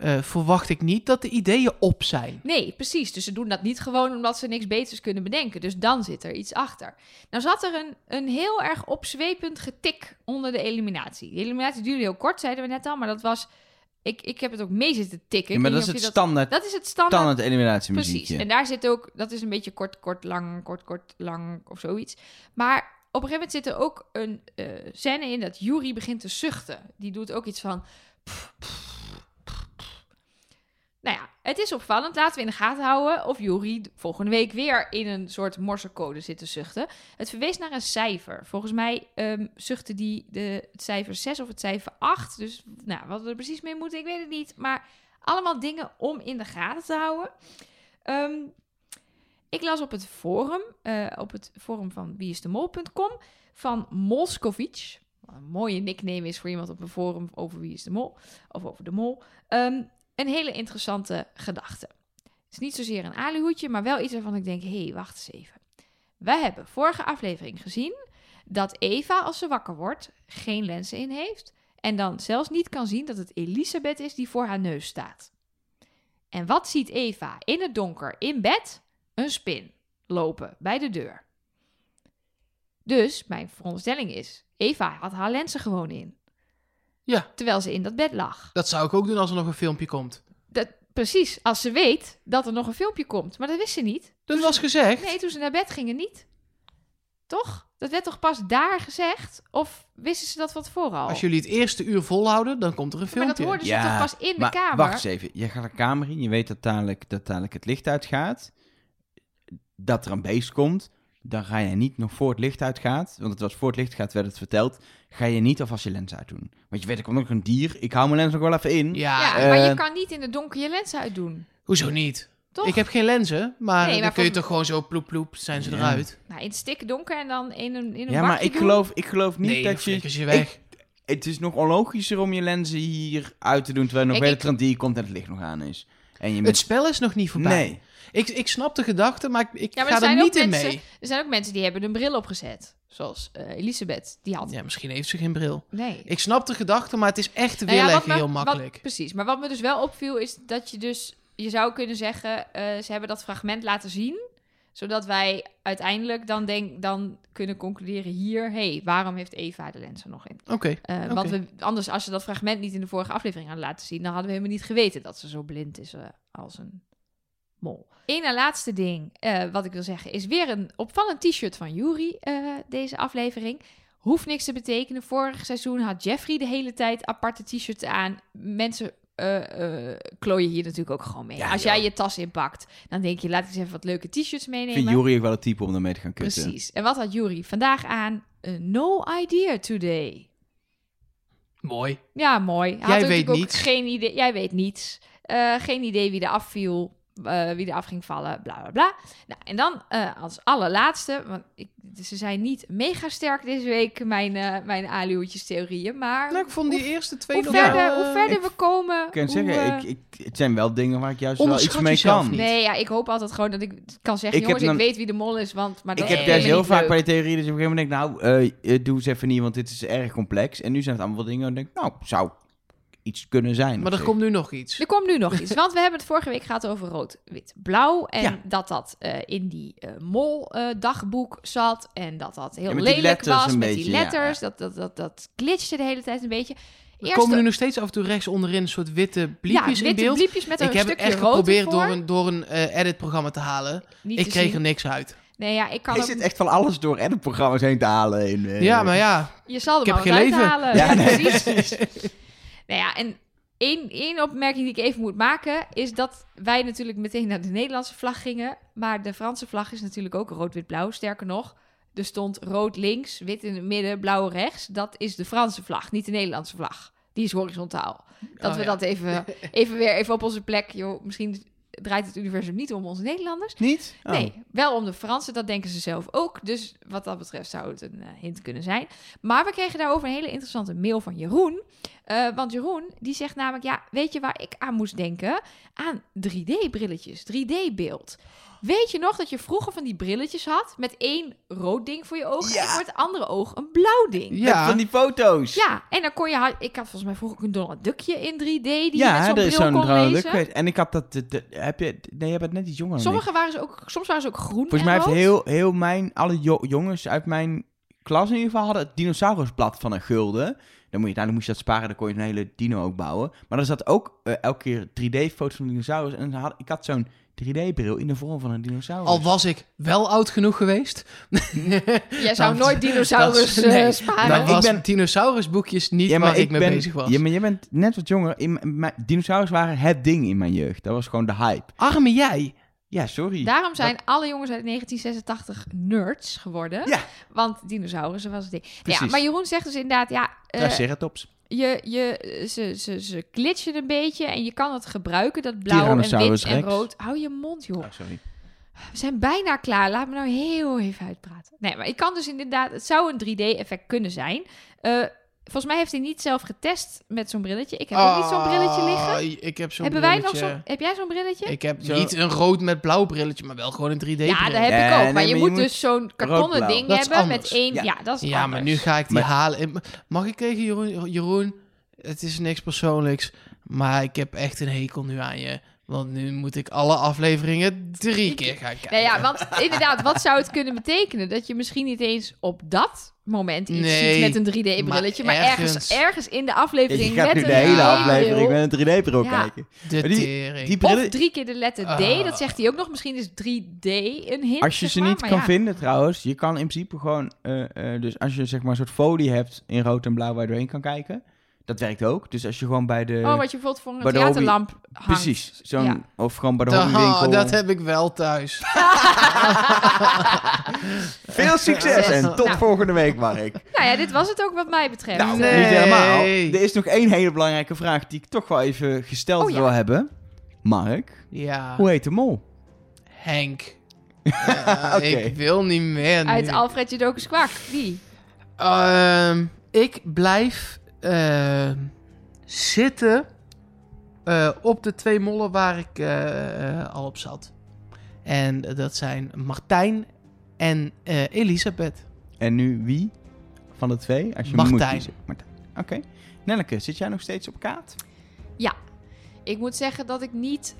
A: eh, verwacht ik niet dat de ideeën op zijn.
C: Nee, precies. Dus ze doen dat niet gewoon omdat ze niks beters kunnen bedenken. Dus dan zit er iets achter. Nou zat er een, een heel erg opzwepend getik onder de eliminatie. De eliminatie duurde heel kort, zeiden we net al. Maar dat was... Ik, ik heb het ook mee zitten tikken.
B: Ja, maar dat is het
C: je
B: standaard,
C: Dat is het standaard.
B: standaard eliminatiemuziekje.
C: Precies. En daar zit ook... Dat is een beetje kort, kort, lang, kort, kort, lang of zoiets. Maar op een gegeven moment zit er ook een eh, scène in dat Yuri begint te zuchten. Die doet ook iets van... Nou ja, het is opvallend. Laten we in de gaten houden of Yuri volgende week weer in een soort morsecode zit te zuchten. Het verwees naar een cijfer. Volgens mij ehm zuchtte die de, het cijfer 6 of het cijfer 8. Dus nou, wat we er precies mee moeten, ik weet het niet. Maar allemaal dingen om in de gaten te houden. Ehm, ik las op het forum, eh, op het forum van wieisdemol.com, van Molskovic. Wat een mooie nickname is voor iemand op een forum over Wie is de Mol, of over de Mol. Ehm, een hele interessante gedachte. Het is niet zozeer een alihoedje, maar wel iets waarvan ik denk, hé, hey, wacht eens even. Wij hebben vorige aflevering gezien dat Eva, als ze wakker wordt, geen lenzen in heeft. En dan zelfs niet kan zien dat het Elisabeth is die voor haar neus staat. En wat ziet Eva in het donker in bed? Een spin lopen bij de deur. Dus mijn veronderstelling is: Eva had haar lenzen gewoon in.
A: Ja.
C: Terwijl ze in dat bed lag.
A: Dat zou ik ook doen als er nog een filmpje komt.
C: Dat, precies, als ze weet dat er nog een filmpje komt. Maar dat wist ze niet.
A: Dat was gezegd.
C: Nee, toen ze naar bed gingen niet. Toch? Dat werd toch pas daar gezegd? Of wisten ze dat van tevoren al?
A: Als jullie het eerste uur volhouden, dan komt er een
C: maar dat
A: filmpje.
C: hoorden ze
B: Ja,
C: toch pas in de kamer?
B: wacht eens even. Je gaat de kamer in. Je weet dat dadelijk, dat dadelijk het licht uitgaat. Dat er een beest komt. dan ga je niet nog voor het licht uitgaat, want het was voor het licht gaat, werd het verteld, ga je niet alvast je lens uitdoen. Want je weet, er komt nog een dier, ik hou mijn lens nog wel even in.
A: Ja,
C: Ja,
B: eh,
C: maar je kan niet in de donker je lens uitdoen.
A: hoezo niet?
C: Toch?
A: Ik heb geen lenzen, maar
C: Nee,
A: dan
C: maar
A: kun je toch gewoon zo ploep ploep, zijn ze
B: Ja.
A: eruit.
C: Nou, in het stik donker en dan in een, in een
B: Ja, maar ik
C: doen.
B: geloof, ik geloof niet
A: nee, dan
B: dat je...
A: je weg.
B: Het is nog onlogischer om je lenzen hier uit te doen, terwijl er nog wel een trandier komt en het licht nog aan is. En je
A: Het
B: met...
A: spel is nog niet voorbij.
B: Nee.
A: Ik, ik snap de gedachte, maar ik, ik
C: Ja, maar
A: ga
C: er
A: er niet in
C: mensen-
A: mee.
C: Er zijn ook mensen die hebben een bril opgezet. Zoals eh, Elisabeth, die had...
A: Ja, misschien heeft ze geen bril.
C: Nee.
A: Ik snap de gedachte, maar het is echt
C: Nou ja,
A: weerleggen
C: wat me-
A: heel
C: wat-
A: makkelijk.
C: precies. Maar wat me dus wel opviel is dat je dus... Je zou kunnen zeggen, eh, ze hebben dat fragment laten zien. Zodat wij uiteindelijk dan, denk, dan kunnen concluderen hier... hey, waarom heeft Eva de lens er nog in?
A: Oké.
C: Eh. Want we, anders, als ze dat fragment niet in de vorige aflevering hadden laten zien... dan hadden we helemaal niet geweten dat ze zo blind is als een mol. Eén en laatste ding eh, wat ik wil zeggen... is weer een opvallend t-shirt van Yuri eh, deze aflevering. Hoeft niks te betekenen. Vorig seizoen had Jeffrey de hele tijd aparte t-shirts aan. Mensen eh eh klooien hier natuurlijk ook gewoon mee.
B: Ja,
C: als jij je tas inpakt, dan denk je... laat ik eens even wat leuke t-shirts meenemen.
B: vind Jury ook wel het type om ermee te gaan kutten.
C: Precies. En wat had Yuri vandaag aan? No idea today.
A: Mooi.
C: Ja, mooi. Hij
A: Jij
C: had
A: weet
C: natuurlijk ook
A: niets.
C: Geen idee. Jij weet niets. Eh, geen idee wie er afviel. Eh, wie er af ging vallen, bla bla bla. Nou, en dan eh, als allerlaatste, want ik, ze zijn niet mega sterk deze week, mijn, eh mijn aluhoedjes theorieën, maar
A: Nou, ik vond die eerste twee
C: hoe
A: nog
C: verder,
A: wel,
C: hoe verder
B: ik-
C: we komen...
B: Ik kan
C: hoe,
B: zeggen, ik, ik, het zijn wel dingen waar ik juist wel iets mee kan.
A: niet.
C: Nee, ja, ik hoop altijd gewoon dat ik kan zeggen,
B: Ik
C: jongens,
B: heb
C: ik weet wie de mol is, want... Maar dat
B: Ik heb juist heel vaak
C: leuk.
B: bij die theorie, dus op een gegeven moment denk ik, nou, doe eens even niet, want dit is erg complex. En nu zijn het allemaal dingen en denk ik, nou, zou iets kunnen zijn.
A: Maar er
B: zich.
A: komt nu nog iets.
C: Er komt nu nog iets, want we hebben het vorige week gehad over rood, wit, blauw. En
B: Ja.
C: dat dat eh, in die eh, mol-dagboek zat. En dat dat heel
B: Ja,
C: lelijk was met
B: beetje,
C: die
B: ja.
C: letters. Dat, dat, dat, dat glitchte de hele tijd een beetje.
A: Er
C: Eerst
A: komen nu nog steeds af en toe rechts onderin een soort witte
C: ja,
A: bliepjes in
C: witte
A: beeld.
C: bliepjes met
A: ik
C: een
A: heb het echt geprobeerd door een, door een eh, editprogramma te halen.
C: Niet
A: ik
C: te
A: kreeg
C: zien.
A: er niks uit.
C: Nee, ja, ik kan
B: Hij
C: ook...
B: zit echt van alles door editprogramma's heen te halen. In,
A: Ja, maar ja.
C: Je zal er
A: Ik
C: maar
A: heb
C: wat
A: geen leven.
C: uithalen.
B: Ja,
C: Ja,
B: nee.
C: precies. nou ja, en één, één opmerking die ik even moet maken... is dat wij natuurlijk meteen naar de Nederlandse vlag gingen. Maar de Franse vlag is natuurlijk ook rood-wit-blauw. Sterker nog, er stond rood links, wit in het midden, blauw rechts. Dat is de Franse vlag, niet de Nederlandse vlag. Die is horizontaal. Dat
A: Oh,
C: we
A: ja.
C: dat even, even weer even op onze plek... Joh, misschien draait het universum niet om onze Nederlanders.
B: Niet? Oh.
C: Nee, wel om de Fransen, dat denken ze zelf ook. Dus wat dat betreft zou het een eh, hint kunnen zijn. Maar we kregen daarover een hele interessante mail van Jeroen. Eh, want Jeroen, die zegt namelijk... Ja, weet je waar ik aan moest denken? Aan 3D-brilletjes, 3D-beeld. Weet je nog dat je vroeger van die brilletjes had... met één rood ding voor je oog
B: Ja.
C: en voor het andere oog een blauw ding?
B: Met
A: Ja.
B: van die foto's.
C: Ja, en dan kon je... ha- Ik had volgens mij vroeger ook een Donald Duckje in 3D... die je
B: ja
C: met zo'n
B: er is
C: bril
B: zo'n
C: kon
B: Donald
C: lezen.
B: Duck. En ik had dat... de- de- heb je, nee, jij bent net iets jonger.
C: Sommige waren ze ook... Soms waren ze ook groen
B: Volgens
C: en
B: mij heeft
C: rood.
B: heel, heel mijn... Alle jo- jongens uit mijn klas in ieder geval hadden het dinosaurusblad van een gulden. Dan, moet je, nou, dan moest je dat sparen, dan kon je een hele dino ook bouwen. Maar er zat ook eh, elke keer 3D-foto's van dinosaurus. En had, ik had zo'n 3D-bril in de vorm van een dinosaurus.
A: Al was ik wel oud genoeg geweest.
C: Jij zou nooit dinosaurus
A: dat-
C: eh,
A: nee,
C: sparen.
B: Ik ben-
A: dinosaurusboekjes niet
B: ja, maar
A: waar ik,
B: ik
A: mee
B: ben,
A: bezig was.
B: Ja, maar jij bent net wat jonger. In, mijn- dinosaurus waren het ding in mijn jeugd. Dat was gewoon de hype.
A: Arme jij.
B: Ja, sorry.
C: Daarom zijn alle jongens uit 1986 nerds geworden.
B: Ja.
C: Want dinosaurussen was het ding. Ja,
B: Precies.
C: maar Jeroen zegt dus inderdaad, ja, eh,
B: Triceratops.
C: je, je, ze, ze, ze glitchen een beetje en je kan het gebruiken, dat blauw en wit en rood. Hou je mond, joh.
B: Oh, sorry.
C: We zijn bijna klaar. Laat me nou heel even uitpraten. Nee, maar ik kan dus inderdaad... Het zou een 3D-effect kunnen zijn. Eh, volgens mij heeft hij niet zelf getest met zo'n brilletje. Ik heb ook niet zo'n brilletje liggen.
A: Ah, Ik heb zo'n
C: Hebben wij nog
A: brilletje.
C: zo'n... Heb jij zo'n brilletje?
A: Ik heb
B: Zo-
A: niet een rood met blauw brilletje, maar wel gewoon een 3D
C: ja,
A: bril.
C: dat heb
B: Ja,
C: ik ook.
B: nee,
C: maar je
B: maar
C: moet,
B: je moet
C: dus zo'n kartonnen
B: rood-blauw.
C: ding
A: Dat is
C: hebben
A: anders.
C: met één... Ja,
B: Ja.
C: dat is
A: Ja, maar
C: anders.
A: nu ga ik die
B: Maar-
A: halen. Mag ik tegen Jeroen? Jeroen, het is niks persoonlijks, maar ik heb echt een hekel nu aan je. Want nu moet ik alle afleveringen drie keer gaan kijken.
C: Nou ja, want inderdaad, wat zou het kunnen betekenen? Dat je misschien niet eens op dat moment iets
A: Nee,
C: ziet met een 3D-brilletje, maar,
A: maar
C: ergens,
A: ergens-
C: in de
B: Ja,
C: aflevering
B: je gaat
C: met
B: nu
C: een
B: de hele
C: 3D-bril.
B: aflevering met een 3D-bril
C: Ja.
B: kijken.
A: De
B: die-
C: Of drie keer de letter D,
A: Ah.
C: dat zegt hij ook nog. Misschien is 3D een hint.
B: als je ze
C: maar,
B: niet
C: maar
B: kan
C: ja.
B: vinden trouwens, je kan in principe gewoon... eh, eh, dus als je zeg maar een soort folie hebt in rood en blauw waar je doorheen kan kijken... Dat werkt ook. Dus als je gewoon bij de...
C: oh, wat je bijvoorbeeld voor een
B: bij de hobby-
C: theaterlamp hangt.
B: Precies. Zo'n,
C: Ja.
B: Of gewoon bij de hobbywinkel.
A: dat heb ik wel thuis.
B: Veel succes en tot
C: Nou.
B: volgende week, Mark.
C: Nou ja, dit was het ook wat mij betreft.
B: Nou,
A: Nee.
B: niet helemaal. Er is nog één hele belangrijke vraag die ik toch wel even gesteld
C: Oh, ja.
B: wil hebben. Mark,
A: Ja,
B: hoe heet de mol?
A: Henk. Ja,
B: Oké.
A: Ik wil niet meer
C: Uit. Alfred Jodokus Kwak. Die.
A: Ehm, ik blijf ehm, zitten eh, op de twee mollen waar ik eh, eh, al op zat. En dat zijn Martijn en eh, Elisabeth.
B: En nu wie van de twee? Als je moet
A: Martijn.
B: kiezen. Martijn. Oké. Nelleke, zit jij nog steeds op kaart?
C: Ik moet zeggen dat ik niet,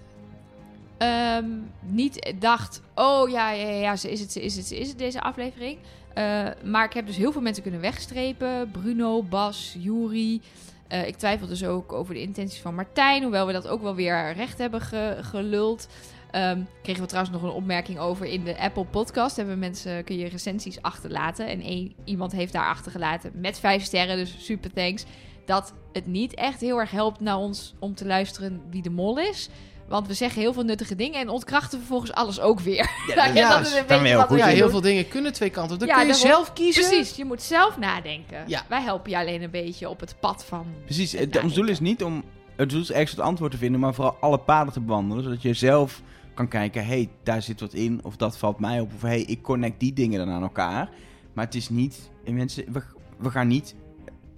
C: ehm, niet dacht... Oh ja, ja, ja, ze is het, ze is het, ze is het, deze aflevering. Eh, maar ik heb dus heel veel mensen kunnen wegstrepen. Bruno, Bas, Juri. Eh, ik twijfel dus ook over de intenties van Martijn. Hoewel we dat ook wel weer recht hebben ge- geluld. Ehm, kregen we trouwens nog een opmerking over in de Apple podcast. Hebben mensen, kun je recensies achterlaten. En één, iemand heeft daar achtergelaten met vijf sterren. Dus super thanks. Dat het niet echt heel erg helpt naar ons om te luisteren wie de mol is. Want we zeggen heel veel nuttige dingen en ontkrachten vervolgens alles ook weer.
A: Ja,
C: dat is een
B: dan
C: beetje
B: weer
C: wat
B: goed.
C: we
A: ja,
C: doen.
A: heel veel dingen kunnen twee kanten. op. Dan
C: Ja,
A: kun je
C: daarom-
A: zelf kiezen.
C: Precies, je moet zelf nadenken.
A: Ja.
C: Wij helpen je alleen een beetje op het pad van...
B: Precies.
C: Het
B: doel is niet om het doel is ergens het antwoord te vinden, maar vooral alle paden te bewandelen. Zodat je zelf kan kijken, hé, hey, daar zit wat in. Of dat valt mij op. Of hé, hey, ik connect die dingen dan aan elkaar. Maar het is niet, en mensen, we, we gaan niet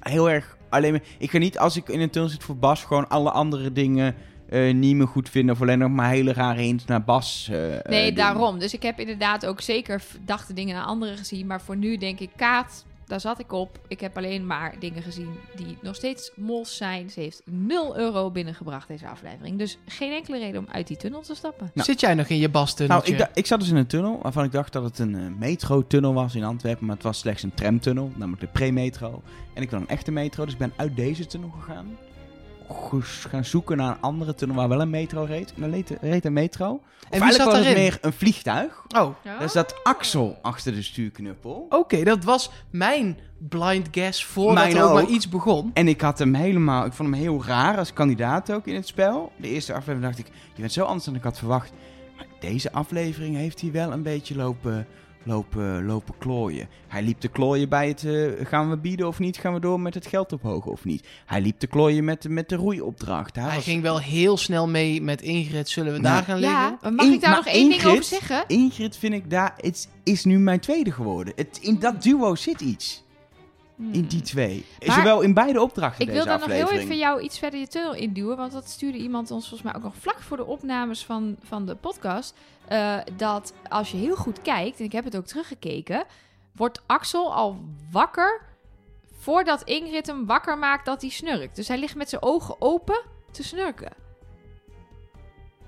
B: heel erg alleen maar... Ik ga niet, als ik in een tunnel zit voor Bas, gewoon alle andere dingen eh, niet meer goed vinden. Of alleen nog maar hele rare hints naar Bas. eh, eh,
C: Nee, daarom. Dus ik heb inderdaad ook zeker verdachte dingen naar anderen gezien. Maar voor nu denk ik, Kaat, daar zat ik op. Ik heb alleen maar dingen gezien die nog steeds mols zijn. Ze heeft 0 euro binnengebracht deze aflevering. Dus geen enkele reden om uit die tunnel te stappen.
B: Nou.
A: Zit jij nog in je
B: Nou,
A: bastunneltje?
B: ik, ik zat dus in een tunnel waarvan ik dacht dat het een eh, metrotunnel was in Antwerpen. Maar het was slechts een tramtunnel, namelijk de pre-metro. En ik wil een echte metro, dus ik ben uit deze tunnel gegaan. Gaan zoeken naar een andere tunnel waar wel een metro reed. En daar reed, een metro. Of
A: wie
B: eigenlijk
A: zat
B: was het
A: daarin?
B: meer een vliegtuig.
A: Oh,
B: Daar zat Axel achter de stuurknuppel.
A: oké. dat was mijn blind guess voordat
B: Mijn
A: er ook maar iets begon.
B: En ik had hem helemaal, ik vond hem heel raar als kandidaat ook in het spel. De eerste aflevering dacht ik, je bent zo anders dan ik had verwacht. Maar deze aflevering heeft hij wel een beetje lopen, lopen, lopen klooien. Hij liep te klooien bij het, eh, gaan we bieden of niet, gaan we door met het geld ophogen of niet. Hij liep te klooien met, met de roeiopdracht. Hij
A: Hij
B: was-
A: ging wel heel snel mee met Ingrid. Zullen we
B: Nou,
A: daar gaan liggen?
C: Ja, maar mag
B: In-
C: ik daar nog één ding over zeggen?
B: Ingrid vind ik daar, het is nu mijn tweede geworden. Het, in dat duo zit iets. In die twee.
C: Maar-
B: Zowel in beide opdrachten
C: Ik wil dan nog heel even jou iets verder je tunnel induwen. Want dat stuurde iemand ons volgens mij ook nog vlak voor de opnames van, van de podcast. eh, dat als je heel goed kijkt, en ik heb het ook teruggekeken, wordt Axel al wakker voordat Ingrid hem wakker maakt dat hij snurkt. Dus hij ligt met zijn ogen open te snurken.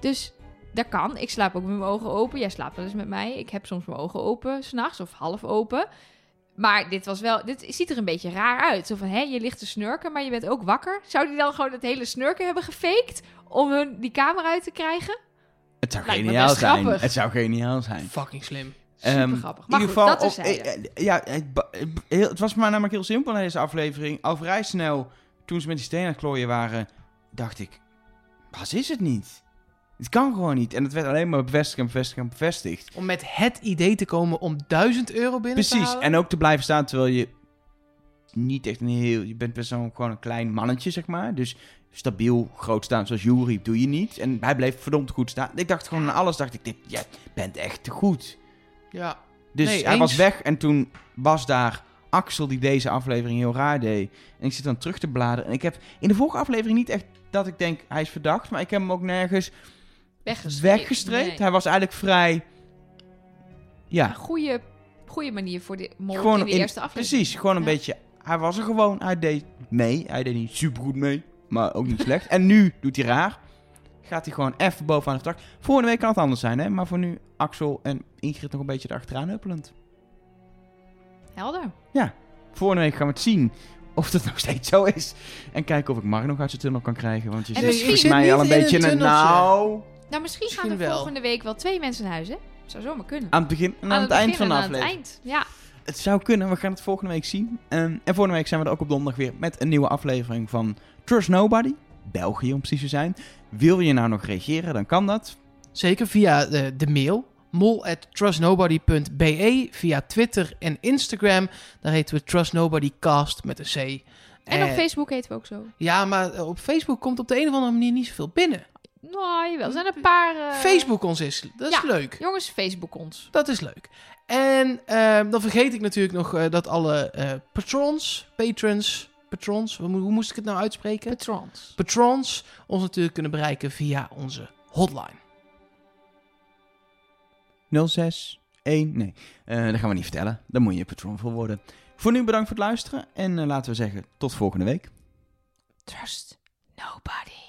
C: Dus dat kan. Ik slaap ook met mijn ogen open. Jij slaapt wel eens met mij. Ik heb soms mijn ogen open, s'nachts of half open. Maar dit was wel, dit ziet er een beetje raar uit. Zo van, hè, je ligt te snurken, maar je bent ook wakker. Zou die dan gewoon het hele snurken hebben gefaked om hun die camera uit te krijgen?
B: Het zou
C: Lijkt me
B: geniaal
C: best
B: zijn.
C: grappig.
B: Het zou geniaal zijn.
A: Fucking slim.
C: Super
B: Ehm. In
C: Maar
B: ieder
C: goed,
B: geval,
C: dat
B: op-
C: is
B: eh, eh, ja, het, eh, het was maar namelijk heel simpel in deze aflevering. Al vrij snel, toen ze met die stenen aan het klooien waren, dacht ik, wat is het niet? Het kan gewoon niet. En het werd alleen maar bevestigd en bevestigd en bevestigd.
A: Om met het idee te komen om 1000 euro binnen te
B: Precies.
A: halen.
B: En ook te blijven staan terwijl je niet echt een heel... Je bent best wel gewoon een klein mannetje, zeg maar. Dus stabiel groot staan zoals Jury doe je niet. En hij bleef verdomd goed staan. Ik dacht gewoon aan alles, dacht ik, dit, jij bent echt te goed.
A: Ja.
B: Dus
A: Nee,
B: hij
A: eens.
B: was weg en toen was daar Axel die deze aflevering heel raar deed. En ik zit dan terug te bladeren. En ik heb in de vorige aflevering niet echt dat ik denk hij is verdacht. Maar ik heb hem ook nergens
C: weggestreept.
B: weggestreept.
C: Nee.
B: Hij was eigenlijk vrij... Ja,
C: Een goede, goede manier voor de mol
B: Gewoon
C: in de
B: in-
C: eerste aflevering.
B: precies. Gewoon een
C: Ja.
B: beetje... Hij was er gewoon. Hij deed mee. Hij deed niet supergoed mee. Maar ook niet slecht. En nu doet hij raar. Gaat hij gewoon even bovenaan de verdacht. Volgende week kan het anders zijn, hè. Maar voor nu Axel en Ingrid nog een beetje erachteraan huppelend.
C: Helder.
B: Volgende week gaan we het zien of dat nog steeds zo is. En kijken of ik Mark nog uit zijn tunnel kan krijgen. Want je
C: En
B: zit volgens mij al een beetje
A: een
B: in een...
A: tunneltje.
B: Nou...
C: Nou, misschien, gaan er
A: wel.
C: volgende week wel twee mensen naar huis, hè? Zou zomaar kunnen.
B: Aan het begin en aan, het, eind van de
C: en aan het
B: aflevering.
C: eind. Ja.
B: Het zou kunnen, we gaan het volgende week zien. Ehm, en volgende week zijn we er ook op donderdag weer met een nieuwe aflevering van Trust Nobody. België om precies te zijn. Wil je nou nog reageren, dan kan dat.
A: Zeker via de, de mail mol@trustnobody.be, via Twitter en Instagram. Daar heten we Trust Nobody Cast met een C.
C: En op
A: Eh,
C: Facebook heten we ook zo.
A: Ja, maar eh, op Facebook komt op de een of andere manier niet zoveel binnen.
C: Nou, jawel. Er zijn een paar... eh,
A: Facebook ons is, dat is
C: ja.
A: leuk.
C: Jongens, Facebook ons.
A: Dat is leuk. En ehm, dan vergeet ik natuurlijk nog eh, dat alle eh, patrons, patrons, patrons, hoe, hoe moest ik het nou uitspreken?
C: Patrons.
A: patrons ons natuurlijk kunnen bereiken via onze hotline.
B: 06 1, nee. Eh, dat gaan we niet vertellen. Daar moet je patron voor worden. Voor nu bedankt voor het luisteren. En laten we zeggen, tot volgende week.
C: Trust nobody.